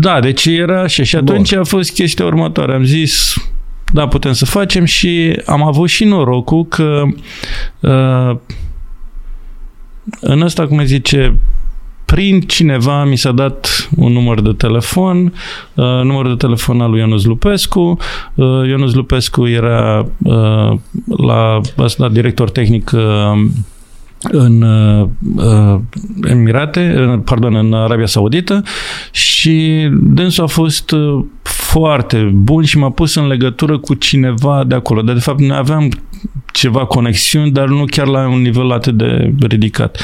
Da, deci era așa. Și atunci a fost chestia următoare. Am zis, da, putem să facem și am avut și norocul că uh, în ăsta, cum îi zice, prin cineva mi s-a dat un număr de telefon, uh, numărul de telefon al lui Ionuț Lupescu. Uh, Ionuț Lupescu era uh, la asta, director tehnic uh, în uh, uh, Emirate, uh, pardon, în Arabia Saudită și dânsul a fost uh, foarte bun și m-a pus în legătură cu cineva de acolo. Dar de fapt noi aveam ceva conexiuni, dar nu chiar la un nivel atât de ridicat.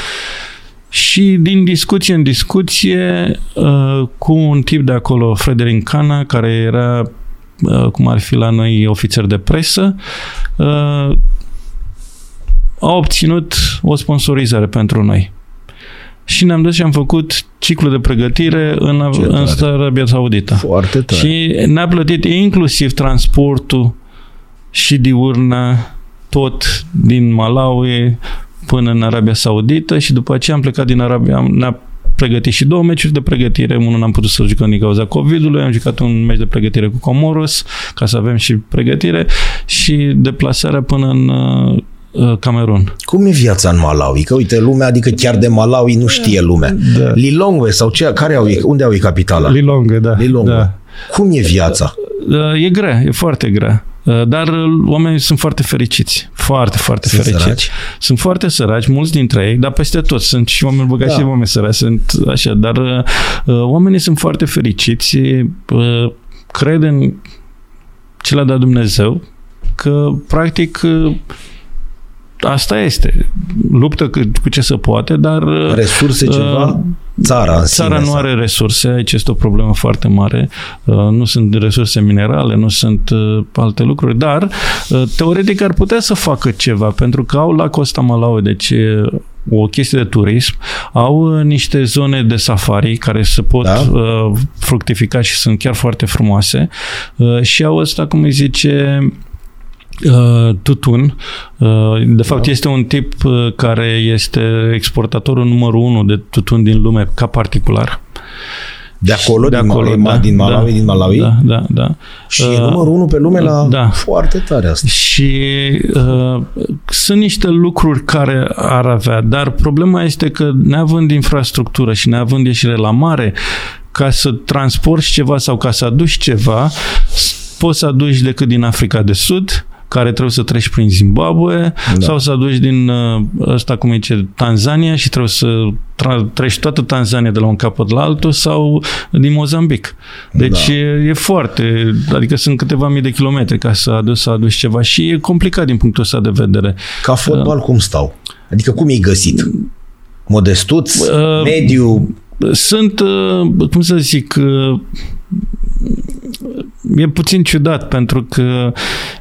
Și din discuție în discuție uh, cu un tip de acolo, Frederic Cana, care era uh, cum ar fi la noi ofițer de presă, uh, a obținut o sponsorizare pentru noi. Și ne-am dus și am făcut ciclu de pregătire în, Ce în tare. Arabia Saudită. Foarte tare. Și ne-a plătit inclusiv transportul și diurna tot din Malawi până în Arabia Saudită și după aceea am plecat din Arabia, ne-a pregătit și două meciuri de pregătire. Unul n-am putut să jucăm din cauza COVID-ului, am jucat un meci de pregătire cu Comoros ca să avem și pregătire și deplasarea până în uh, uh, Camerun. Cum e viața în Malawi? Că uite, lumea, adică chiar de Malawi nu știe lumea. Da. Lilongwe sau ce, care au, ei- unde au ei capitala? Lilongwe, da. Lilongwe. da. Cum e viața? Uh, E grea, e foarte grea. Uh, Dar uh, oamenii sunt foarte fericiți. Foarte, foarte Sunt fericiți. săraci? Sunt foarte săraci, mulți dintre ei, dar peste tot. Sunt și oameni bogați Da. și oameni săraci. Sunt așa, dar uh, uh, oamenii sunt foarte fericiți. uh, Cred în ce le-a dat Dumnezeu, că practic uh, asta este. Luptă cu cu ce se poate, dar uh, Resurse ceva? uh, Țara în Țara sine, nu sau- are resurse, aici este o problemă foarte mare. Uh, Nu sunt resurse minerale, nu sunt uh, alte lucruri, dar uh, teoretic ar putea să facă ceva, pentru că au la Costa Malawi, deci e o chestie de turism, au uh, niște zone de safari care se pot Da. uh, fructifica și sunt chiar foarte frumoase uh, și au ăsta, cum îi zice, uh, tutun. Uh, de fapt, este un tip uh, care este exportatorul numărul unu de tutun din lume ca particular. De acolo, de din, acolo, Malawi, da, din Malawi, da, din Malawi? Da, da, da. Și e Uh, numărul unu pe lume la... da. Foarte tare asta. Și uh, sunt niște lucruri care ar avea, dar problema este că neavând infrastructură și neavând ieșire la mare, ca să transporti ceva sau ca să aduci ceva, s- poți să aduci decât din Africa de Sud, care trebuie să treci prin Zimbabwe, Da. da. sau să aduci din uh, ăsta, cum zice, Tanzania și trebuie să tra- treci toată Tanzania de la un capăt la altul sau din Mozambic. Deci Da. da. e, e foarte, adică sunt câteva mii de kilometri ca să aduci, să aduci ceva și e complicat din punctul ăsta de vedere. Ca fotbal, cum stau? Adică cum e găsit? Modestuț? Uh, mediu? Sunt, uh, cum să zic, uh, e puțin ciudat pentru că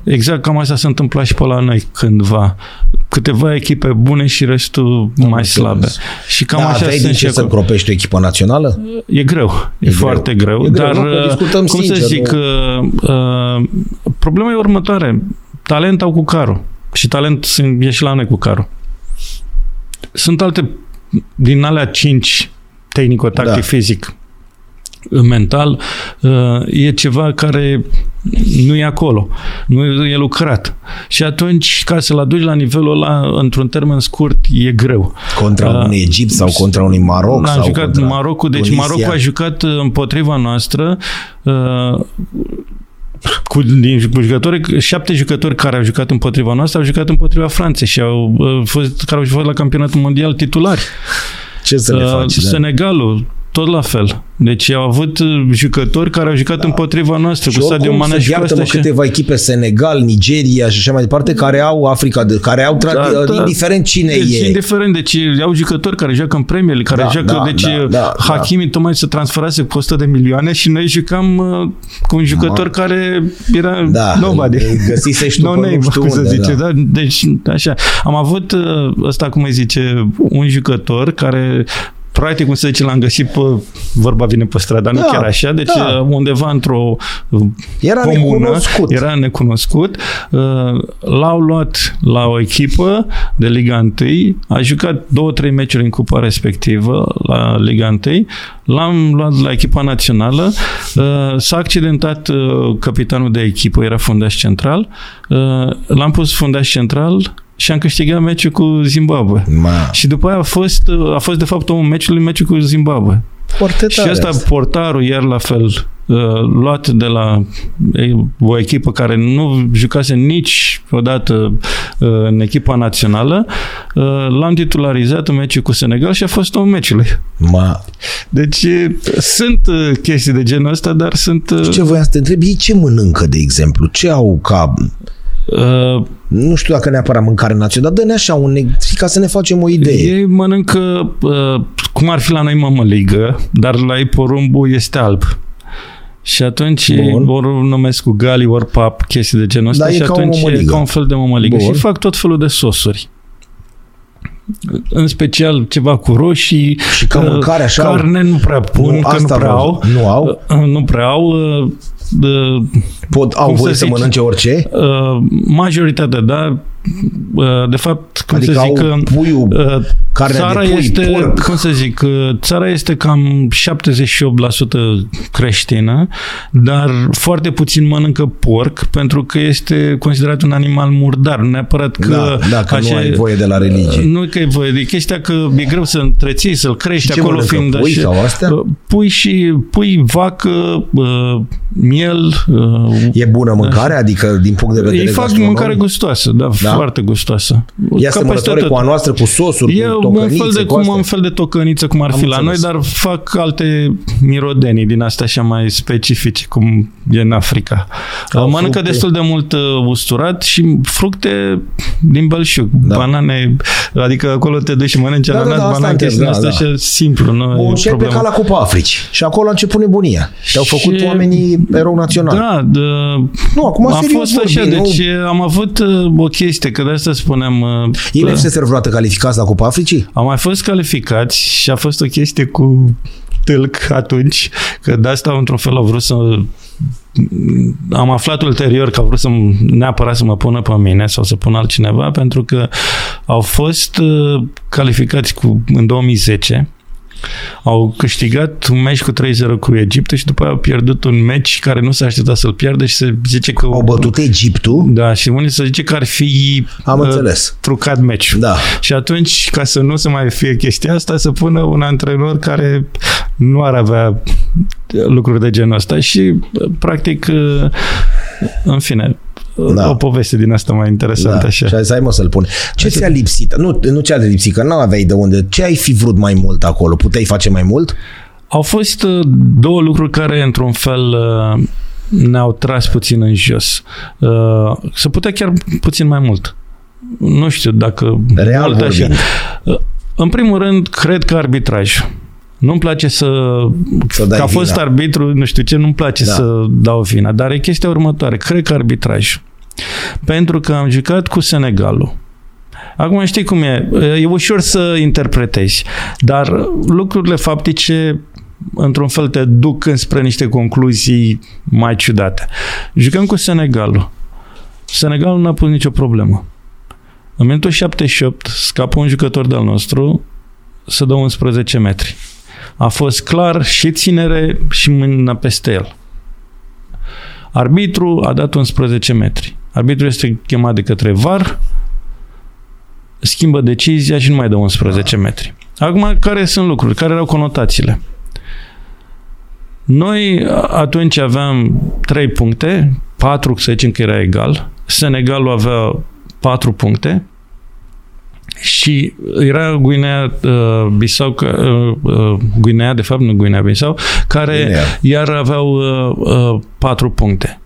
exact cam asta s-a întâmplat și pe la noi cândva. Câteva echipe bune și restul Am mai înțeles. slabe. Și cam da, așa aveai sunt din și ce să acolo. îngropești o echipă națională? E greu, e, E foarte greu. greu, E greu, dar nu? Că uh, discutăm cum sincer, să zic, nu? uh, uh, problema e următoare. Talent au cu carul și talent sunt- e și la noi cu carul. Sunt alte din alea cinci tehnico-tactic, Da. fizic, mental, uh, e ceva care nu e acolo, nu e lucrat. Și atunci, ca să-l aduci la nivelul ăla, într-un termen scurt, e greu. Contra Uh, unui Egipt sau contra unui Maroc? Am sau jucat contra Marocul, deci Tunisia? Marocul a jucat uh, împotriva noastră uh, cu, din cu jucători, șapte jucători care au jucat împotriva noastră au jucat împotriva Franței și au uh, fost, care au jucat la campionatul mondial titulari. Ce să le Uh, faci? da? Senegalul, tot la fel. Deci au avut uh, jucători care au jucat împotriva noastră, Și cu Sadio oricum Mane sunt, și cu iartă-mă, astea. și- câteva echipe, Senegal, Nigeria și așa mai departe, care au Africa, de, care au, tra- Da, da. indiferent cine Deci, e. indiferent, deci au jucători care joacă în Premier League, care Da, joacă, da, deci da, da, Hakimi tocmai se transferase cu 100 de milioane și noi jucam uh, cu un jucător care era Da, nobody. îl găsise și tu no pe name, nu știu cum se unde, zice, da. da. Deci, așa. Am avut uh, ăsta, cum îi zice, un jucător care practic, cum se zice, l-am găsit pe, vorba vine pe stradă, nu Da, chiar așa, deci da. uh, undeva într-o uh, Era comună, necunoscut. era necunoscut, uh, l-au luat la o echipă de Liga 1, a jucat două, trei meciuri în cupa respectivă la Liga 1, l-am luat la echipa națională, uh, s-a accidentat uh, capitanul de echipă, era fundaș central, uh, l-am pus fundaș central și am câștigat meciul cu Zimbabwe. Ma, Și după aia a fost, uh, a fost de fapt omul meciului, meciul cu Zimbabwe. foarte Și tare ăsta, asta. portarul, iar la fel, uh, luat de la e, o echipă care nu jucase niciodată uh, în echipa națională, uh, l-am titularizat în meciul cu Senegal și a fost un meciului. Ma. Deci e, sunt uh, chestii de genul ăsta, dar sunt... uh, Ce voiam să te întreb, ei ce mănâncă, de exemplu? Ce au ca... Uh, Nu știu dacă neapărat mâncare națională, dar dă-ne așa un... ca să ne facem o idee. ei mănâncă, uh, cum ar fi la noi mămăligă, dar la ei porumbul este alb. Și atunci Bun. ori îl numesc cu gali, ori pap, chestii de genul ăsta Da, e și ca o atunci e mămăligă. ca un fel de mămăligă. Bun. Și fac tot felul de sosuri. În special ceva cu roșii, Și ca uh, mâncare așa? carne nu prea pun, Nu, că nu asta prea vreau. au. Nu au? Uh, Nu prea au. Uh, uh, Pot, au cum voie să să, zice? mănânce orice? uh, Majoritatea, da. Uh, De fapt, cum Adică să zic, au că, puiul, uh, carnea țara de pui, este, porc. cum să zic, uh, țara este cam 78% creștină, dar foarte puțin mănâncă porc pentru că este considerat un animal murdar, nu neapărat că... da, dacă nu ai voie de la religie. Nu că e voie, de chestia că e greu să întreții, să-l crești Și ce acolo mănâncă? fiind Pui așa- sau astea? Uh, Pui și pui, vacă, uh, miel, uh, E bună mâncare? Adică din punct de vedere ei fac gastronomic? mâncare gustoasă, da, Da? Foarte gustoasă. E Ca peste asemănătoare tot. cu a noastră, cu sosuri, E cu un tocănițe, fel de, cu cum, astea? un fel de tocăniță, cum ar Am fi la noi, înțeles. dar fac alte mirodenii din astea așa mai specifice, cum e în Africa. Au Mănâncă fructe. destul de mult uh, usturat și fructe din belșug, Da. banane, adică acolo te duci și mănânci Da, da, ananas, da, asta banane, întreb, chestii da, asta da. așa simplu, nu Bun, e și ai problemă. plecat la Cupa Africi. Și acolo a început nebunia. Și au făcut Și- oamenii erou național. Da, de, Nu, acum a serios fost așa, vorbim, nu? deci am avut uh, o chestie, că de asta spuneam... uh, Ei că- le fusese vreodată calificați la Cupa Africii? Am mai fost calificați și a fost o chestie cu tâlc atunci, că de asta într-un fel au vrut să am aflat ulterior că au vrut să neapărat să mă pună pe mine sau să pună altcineva pentru că au fost uh, calificați cu, în 2010 au câștigat un meci cu 3-0 cu Egiptul și după aia au pierdut un meci care nu s-a așteptat să-l pierdă și se zice că... Au bătut Egiptul? Da, și unii se zice că ar fi Am uh, înțeles. trucat meciul. Da. Și atunci, ca să nu se mai fie chestia asta, să pună un antrenor care nu ar avea lucruri de genul ăsta și, practic, în fine, Da. da. o poveste din asta mai interesantă Da. așa. Și ai să ai mă să-l pun. Ce ți-a lipsit? Nu, nu ce a de lipsit, că nu aveai de unde. Ce ai fi vrut mai mult acolo? Puteai face mai mult? Au fost uh, două lucruri care, într-un fel, uh, ne-au tras puțin în jos. Uh, Să putea chiar puțin mai mult. Nu știu dacă Real mult așa. vorbind. Uh, În primul rând, cred că arbitraj. Nu-mi place să... Să dai ca fost vina. arbitru, nu știu ce, nu-mi place Da. să dau vina. Dar e chestia următoare. Cred că arbitraj. Pentru că am jucat cu Senegalul. Acum știi cum e, e ușor să interpretezi, dar lucrurile faptice într-un fel te duc înspre niște concluzii mai ciudate. Jucăm cu Senegalul. Senegalul n-a pus nicio problemă. În minutul 78 scapă un jucător de-al nostru să dă 11 metri. A fost clar și ținere și mâna peste el. Arbitru a dat 11 metri. Arbitru este chemat de către VAR, schimbă decizia și nu mai dă 11 metri. Acum, care sunt lucruri? Care erau conotațiile? Noi atunci aveam 3 puncte, 4 să zicem că era egal, Senegalul avea 4 puncte și era Guinea uh, Bissau, uh, uh, Guinea, de fapt nu Guinea Bissau, care Guinea. iar aveau uh, uh, 4 puncte.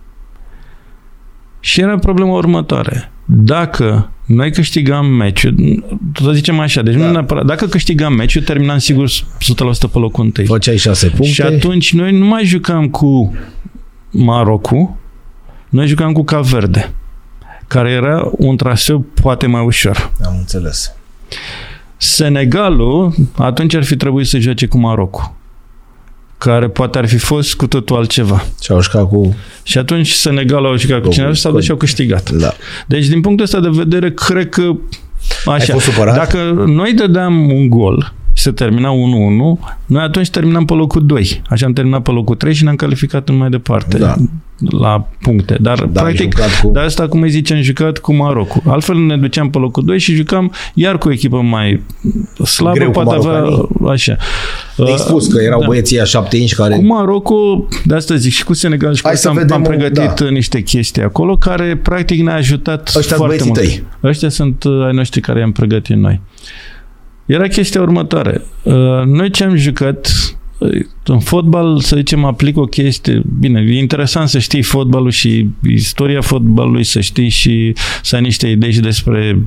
Și era problema următoare. Dacă noi câștigam meciul, să zicem așa, deci da. nu neapărat, dacă câștigam meciul, terminam sigur 100% pe locul întâi. Făceai șase puncte. Și atunci noi nu mai jucam cu Marocul, noi jucam cu Cap Verde, care era un traseu poate mai ușor. Am înțeles. Senegalul atunci ar fi trebuit să joace cu Marocul, care poate ar fi fost cu totul altceva. Și au jucat cu... Și atunci Senegalul au jucat cu Cu- cineva și s-au dus și au câștigat. Da. Deci, din punctul ăsta de vedere, cred că așa. fost supărat? Dacă noi dădeam un gol și se termina 1-1, noi atunci terminam pe locul 2. Așa am terminat pe locul 3 și ne-am calificat în mai departe Da. la puncte. Dar, Dar ai practic, jucat cu- de asta, cum îi zice, am jucat cu Marocul. Altfel ne duceam pe locul 2 și jucam iar cu o echipă mai slabă, Greu cu poate avea marocanii. așa. Ai spus că erau Da. băieții ăia șapte inci care... Cu Marocul, de asta zic, și cu Senegal și cu Hai asta să am, vedem am o- pregătit da. niște chestii acolo care practic ne-a ajutat Ăștia sunt foarte băieții mult. tăi. Ăștia sunt uh, ai noștri care i-am pregătit noi. Era chestia următoare. Uh, Noi ce am jucat uh, în fotbal, să zicem, aplic o chestie, bine, e interesant să știi fotbalul și istoria fotbalului, să știi și să ai niște idei și despre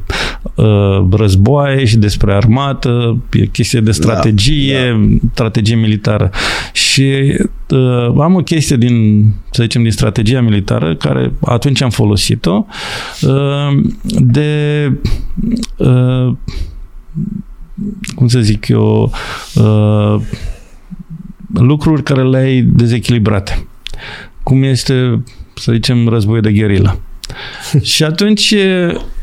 uh, războaie și despre armată, e chestie de strategie, da, da. strategie militară. Și uh, am o chestie din, să zicem, din strategia militară, care atunci am folosit-o, uh, de uh, cum să zic eu, uh, lucruri care le-ai dezechilibrate. Cum este, să zicem, războiul de gherilă. și atunci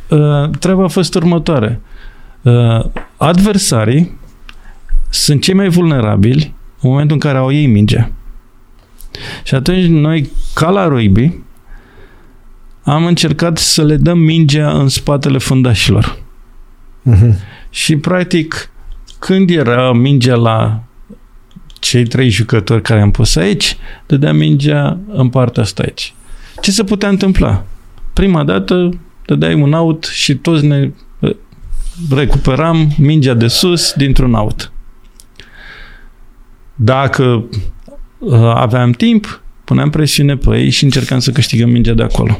uh, treaba a fost următoare. Uh, adversarii sunt cei mai vulnerabili în momentul în care au ei mingea. Și atunci noi, ca la rugby, am încercat să le dăm mingea în spatele fundașilor. Mhm. Și, practic, când era mingea la cei trei jucători care am pus aici, dădea mingea în partea asta aici. Ce se putea întâmpla? Prima dată dădeai un out și toți ne eh, recuperam mingea de sus dintr-un out. Dacă uh, aveam timp, puneam presiune pe ei și încercam să câștigăm mingea de acolo.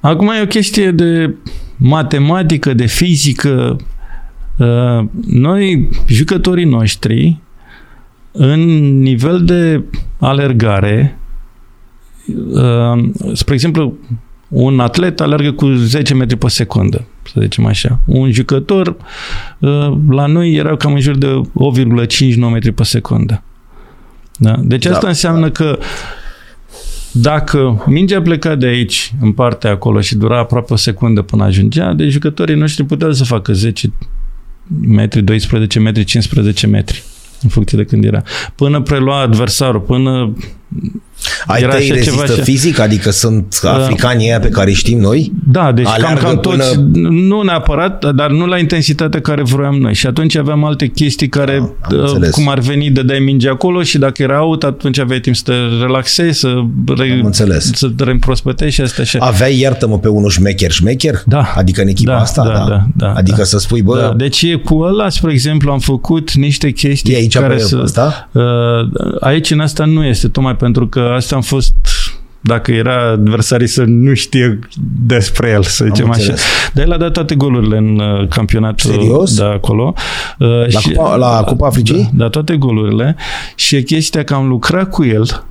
Acum e o chestie de matematică, de fizică. Uh, Noi, jucătorii noștri, în nivel de alergare, uh, spre exemplu, un atlet alergă cu 10 metri pe secundă, să zicem așa. Un jucător, uh, la noi era cam în jur de 8,59 metri pe secundă. Da? Deci asta Da, înseamnă că dacă mingea pleca de aici, în partea acolo, și dura aproape o secundă până ajungea, deci jucătorii noștri puteau să facă 10 metri, 12 metri, 15 metri în funcție de când era. Până prelua adversarul, până Ai Era tăi așa rezistă ceva așa. fizic? Adică sunt africanii ăia pe care îi știm noi? Da, deci cam, Aleargă cam toți, până- nu neapărat, dar nu la intensitatea care vroiam noi. Și atunci aveam alte chestii care, am uh, înțeles. cum ar veni, dădeai minge acolo și dacă era out, atunci aveai timp să te relaxezi, să, re, Am înțeles. să te reîmprospătești și asta așa. Aveai, iartă-mă, pe unul șmecher șmecher? Da. Adică în echipa Da, asta? da, da, da, adică da. să spui, bă, da, deci cu ăla, spre exemplu, am făcut niște chestii e aici care pe să... ăsta? Uh, aici în asta nu este, tocmai pentru că asta am fost dacă era adversarii să nu știe despre el, să zicem așa. Dar el a dat toate golurile în uh, campionatul Serios? de acolo. Uh, la, și, Cupa, la Cupa Africii? Da, da, toate golurile. Și e chestia că am lucrat cu el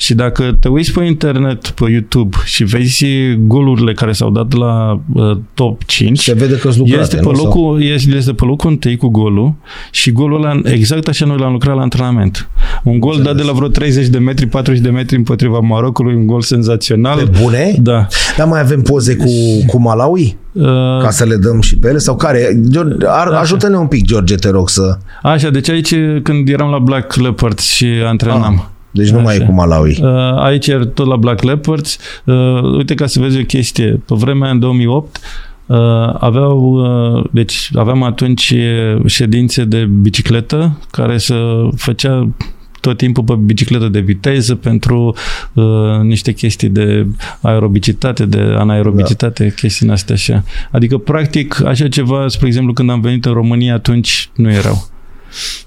și dacă te uiți pe internet, pe YouTube și vezi golurile care s-au dat la uh, top 5, se vede că lucrate, este, pe locul, este, este pe locul întâi cu golul și golul ăla, exact așa noi l-am lucrat la antrenament. Un gol Înțeles. dat de la vreo 30 de metri, 40 de metri împotriva Marocului, un gol senzațional. Pe bune? Da. Dar mai avem poze cu, cu Malawi? Uh, ca să le dăm și pe ele? Sau care? George, ar, ajută-ne un pic, George, te rog să... Așa, deci aici când eram la Black Leopards și antrenam. Ah. Deci nu Așa. mai e cu Malawi. Uh, aici e tot la Black Leopards. Uh, uite ca să vezi o chestie. Pe vremea în 2008 uh, aveau, uh, deci aveam atunci ședințe de bicicletă care să făcea tot timpul pe bicicletă de viteză pentru uh, niște chestii de aerobicitate, de anaerobicitate, da. chestii astea așa. Adică, practic, așa ceva, spre exemplu, când am venit în România, atunci nu erau.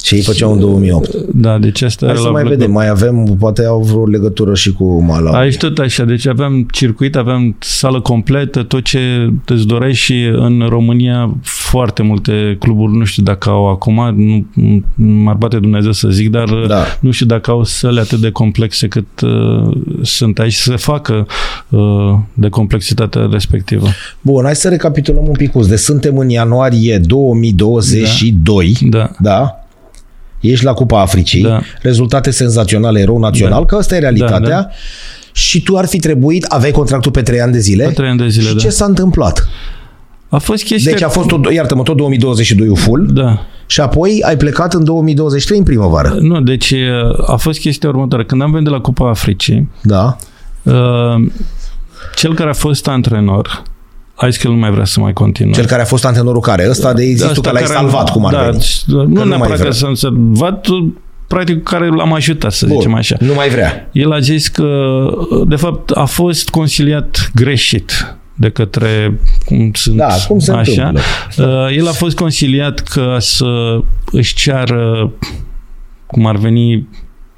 Și ei făceau în 2008. Da, deci asta Hai să mai vedem, mai avem, poate au vreo legătură și cu Malawi. Aici tot așa, deci aveam circuit, aveam sală completă, tot ce îți doreai și în România foarte multe cluburi, nu știu dacă au acum, nu m-ar bate Dumnezeu să zic, dar da. nu știu dacă au săle atât de complexe cât uh, sunt aici să se facă uh, de complexitatea respectivă. Bun, hai să recapitulăm un pic. De suntem în ianuarie 2022. Da. da. Da? ești la Cupa Africii, da. rezultate senzaționale, erou național, da. că asta e realitatea. Da, da. Și tu ar fi trebuit, aveai contractul pe trei ani de zile. Pe trei ani de zile, Și da. ce s-a întâmplat? A fost chestia... Deci a fost, iartă-mă, tot 2022 full. Da. Și apoi ai plecat în 2023 în primăvară. Nu, deci a fost chestia următoare. Când am venit de la Cupa Africii, da. Uh, cel care a fost antrenor a zis că nu mai vrea să mai continue. Cel care a fost antrenorul care? Ăsta de existul că l-ai salvat, cum ar da, veni. Nu, nu neapărat că să salvat, practic care l-am ajutat, să Bun, zicem așa. Nu mai vrea. El a zis că, de fapt, a fost consiliat greșit de către cum sunt da, cum se așa. Întâmplă. Uh, el a fost consiliat că să își ceară cum ar veni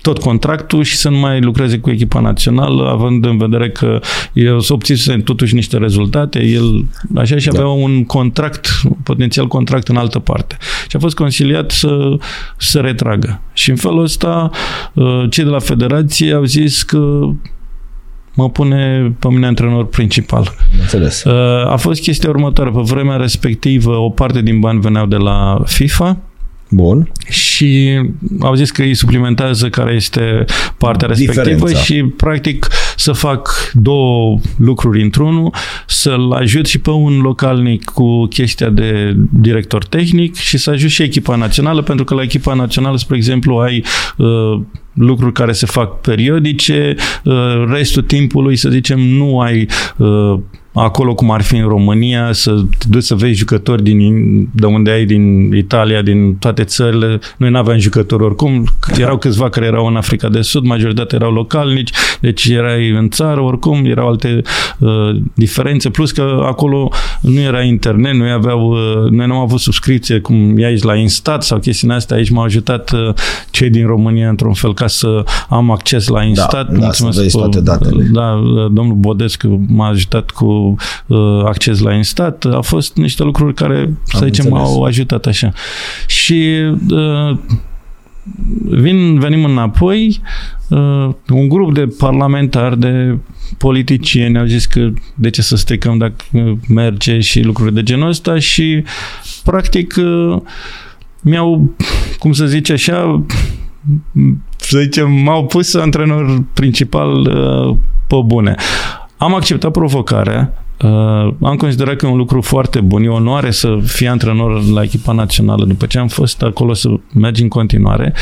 tot contractul și să nu mai lucreze cu echipa națională, având în vedere că el să obțise totuși niște rezultate, el așa și da. avea un contract, potențial contract în altă parte. Și a fost consiliat să se retragă. Și în felul ăsta, uh, cei de la federație au zis că mă pune pe mine antrenor principal. Înțeles. Uh, a fost chestia următoare. Pe vremea respectivă, o parte din bani veneau de la FIFA, Bun. Și au zis că îi suplimentează care este partea respectivă Diferența. și practic să fac două lucruri într-unul, să-l ajut și pe un localnic cu chestia de director tehnic și să ajut și echipa națională, pentru că la echipa națională, spre exemplu, ai uh, lucruri care se fac periodice, uh, restul timpului, să zicem, nu ai uh, acolo cum ar fi în România, să te duci să vezi jucători din, de unde ai, din Italia, din toate țările. Noi nu aveam jucători oricum, erau câțiva care erau în Africa de Sud, majoritatea erau localnici, deci erai în țară oricum, erau alte uh, diferențe, plus că acolo nu era internet, noi aveau, uh, noi nu am avut subscripție cum e aici la Instat sau chestiile astea, aici m-au ajutat uh, cei din România într-un fel ca să am acces la Instat. Da, Mulțumesc, da, să toate datele. Da, domnul Bodescu m-a ajutat cu uh, acces la Instat. Au fost niște lucruri care, Am să zicem, înțeles. au ajutat așa. Și uh, vin, venim înapoi, uh, un grup de parlamentari, de politicieni au zis că de ce să stricăm dacă merge și lucruri de genul ăsta și practic uh, mi-au, cum să zice așa, să zicem, m-au pus antrenor principal uh, pe bune. Am acceptat provocarea, Uh, am considerat că e un lucru foarte bun. E onoare să fii antrenor la echipa națională după ce am fost acolo să mergi în continuare.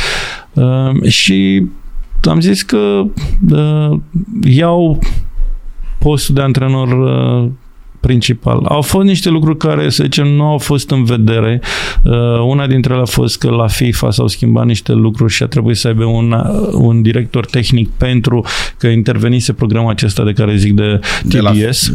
Uh, și am zis că uh, iau postul de antrenor uh, principal. Au fost niște lucruri care, să zicem, nu au fost în vedere. Uh, una dintre ele a fost că la FIFA s-au schimbat niște lucruri și a trebuit să aibă un, un director tehnic pentru că intervenise programul acesta de care zic de TBS. De la,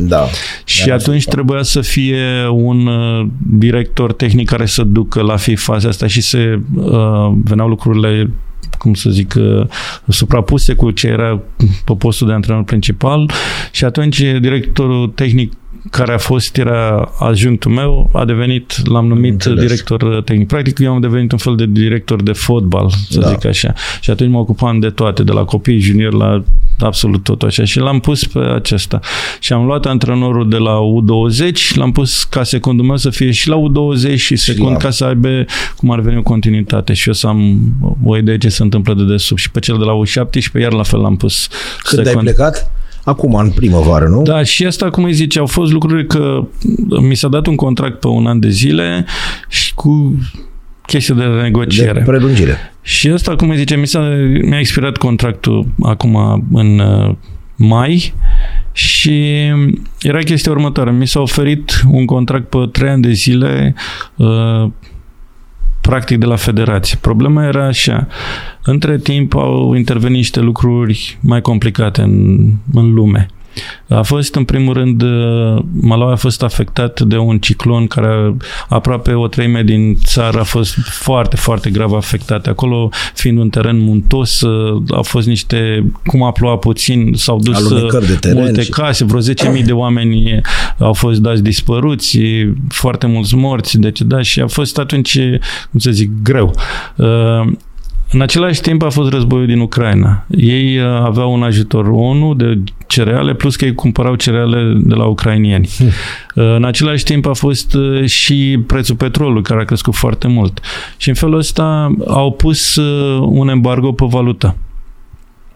da. Și atunci FIFA. trebuia să fie un uh, director tehnic care să ducă la FIFA asta și se uh, veneau lucrurile cum să zic, uh, suprapuse cu ce era pe postul de antrenor principal și atunci directorul tehnic care a fost, era adjunctul meu, a devenit, l-am numit Înțeles. director tehnic. Practic, eu am devenit un fel de director de fotbal, să da. zic așa. Și atunci mă ocupam de toate, de la copii junior la absolut tot așa. Și l-am pus pe acesta. Și am luat antrenorul de la U20, l-am pus ca secundul meu să fie și la U20 și secund ca să aibă cum ar veni o continuitate. Și eu să am o idee ce se întâmplă de desubt. Și pe cel de la U17, iar la fel l-am pus Când secund. ai plecat? Acum, în primăvară, nu? Da, și asta, cum îi zice, au fost lucruri că mi s-a dat un contract pe un an de zile și cu chestia de negociere. De prelungire. Și asta, cum îi zice, mi s-a, mi-a expirat contractul acum în uh, mai și era chestia următoare. Mi s-a oferit un contract pe trei ani de zile uh, practic de la federație. Problema era așa. Între timp au intervenit niște lucruri mai complicate în, în lume. A fost, în primul rând, uh, Malawi a fost afectat de un ciclon care aproape o treime din țară a fost foarte, foarte grav afectat. Acolo, fiind un teren muntos, uh, au fost niște, cum a plouat puțin, s-au dus uh, de teren multe și... case, vreo 10.000 de oameni au fost dați dispăruți, foarte mulți morți, deci da, și a fost atunci, cum să zic, greu. În același timp a fost războiul din Ucraina. Ei uh, aveau un ajutor ONU de cereale, plus că ei cumpărau cereale de la ucrainieni. Hmm. Uh, în același timp a fost uh, și prețul petrolului, care a crescut foarte mult. Și în felul ăsta au pus un embargo pe valută.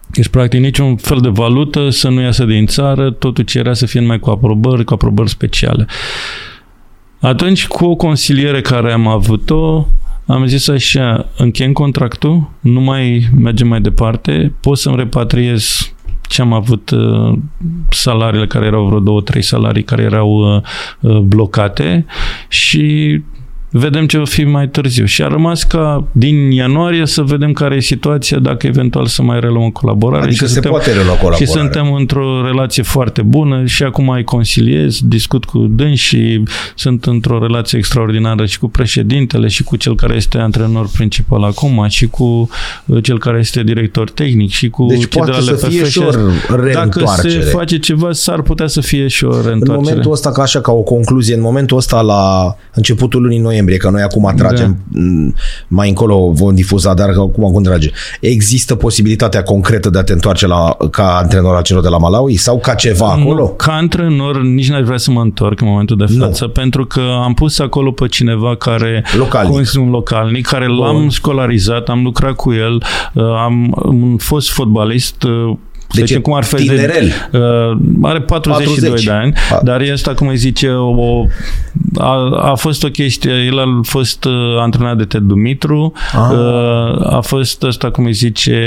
Deci, practic, niciun fel de valută să nu iasă din țară, totul ce era să fie numai cu aprobări, cu aprobări speciale. Atunci, cu o consiliere care am avut-o, am zis așa, încheiem contractul, nu mai mergem mai departe, pot să-mi repatriez ce am avut uh, salariile care erau vreo două, trei salarii care erau uh, uh, blocate și vedem ce o fi mai târziu. Și a rămas ca din ianuarie să vedem care e situația, dacă eventual să mai reluăm colaborare. Adică și se suntem, poate relua colaborare. Și suntem într-o relație foarte bună și acum mai consiliez, discut cu dâns și sunt într-o relație extraordinară și cu președintele și cu cel care este antrenor principal acum și cu uh, cel care este director tehnic și cu deci poate de la să fie și o Dacă se face ceva, s-ar putea să fie și o reîntoarcere. În momentul ăsta, ca așa, ca o concluzie, în momentul ăsta la începutul lunii noiembrie, noiembrie, că noi acum atragem, da. mai încolo vom difuza, dar acum cum trage. Există posibilitatea concretă de a te întoarce la, ca antrenor al celor de la Malawi sau ca ceva acolo? Nu, ca antrenor nici n-aș vrea să mă întorc în momentul de față, nu. pentru că am pus acolo pe cineva care localnic. un localnic, care Bun. l-am școlarizat, am lucrat cu el, uh, am fost fotbalist, uh, deci zicem, cum ar fi tinerel. De, uh, are 42 40. de ani, a. dar este, cum îi zice, o, a, a fost o chestie, el a fost uh, antrenat de Ted Dumitru, a, uh, a fost ăsta, cum îi zice,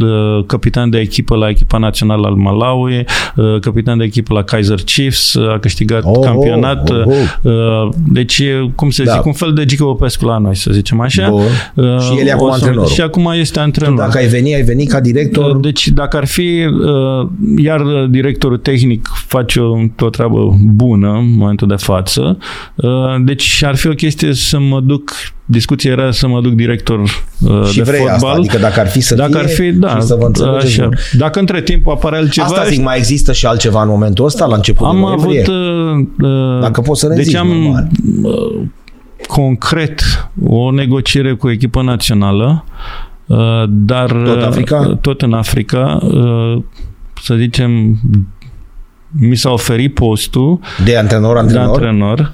uh, capitan de echipă la echipa națională al Malawi, uh, capitan de echipă la Kaiser Chiefs, a câștigat oh, campionat. Oh, oh, oh. Uh, deci, cum să da. zic, un fel de Gică Popescu la noi, să zicem așa. Uh, și el e acum antrenor. Și acum este antrenor. Dacă ai veni, ai venit ca director? Uh, deci, dacă ar fi Uh, iar directorul tehnic face o, o treabă bună în momentul de față. Uh, deci ar fi o chestie să mă duc discuția era să mă duc director uh, și de vrei fotbal. Asta, adică dacă ar fi să dacă fie, ar fi, da, să vă așa. Dacă între timp apare altceva... Asta zic, mai există și altceva în momentul ăsta, la început Am avut... Uh, dacă poți să ne deci zici, am uh, concret o negociere cu echipa națională Uh, dar tot, Africa? Uh, tot în Africa, uh, să zicem, mi s-a oferit postul de antrenor, antrenor. De antrenor.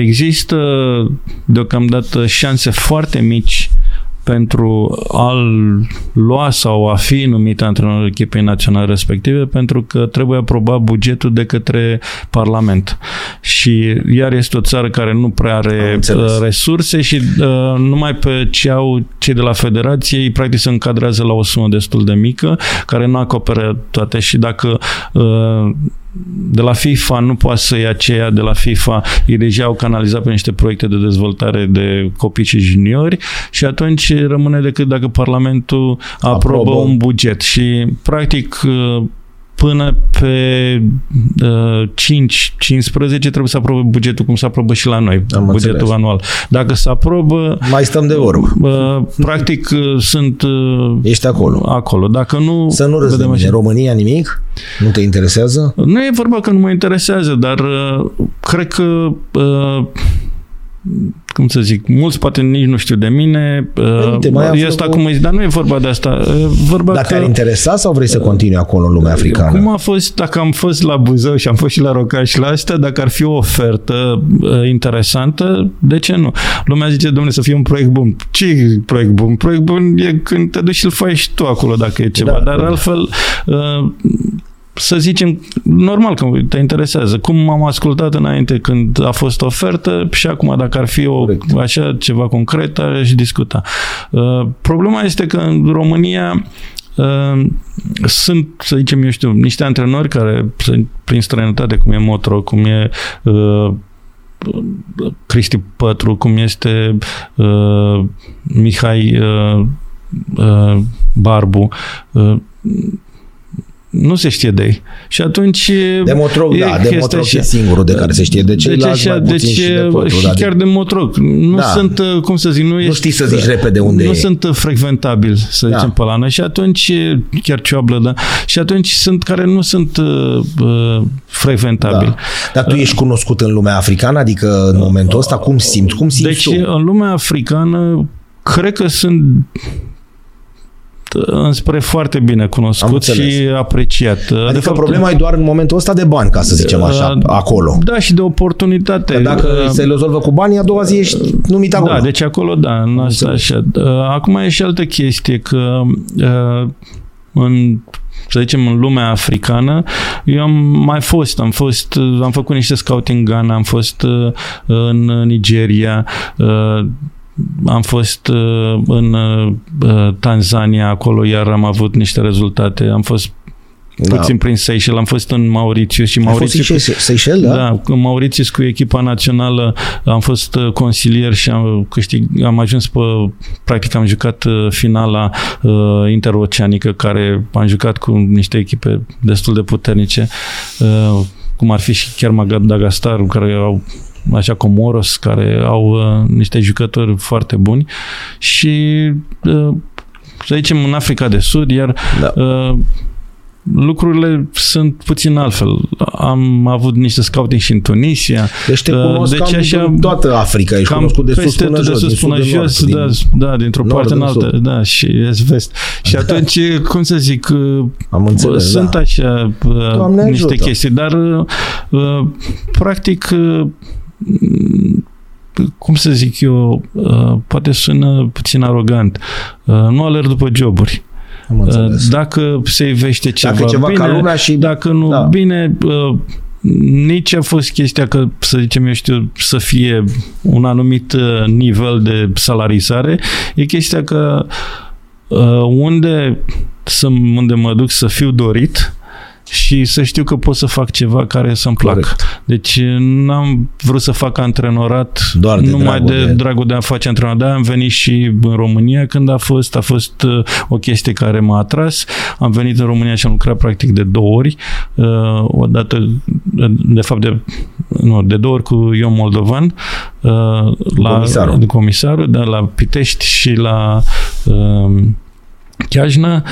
Există deocamdată șanse foarte mici pentru a-l lua sau a fi numit antrenorul echipei naționale respective pentru că trebuie aprobat bugetul de către Parlament. Și iar este o țară care nu prea are uh, resurse și uh, numai pe ce au cei de la Federație, ei practic se încadrează la o sumă destul de mică, care nu acoperă toate și dacă uh, de la FIFA nu poate să ia aceea de la FIFA, ei deja au canalizat pe niște proiecte de dezvoltare de copii și juniori și atunci rămâne decât dacă Parlamentul aprobă, aprobă. un buget. Și practic până pe uh, 5-15 trebuie să aprobe bugetul cum se aprobă și la noi, Am bugetul înțeles. anual. Dacă se aprobă, Mai stăm de vorbă. uh, practic uh, sunt uh, Ești acolo. acolo. Dacă nu, Să nu râzi de vedem mine. așa. România nimic? Nu te interesează? Nu e vorba că nu mă interesează, dar uh, cred că uh, cum să zic, mulți poate nici nu știu de mine, uh, Uite, mai află este o- acum, dar nu e vorba de asta, e vorba Dar că... te-ar interesa sau vrei să continui acolo în lumea africană? Cum a fost, dacă am fost la Buzău și am fost și la Rocaș și la astea, dacă ar fi o ofertă uh, interesantă, de ce nu? Lumea zice, domnule, să fie un proiect bun. Ce e proiect bun? Proiect bun e când te duci și îl faci și tu acolo, dacă e ceva. Da, Dar da. altfel, uh, să zicem, normal că te interesează. Cum am ascultat înainte când a fost ofertă și acum dacă ar fi o, Corect. așa ceva concret, aș discuta. Uh, problema este că în România uh, sunt, să zicem, eu știu, niște antrenori care sunt prin străinătate, cum e Motro, cum e uh, Cristi Pătru, cum este uh, Mihai uh, uh, Barbu, uh, nu se știe de ei. Și atunci... De Motroc, e da, de chestia Motroc așa. e singurul de care se știe. De Deci ceilalți așa, mai puțin deci, și de Pătru. și da, de- chiar de Motroc. Nu Da. sunt, uh, cum să zic, nu, ești, știi să zici repede unde nu e. sunt uh, frecventabil, să Da. zicem, pe lană. Și atunci, chiar cioablă, da. Și atunci sunt care nu sunt uh, uh, frecventabili. Da. Dar tu ești cunoscut în lumea africană? Adică în momentul ăsta cum simți? Cum simți Deci, tu? în lumea africană, cred că sunt înspre foarte bine Am cunoscut înțeles. și apreciat. Adică problema e doar în momentul ăsta de bani, ca să zicem așa, Uh, acolo. Da, și de oportunitate. Că dacă Uh, se rezolvă cu banii, a doua zi ești numit acolo. Da, deci acolo da, în asta așa. Uh, Acum e și altă chestie că uh, în să zicem, în lumea africană, eu am mai fost, am fost, uh, am făcut niște scouting în Ghana, am fost uh, în Nigeria, uh, am fost uh, în uh, Tanzania acolo, iar am avut niște rezultate. Am fost Da. puțin prin Seychelles, am fost în Mauritius și Ai fost Mauritius și Seychelles, da? da, în Mauritius cu echipa națională am fost uh, consilier și am câștig, am ajuns pe, practic am jucat uh, finala uh, interoceanică care am jucat cu niște echipe destul de puternice, uh, cum ar fi și chiar Madagascar, care au așa Comoros, care au uh, niște jucători foarte buni și uh, să zicem în Africa de Sud, iar Da. uh, lucrurile sunt puțin altfel. Am avut niște scouting și în Tunisia. Deci te Uh, cunosc deci cam așa- în toată Africa, ești Cam cunoscut de sus peste până tot, jos, de sus din până sud în jos, nord, da, da, dintr-o nord parte în în altă, sud. da, și est-vest. Și atunci, cum să zic, uh, Am înțeles, sunt da. așa uh, Doamne niște ajută. chestii, dar uh, uh, practic uh, cum să zic eu, uh, poate sună puțin arogant. Uh, Nu alerg după joburi. Am înțeles. Uh, Dacă se ivește ceva, Dacă e ceva bine, ca lumea și... dacă nu, Da. da. bine, uh, nici a fost chestia că, să zicem, eu știu, să fie un anumit uh, nivel de salarizare, e chestia că uh, unde, să, unde mă duc să fiu dorit și să știu că pot să fac ceva care să-mi placă. Corect. Deci n-am vrut să fac antrenorat Doar de numai dragul de, de- dragul de a face antrenorat. De am venit și în România când a fost. A fost uh, o chestie care m-a atras. Am venit în România și am lucrat practic de două ori. Uh, o dată, de fapt, de, nu, de două ori cu Ion Moldovan. Uh, la, Comisarul. De comisarul, da, la Pitești și la uh, Chiajna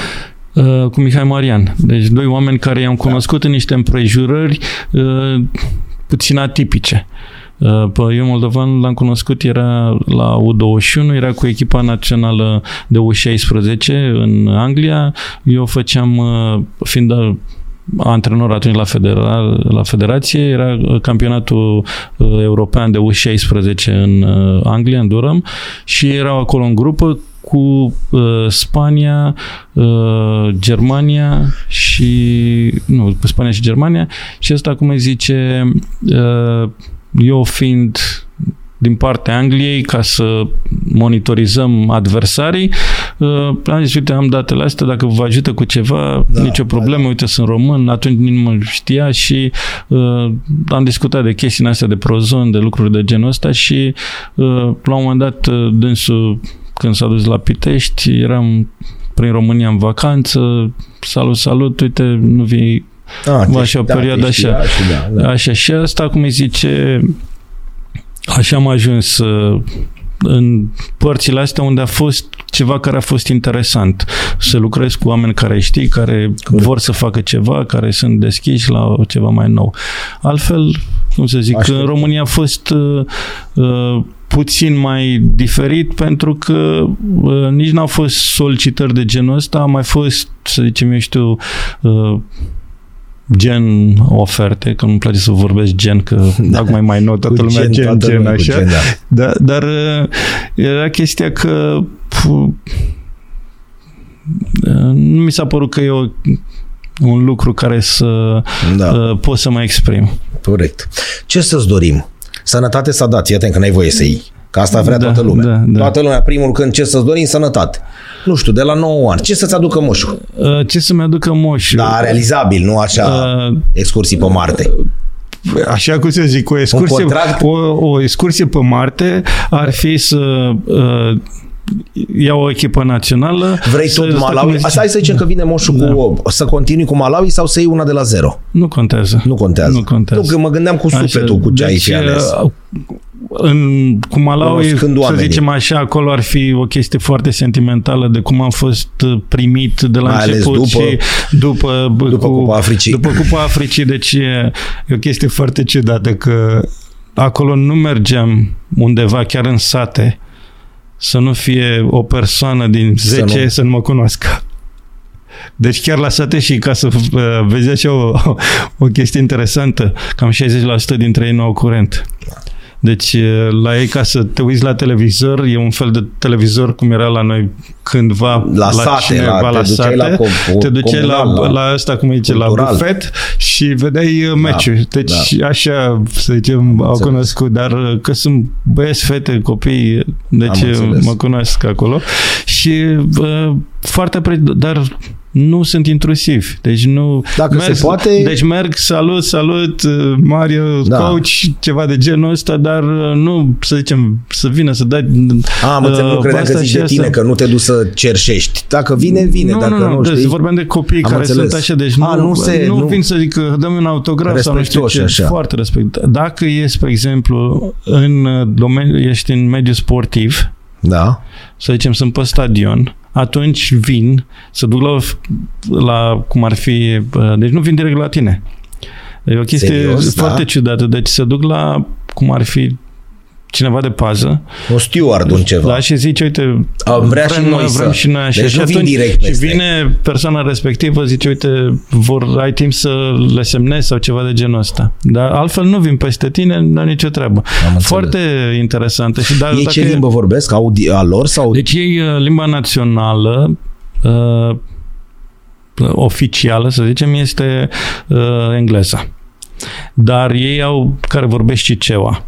uh, cu Mihai Marian. Deci doi oameni care i-am cunoscut în niște împrejurări uh, puțin atipice. Uh, Pe eu Moldovan l-am cunoscut, era la U21, era cu echipa națională de U16 în Anglia. Eu făceam, uh, fiind uh, antrenor atunci la, federa, la federație, era uh, campionatul uh, european de U16 în uh, Anglia, în Durham, și erau acolo în grupă cu uh, Spania, uh, Germania și nu, cu Spania și Germania și asta cum îi zice uh, eu fiind din partea Angliei ca să monitorizăm adversarii. Uh, am zis, uite, am datele astea, dacă vă ajută cu ceva, Da, da, nicio problemă, da. uite, sunt român, atunci nici nu mă știa și uh, am discutat de chestiile astea de prozon, de lucruri de genul ăsta și uh, la un moment dat uh, dânsul când s-a dus la Pitești, eram prin România în vacanță, salut, salut, uite, nu vii Ah, Va te- și o da, perioadă te știa așa. și da, da. Așa, și asta, cum îi zice, așa am ajuns uh, în părțile astea unde a fost ceva care a fost interesant. Să lucrez cu oameni care știi, care vor să facă ceva, care sunt deschiși la ceva mai nou. Altfel, cum să zic, Aștept. în România a fost uh, uh, puțin mai diferit pentru că uh, nici n-au fost solicitări de genul ăsta, a mai fost, să zicem, eu știu, uh, gen oferte, că nu-mi place să vorbesc gen, că da. acum mai nou toată Cu lumea gen, toată gen, lumea cu așa. gen, da. Da, dar uh, era chestia că pf, uh, nu mi s-a părut că e o, un lucru care să Da. uh, pot să mă exprim. Corect. Ce să-ți dorim? Sănătate s-a dat, fii atent că n-ai voie să iei. Că asta vrea Da, toată lumea. da, da. Toată lumea, primul când ce să-ți dorim? Sănătate. Nu știu, de la 9 ani. Ce să-ți aducă moșul? Uh, ce să-mi aducă moșul? Da, realizabil, nu așa Uh, excursii pe Marte. Așa cum să zic, o excursie, contract? o, o excursie pe Marte ar fi să uh, iau o echipă națională. Vrei să, tot cum Malawi? zice- Asta hai să zicem că vine moșul Da. cu... Să continui cu Malawi sau să iei una de la zero? Nu contează. Nu contează. Nu contează. Nu, că mă gândeam cu sufletul cu ce ai fi ales. uh, În, cu Malawi, Cunoscând să oamenii. zicem așa, acolo ar fi o chestie foarte sentimentală de cum am fost uh, primit de la Mai ales început după- și după, bă, după cu, Cupa Africii. După Cupa Africii, deci e, e o chestie foarte ciudată că acolo nu mergeam undeva chiar în sate să nu fie o persoană din Să 10 să nu- nu, să nu mă cunoască. Deci chiar la sate și ca să uh, vezi așa o, o chestie interesantă, cam 60% dintre ei nu au curent. Deci uh, la ei ca să te uiți la televizor, e un fel de televizor cum era la noi cândva La sate, cineva la- te la duceai sate, la com- te duceai la, comunal, la la asta cum zice, la cultural. bufet și vedeai uh, meciuri. Deci da. așa, să zicem, au înțeles. cunoscut, dar uh, că sunt băieți, fete, copii, deci Am uh, înțeles. mă cunosc acolo și uh, foarte pre... dar nu sunt intrusivi. Deci nu... Dacă se poate- Deci merg, salut, salut, uh, Mario, Da. da. coach, ceva de genul ăsta, dar uh, nu, să zicem, să vină să dai... Am înțeles, nu uh, credeam că asta zici și de tine, asta. că nu te duci să cerșești. Dacă vine, vine. nu, Dacă nu, nu, nu, deci știi... vorbeam de copii Am care înțeles. sunt așa, deci A, nu, nu se- nu, nu- vin să zic că dăm un autograf sau nu știu ce, Respectuoși, așa. foarte respect. Dacă ești, spre exemplu, în uh, domeniu, ești în mediul sportiv, Da. să zicem, sunt pe stadion, atunci vin să duc la, la cum ar fi, uh, deci nu vin direct la tine. E o chestie Serios, foarte da? ciudată, deci să duc la, cum ar fi, cineva de pază, Un steward, un ceva. da, și zice, uite, Am vrea și vrem, noi să- vrem și noi așa. Deci și nu vin atunci, direct Și peste. vine persoana respectivă, zice, uite, vor, ai timp să le semnezi sau ceva de genul ăsta. Dar altfel nu vin peste tine, nu ai nicio treabă. înțeles. Foarte interesantă. Și dar, Ei ce limbă vorbesc? Au di- a lor sau... Deci ei, uh, limba națională uh, oficială, să zicem, este uh, engleza. Dar ei au, care vorbesc și cewa.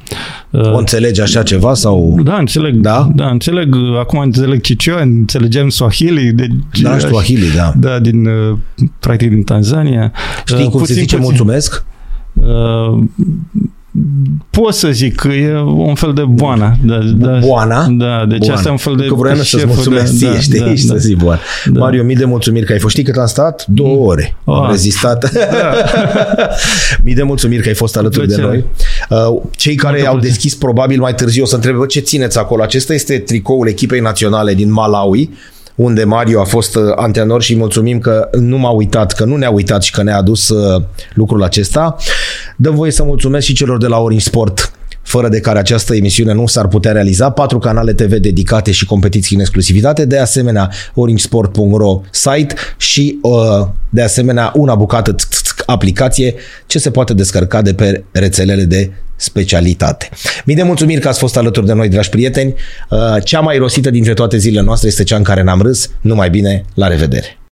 Uh, o înțelegi așa ceva sau... da, înțeleg. Da? Da, înțeleg. Acum înțeleg Chichewa, înțelegem Swahili. De, Da, Swahili, da. Da, din, uh, practic din Tanzania. Știi Uh, cum se zice mulțumesc? Uh, pot să zic că e un fel de boana. Da, da, Boana? Da, deci Boana. asta e un fel de Că vreau să-ți șeful mulțumesc de- ție, da, știi? da, și da. să zic boana. Da. Mario, mii de mulțumiri că ai fost. Știi cât am stat? Două ore. Am Ah. rezistat. mii de mulțumiri că ai fost alături de noi. plăcere. Uh, Cei care Multă au plăcere. deschis probabil mai târziu o să întrebe "Bă, ce țineți acolo. Acesta este tricoul echipei naționale din Malawi unde Mario a fost uh, antrenor și îi mulțumim că nu m-a uitat, că nu ne-a uitat și că ne-a adus uh, lucrul acesta. Dăm voie să mulțumesc și celor de la Orange Sport fără de care această emisiune nu s-ar putea realiza, patru canale TV dedicate și competiții în exclusivitate, de asemenea oringsport.ro site și uh, de asemenea una bucată tsk, tsk, tsk, aplicație ce se poate descărca de pe rețelele de specialitate. Mii de mulțumiri că ați fost alături de noi, dragi prieteni. Uh, Cea mai rosită dintre toate zilele noastre este cea în care n-am râs. Numai bine, la revedere!